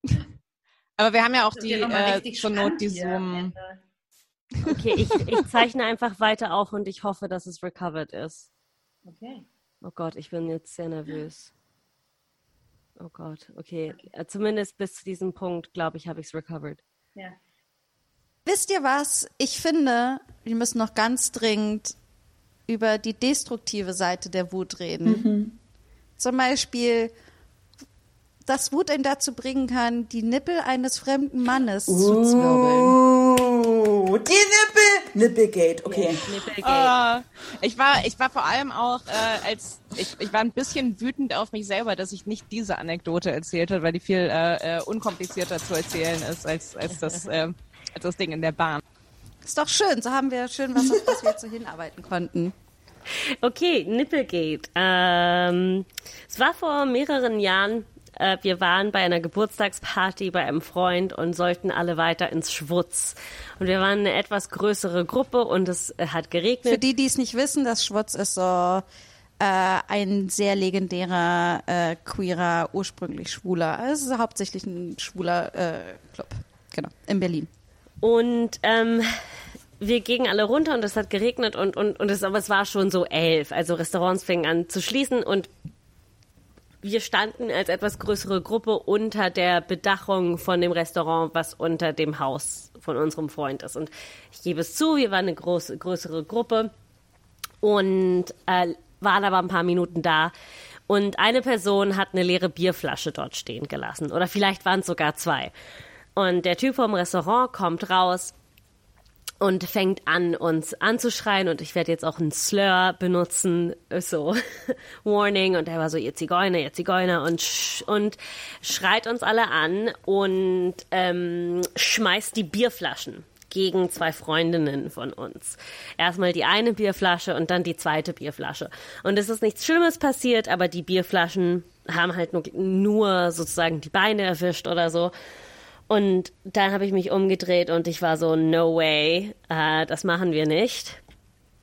Aber wir haben ja auch die, äh, richtig zur Not die Zoom. Okay, ich, ich zeichne einfach weiter auf und ich hoffe, dass es recovered ist. Okay. Oh Gott, ich bin jetzt sehr nervös. Oh Gott, okay. Äh, Zumindest bis zu diesem Punkt, glaube ich, habe ich es recovered. Ja. Wisst ihr was? Ich finde, wir müssen noch ganz dringend über die destruktive Seite der Wut reden. Zum Beispiel, dass Wut einen dazu bringen kann, die Nippel eines fremden Mannes zu zwirbeln. Uh, die Nippel. Nippelgate, okay. Ah, ich war, ich war vor allem auch, äh, als ich, ich war ein bisschen wütend auf mich selber, dass ich nicht diese Anekdote erzählt habe, weil die viel äh, äh, unkomplizierter zu erzählen ist als, als das, äh, als das Ding in der Bahn. Ist doch schön, so haben wir schön was, auf das wir jetzt so hinarbeiten konnten. Okay, Nippelgate. Ähm, es war vor mehreren Jahren. Äh, wir waren bei einer Geburtstagsparty bei einem Freund und sollten alle weiter ins Schwutz. Und wir waren eine etwas größere Gruppe und es äh, hat Für geregnet. die, die es nicht wissen, das Schwutz ist so äh, ein sehr legendärer, äh, queerer, ursprünglich schwuler, also es ist hauptsächlich ein schwuler äh, Club. Genau, in Berlin. Und ähm, wir gingen alle runter und es hat geregnet und, und, und es, aber es war schon so elf. Also Restaurants fingen an zu schließen und wir standen als etwas größere Gruppe unter der Bedachung von dem Restaurant, was unter dem Haus von unserem Freund ist. Und ich gebe es zu, wir waren eine große, größere Gruppe und äh, waren aber ein paar Minuten da. Und eine Person hat eine leere Bierflasche dort stehen gelassen. Oder vielleicht waren es sogar zwei. Und der Typ vom Restaurant kommt raus und fängt an, uns anzuschreien. Und ich werde jetzt auch einen Slur benutzen, so Warning. Und er war so, ihr Zigeuner, ihr Zigeuner. Und, sch und schreit uns alle an und ähm, schmeißt die Bierflaschen gegen zwei Freundinnen von uns. Erstmal die eine Bierflasche und dann die zweite Bierflasche. Und es ist nichts Schlimmes passiert, aber die Bierflaschen haben halt nur, nur sozusagen die Beine erwischt oder so. Und dann habe ich mich umgedreht und ich war so, no way, äh, das machen wir nicht.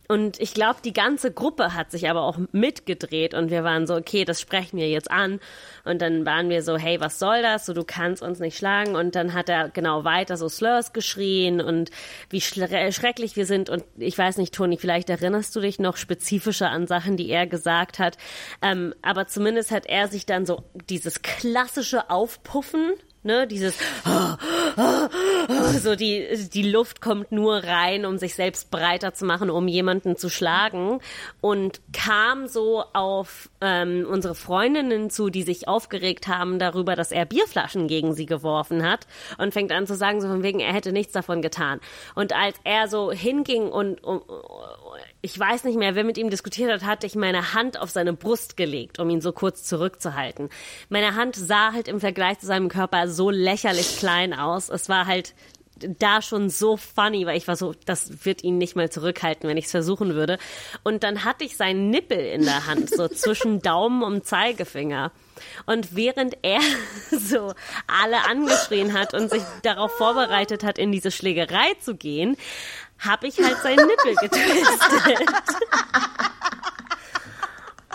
Und ich glaube, die ganze Gruppe hat sich aber auch mitgedreht und wir waren so, okay, das sprechen wir jetzt an. Und dann waren wir so, hey, was soll das? So, du kannst uns nicht schlagen. Und dann hat er genau weiter so Slurs geschrien und wie schle- schrecklich wir sind. Und ich weiß nicht, Toni, vielleicht erinnerst du dich noch spezifischer an Sachen, die er gesagt hat. Ähm, aber zumindest hat er sich dann so dieses klassische Aufpuffen Ne, dieses so die die Luft kommt nur rein, um sich selbst breiter zu machen, um jemanden zu schlagen. Und kam so auf ähm, unsere Freundinnen zu, die sich aufgeregt haben darüber, dass er Bierflaschen gegen sie geworfen hat und fängt an zu sagen so von wegen er hätte nichts davon getan. Und als er so hinging und um, ich weiß nicht mehr, wer mit ihm diskutiert hat, hatte ich meine Hand auf seine Brust gelegt, um ihn so kurz zurückzuhalten. Meine Hand sah halt im Vergleich zu seinem Körper so lächerlich klein aus. Es war halt da schon so funny, weil ich war so, das wird ihn nicht mal zurückhalten, wenn ich es versuchen würde. Und dann hatte ich seinen Nippel in der Hand, so zwischen Daumen und Zeigefinger. Und während er so alle angeschrien hat und sich darauf vorbereitet hat, in diese Schlägerei zu gehen, habe ich halt seinen Nippel getwistet.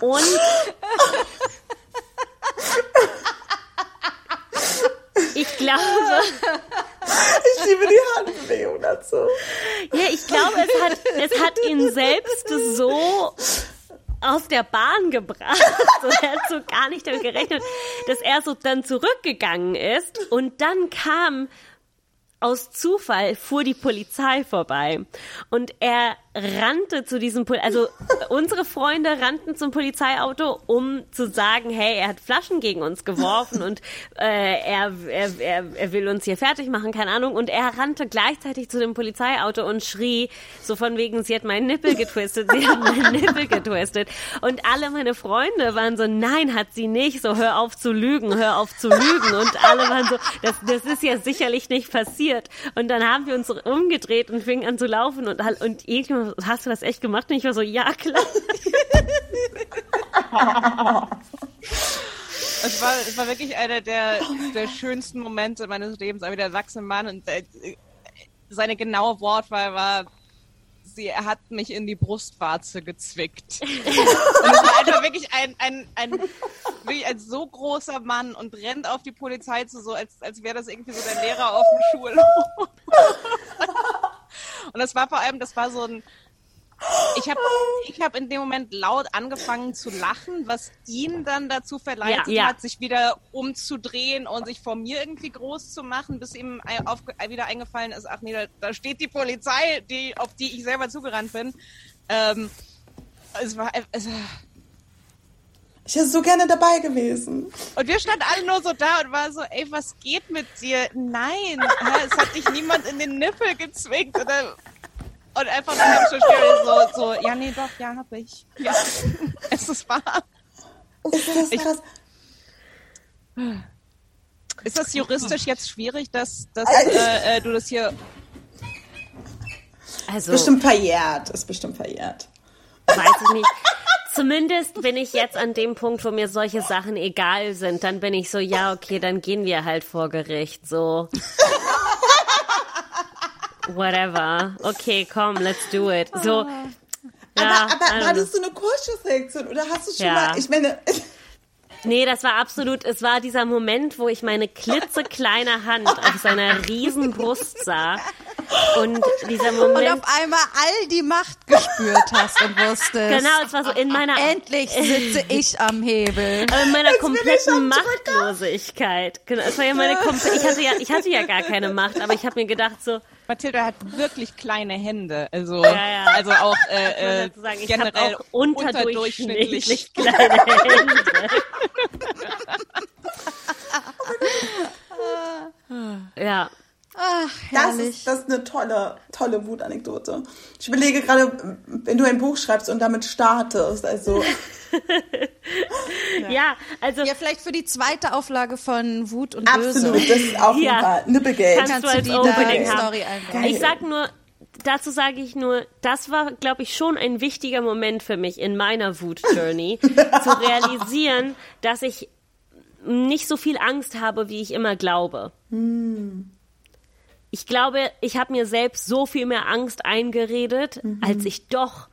Und ich glaube, Ich liebe die Handbewegung dazu. ja, ich glaube, es hat, es hat ihn selbst so aus der Bahn gebracht. So, er hat so gar nicht damit gerechnet, dass er so dann zurückgegangen ist und dann kam aus Zufall fuhr die Polizei vorbei. Und er rannte zu diesem Pol also unsere Freunde rannten zum Polizeiauto, um zu sagen, hey, er hat Flaschen gegen uns geworfen und äh, er, er, er, er will uns hier fertig machen, keine Ahnung. Und er rannte gleichzeitig zu dem Polizeiauto und schrie so von wegen, sie hat meinen Nippel getwistet, sie hat meinen Nippel getwistet. Und alle meine Freunde waren so, nein, hat sie nicht, so hör auf zu lügen, hör auf zu lügen. Und alle waren so, das, das ist ja sicherlich nicht passiert. Und dann haben wir uns umgedreht und fingen an zu laufen und, und irgendjemand, hast du das echt gemacht? Und ich war so, ja, klar. Es war, es war wirklich einer der, der schönsten Momente meines Lebens, aber der erwachsene Mann und äh, seine genaue Wortwahl war, sie hat mich in die Brustwarze gezwickt. und es war einfach wirklich ein, ein, ein, wirklich ein so großer Mann und rennt auf die Polizei zu, so als, als wäre das irgendwie so der Lehrer auf dem Schulhof. und das war vor allem, das war so ein, ich habe ich hab in dem Moment laut angefangen zu lachen, was ihn dann dazu verleitet Ja, ja. hat, sich wieder umzudrehen und sich vor mir irgendwie groß zu machen, bis ihm auf, wieder eingefallen ist, ach nee, da, da steht die Polizei, die, auf die ich selber zugerannt bin. Ähm, es war, es, Ich wäre so gerne dabei gewesen. und wir standen alle nur so da und waren so, ey, was geht mit dir? Nein, es hat dich niemand in den Nippel gezwickt. Oder, und einfach ich still so, so, ja, nee, doch, ja, hab ich. Ja, es ist wahr. Ist das krass? Ist das juristisch jetzt schwierig, dass, dass Also- äh, äh, du das hier. Also, Bestimmt verjährt. Ist bestimmt verjährt. weiß ich nicht. Zumindest bin ich jetzt an dem Punkt, wo mir solche Sachen egal sind. Dann bin ich so, ja, okay, dann gehen wir halt vor Gericht. So. Whatever. Okay, komm, let's do it. So. Ja, aber aber hattest du eine Kurschussreaktion oder hast du schon Ja. mal, ich meine, Nee, das war absolut, es war dieser Moment, wo ich meine klitzekleine Hand auf seiner riesen Brust sah. Und dieser Und Moment. auf einmal all die Macht gespürt hast und wusstest. Genau, es war so in meiner, Endlich sitze ich am Hebel. in meiner ich kompletten Machtlosigkeit. Genau, es war ja meine Kom ich hatte ja, ich hatte ja gar keine Macht, aber ich habe mir gedacht so, Mathilda hat wirklich kleine Hände. Also, Ja, ja. also auch äh, äh, sagen, generell auch unterdurchschnittlich unterdurchschnittlich. kleine Hände. ja, Ach, das herrlich. ist, das ist eine tolle, tolle Wutanekdote. Ich überlege gerade, wenn du ein Buch schreibst und damit startest, also ja, also ja, vielleicht für die zweite Auflage von Wut und absolut, Böse. das ist auf jeden Ja. Fall Nippelgate. Kannst Kannst du als die Opening da haben. Story einbauen. Ich sag nur, dazu sage ich nur, das war, glaube ich, schon ein wichtiger Moment für mich in meiner Wut-Journey, zu realisieren, dass ich nicht so viel Angst habe, wie ich immer glaube. Ich glaube, ich habe mir selbst so viel mehr Angst eingeredet, als ich doch.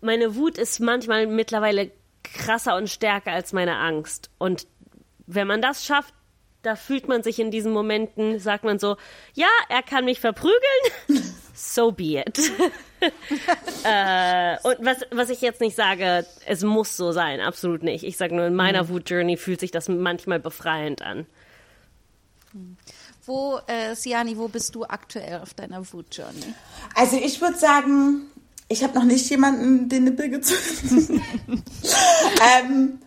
Meine Wut ist manchmal mittlerweile krasser und stärker als meine Angst. Und wenn man das schafft, da fühlt man sich in diesen Momenten, sagt man so, ja, er kann mich verprügeln, so be it. äh, und was, was ich jetzt nicht sage, es muss so sein, absolut nicht. Ich sage nur, in meiner Wut-Journey fühlt sich das manchmal befreiend an. Wo, äh, Siani, wo bist du aktuell auf deiner Wut-Journey? Also ich würde sagen, ich habe noch nicht jemanden den Nippel gezückt. ähm,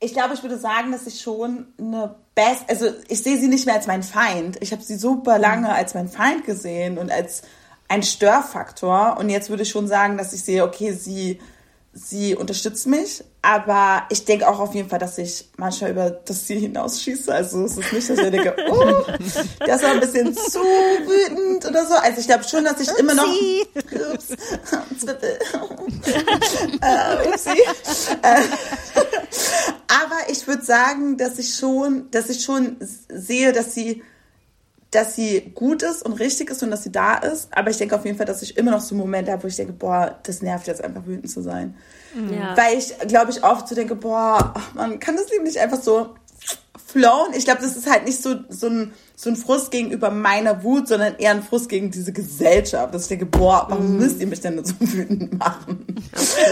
ich glaube, ich würde sagen, dass ich schon eine best, also ich sehe sie nicht mehr als meinen Feind. Ich habe sie super lange als mein Feind gesehen und als ein Störfaktor. Und jetzt würde ich schon sagen, dass ich sehe, okay, sie, sie unterstützt mich, aber ich denke auch auf jeden Fall, dass ich manchmal über das Ziel hinausschieße. Also es ist nicht, dass ich denke, oh, das war ein bisschen zu wütend oder so. Also ich glaube schon, dass ich immer noch. Ups, äh, upsie. Äh, aber ich würde sagen, dass ich schon, dass ich schon sehe, dass sie dass sie gut ist und richtig ist und dass sie da ist. Aber ich denke auf jeden Fall, dass ich immer noch so Momente habe, wo ich denke, boah, das nervt jetzt einfach wütend zu sein. Ja. Weil ich, glaube ich, oft so denke, boah, man kann das Leben nicht einfach so flown. Ich glaube, das ist halt nicht so, so, ein, so ein Frust gegenüber meiner Wut, sondern eher ein Frust gegen diese Gesellschaft. Dass ich denke, boah, warum müsst ihr mich denn so wütend machen?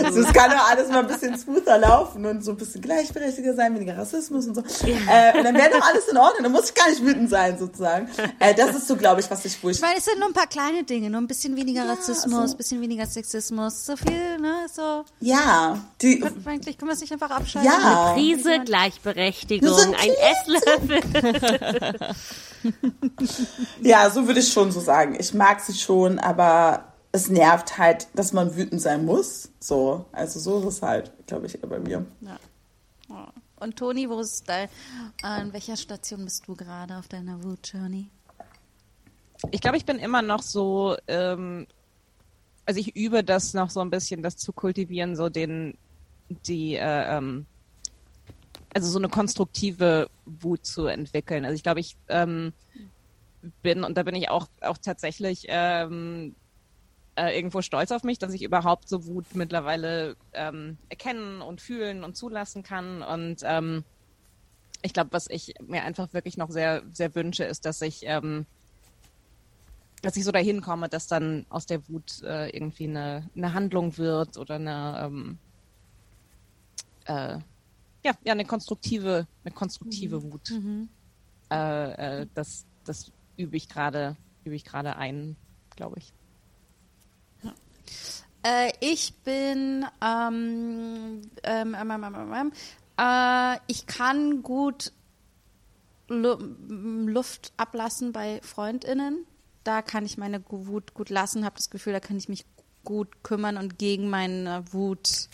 Also, es kann doch alles mal ein bisschen smoother laufen und so ein bisschen gleichberechtigter sein, weniger Rassismus und so. Äh, und dann wäre doch alles in Ordnung. Dann muss ich gar nicht wütend sein, sozusagen. Äh, das ist so, glaube ich, was ich, Ich meine, es sind nur ein paar kleine Dinge, nur ein bisschen weniger Rassismus, so. bisschen weniger Sexismus, so viel, ne, so. ja, die, Eigentlich können wir es nicht einfach abschalten. ja. Prise, Gleichberechtigung, ein Esslöffel. Ja, so würde ich schon so sagen. Ich mag sie schon, aber es nervt halt, dass man wütend sein muss. So, also so ist es halt, glaube ich, eher bei mir. Ja. Und Toni, wo ist dein, an welcher Station bist du gerade auf deiner Wut-Journey? Ich glaube, ich bin immer noch so, ähm, also ich übe das noch so ein bisschen, das zu kultivieren, so den, die, äh, ähm, also so eine konstruktive Wut zu entwickeln. Also ich glaube, ich ähm, bin, und da bin ich auch, auch tatsächlich ähm, äh, irgendwo stolz auf mich, dass ich überhaupt so Wut mittlerweile ähm, erkennen und fühlen und zulassen kann. Und ähm, ich glaube, was ich mir einfach wirklich noch sehr, sehr wünsche, ist, dass ich, ähm, dass ich so dahin komme, dass dann aus der Wut äh, irgendwie eine, eine Handlung wird oder eine, ähm, äh, ja, ja, eine konstruktive, eine konstruktive Wut. Äh, äh, das, das übe ich gerade, übe ich gerade ein, glaube ich. Äh, ich bin, ähm, ähm, ähm, ähm, ähm, ähm, äh, ich kann gut Lu Luft ablassen bei FreundInnen. Da kann ich meine Wut gut lassen, habe das Gefühl, da kann ich mich gut kümmern und gegen meine Wut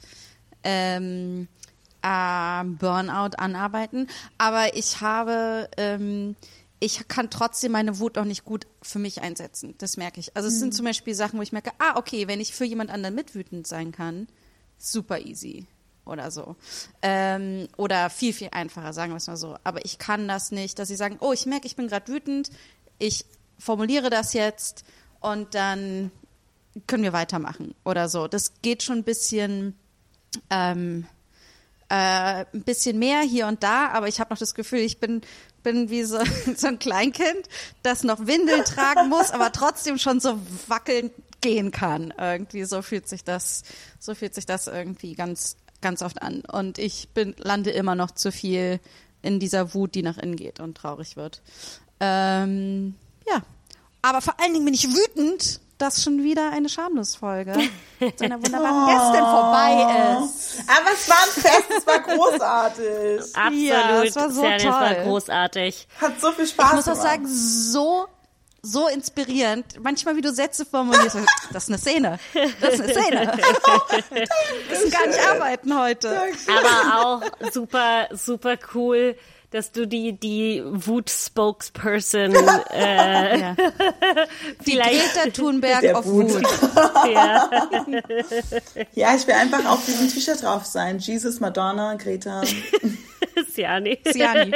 ähm, äh, Burnout anarbeiten. Aber ich habe, ähm, ich kann trotzdem meine Wut auch nicht gut für mich einsetzen. Das merke ich. Also es sind zum Beispiel Sachen, wo ich merke, ah, okay, wenn ich für jemand anderen mitwütend sein kann, super easy oder so. Ähm, oder viel, viel einfacher, sagen wir es mal so. Aber ich kann das nicht, dass sie sagen, oh, ich merke, ich bin gerade wütend, ich formuliere das jetzt und dann können wir weitermachen oder so. Das geht schon ein bisschen, ähm, äh, ein bisschen mehr hier und da, aber ich habe noch das Gefühl, ich bin bin wie so, so ein Kleinkind, das noch Windeln tragen muss, aber trotzdem schon so wackelnd gehen kann. Irgendwie so fühlt sich das, so fühlt sich das irgendwie ganz, ganz oft an. Und ich bin, lande immer noch zu viel in dieser Wut, die nach innen geht und traurig wird. Ähm, ja. Aber vor allen Dingen bin ich wütend, dass schon wieder eine Schamlos-Folge zu einer wunderbaren Gästin vorbei ist. Aber es war ein Fest, es war großartig. Absolut. Ja, es war so Serien, es war toll. großartig. Hat so viel Spaß Ich muss auch gemacht. sagen, so, so inspirierend. Manchmal, wie du Sätze formulierst, das ist eine Szene. Das ist eine Szene. Wir müssen gar nicht arbeiten heute. Aber auch super, super cool, dass du die, die Wut-Spokesperson äh, Ja. Die vielleicht Greta Thunberg Der auf Wut. Wut. ja, Ja, ich will einfach auf diesem T-Shirt drauf sein. Jesus, Madonna, Greta. nicht. Siani.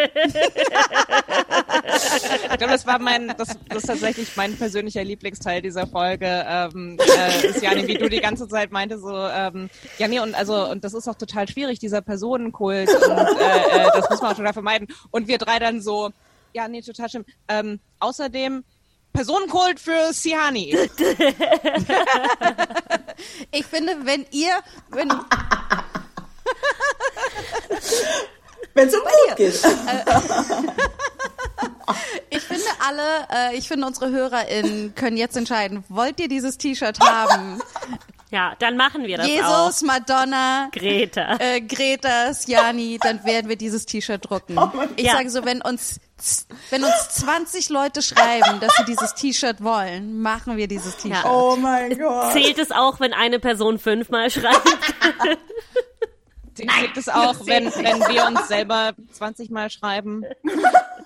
Ich glaube, das war mein, das, das ist tatsächlich mein persönlicher Lieblingsteil dieser Folge. Ähm, äh, ist Jani, wie du die ganze Zeit meinte, so, ähm, ja, nee, und also, und das ist auch total schwierig, dieser Personenkult, und äh, äh, das muss man auch total vermeiden. Und wir drei dann so, ja, nee, total schlimm. Ähm, außerdem Personenkult für Siani. Ich finde, wenn ihr, wenn, Wenn es um Wut geht. ich finde alle, äh, ich finde unsere HörerInnen können jetzt entscheiden, wollt ihr dieses T-Shirt haben? Ja, dann machen wir das Jesus, auch. Madonna, Greta. äh, Greta, Jani, dann werden wir dieses T-Shirt drucken. ich Ja. sage so, wenn uns, wenn uns 20 Leute schreiben, dass sie dieses T-Shirt wollen, machen wir dieses T-Shirt. Oh mein Gott. Zählt es auch, wenn eine Person fünfmal schreibt? Gibt es auch, wenn, wenn wir uns selber 20 Mal schreiben?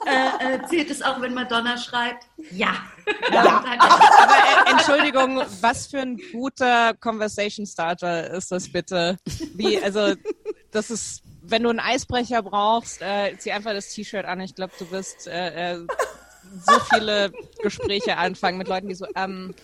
Äh, äh, zählt es auch, wenn Madonna schreibt? Ja. Ja. Aber äh, Entschuldigung, was für ein guter Conversation Starter ist das bitte? Wie, also, das ist, wenn du einen Eisbrecher brauchst, äh, zieh einfach das T-Shirt an. Ich glaube, du wirst äh, äh, so viele Gespräche anfangen mit Leuten, die so, ähm,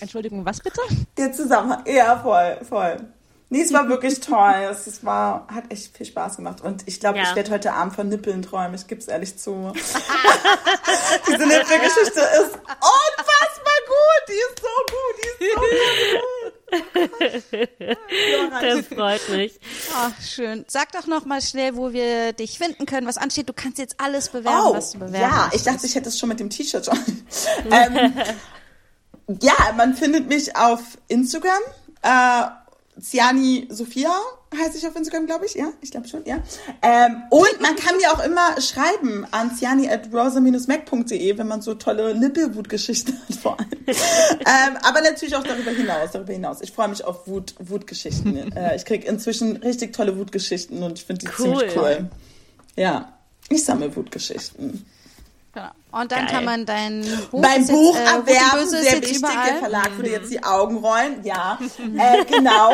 Entschuldigung, was bitte? Der Zusammenhang. Ja, voll, voll. Nee, es war wirklich toll. Es, war, hat echt viel Spaß gemacht. Und ich glaube, Ja. ich werde heute Abend von Nippeln träumen. Ich gebe es ehrlich zu. Diese Nippelgeschichte ist unfassbar gut. Die ist so gut. Die ist so gut. Das freut mich. Ach, schön. Sag doch noch mal schnell, wo wir dich finden können, was ansteht. Du kannst jetzt alles bewerben, Oh, was du bewerben ja, ich möchtest. dachte, ich hätte es schon mit dem T-Shirt schon. ähm, ja, man findet mich auf Instagram. Äh, Ciani Sophia heiße ich auf Instagram, glaube ich. Ja, ich glaube schon, ja. Ähm, und man kann mir auch immer schreiben an ciani at rosa-mac.de, wenn man so tolle Nippelwutgeschichten hat vor allem. ähm, aber natürlich auch darüber hinaus, darüber hinaus. Ich freue mich auf Wut, Wutgeschichten. äh, ich kriege inzwischen richtig tolle Wutgeschichten und ich finde die Cool. ziemlich cool. Ja, ich sammle Wutgeschichten. Genau. Und dann Geil. kann man dein Buch Beim ist Buch jetzt, äh, erwerben, sehr jetzt wichtig. überall. Der Verlag würde jetzt die Augen rollen. Ja, äh, genau.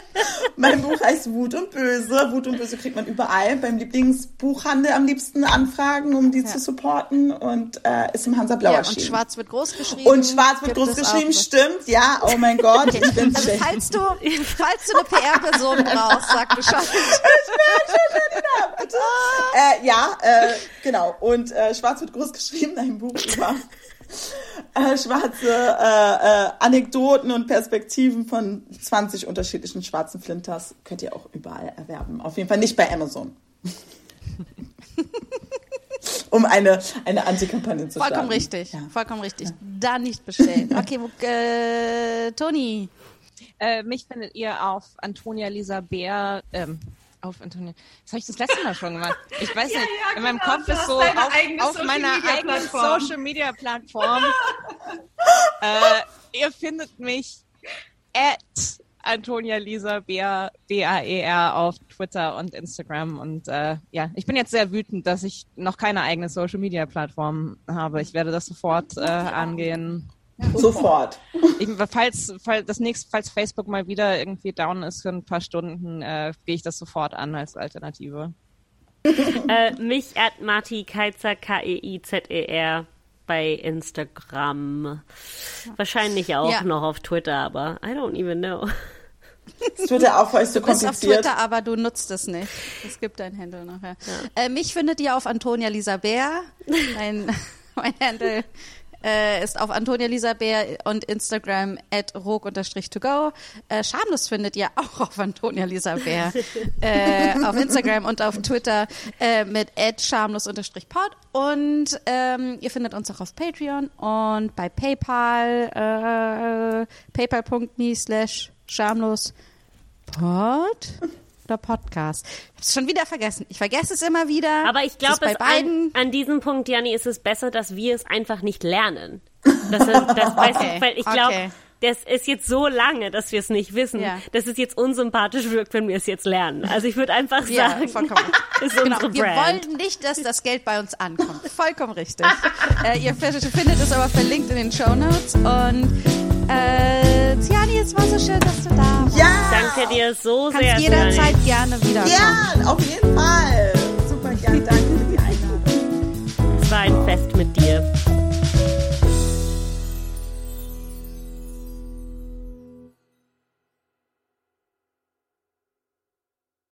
mein Buch heißt Wut und Böse. Wut und Böse kriegt man überall. Beim Lieblingsbuchhandel am liebsten anfragen, um die zu supporten. Und äh, ist im Hansa Blau Ja, und schwarz wird groß geschrieben. Und schwarz wird groß es geschrieben, auch. stimmt. Ja, oh mein Gott. Ich bin Also schlecht. falls du, falls du eine PR-Person brauchst, sag Bescheid. Äh, ja, äh, genau. Und äh, Schwarz wird groß geschrieben, ein Buch über äh, schwarze äh, äh, Anekdoten und Perspektiven von 20 unterschiedlichen schwarzen Flinters. Könnt ihr auch überall erwerben. Auf jeden Fall nicht bei Amazon. um eine, eine Antikampagne zu starten. Vollkommen richtig. Ja. Vollkommen richtig. Da nicht bestellen. Okay, wo, äh, Toni. Äh, mich findet ihr auf Antonia Lisa Bär, ähm, auf Antonia. Das habe ich das letzte Mal schon gemacht. Ich weiß Ja, nicht, ja, in meinem genau. Kopf ist so auf, auf meiner eigenen. Social Media Plattform. äh, ihr findet mich at Antonia Lisa Bär, B-A-E-R auf Twitter und Instagram. Und äh, ja, ich bin jetzt sehr wütend, dass ich noch keine eigene Social Media Plattform habe. Ich werde das sofort äh, angehen. Sofort. Ich, falls, falls, das nächste, falls Facebook mal wieder irgendwie down ist für ein paar Stunden, äh, gehe ich das sofort an als Alternative. Äh, mich at Marti Keizer, K-E-I-Z-E-R bei Instagram. Wahrscheinlich auch Ja. noch auf Twitter, aber I don't even know. Das ja auch für euch so Du bist auf kompliziert. Twitter, aber du nutzt es nicht. Es gibt dein Handle nachher. Äh, mich findet ihr auf Antonia Lisa Bär. Mein, mein Handle äh, ist auf Antonia Lisa Bär und Instagram at rog-to-go. Äh, Schamlos findet ihr auch auf Antonia Lisa Bär. äh, auf Instagram und auf Twitter äh, mit at schamlos-pod. Und ähm, ihr findet uns auch auf Patreon und bei PayPal, äh, paypal.me slash schamlos Pod oder Podcast? Ich hab's schon wieder vergessen. Ich vergesse es immer wieder. Aber ich Es glaube, an, beiden. an diesem Punkt, Janni, ist es besser, dass wir es einfach nicht lernen. Das ist, das, Okay, weil ich glaube, okay. das ist jetzt so lange, dass wir es nicht wissen, Ja. dass es jetzt unsympathisch wirkt, wenn wir es jetzt lernen. Also ich würde einfach Ja, sagen, vollkommen. ist Genau, unsere wir Brand. wollen nicht, dass das Geld bei uns ankommt. Vollkommen richtig. äh, ihr findet es aber verlinkt in den Show Notes. Und äh, Tiani, es war so schön, dass du da warst. Ja! Danke dir so Kannst sehr. Kannst jederzeit Tiani. gerne wieder. Ja, auf jeden Fall. Super gerne. Danke für die Einladung. Es war ein Fest mit dir.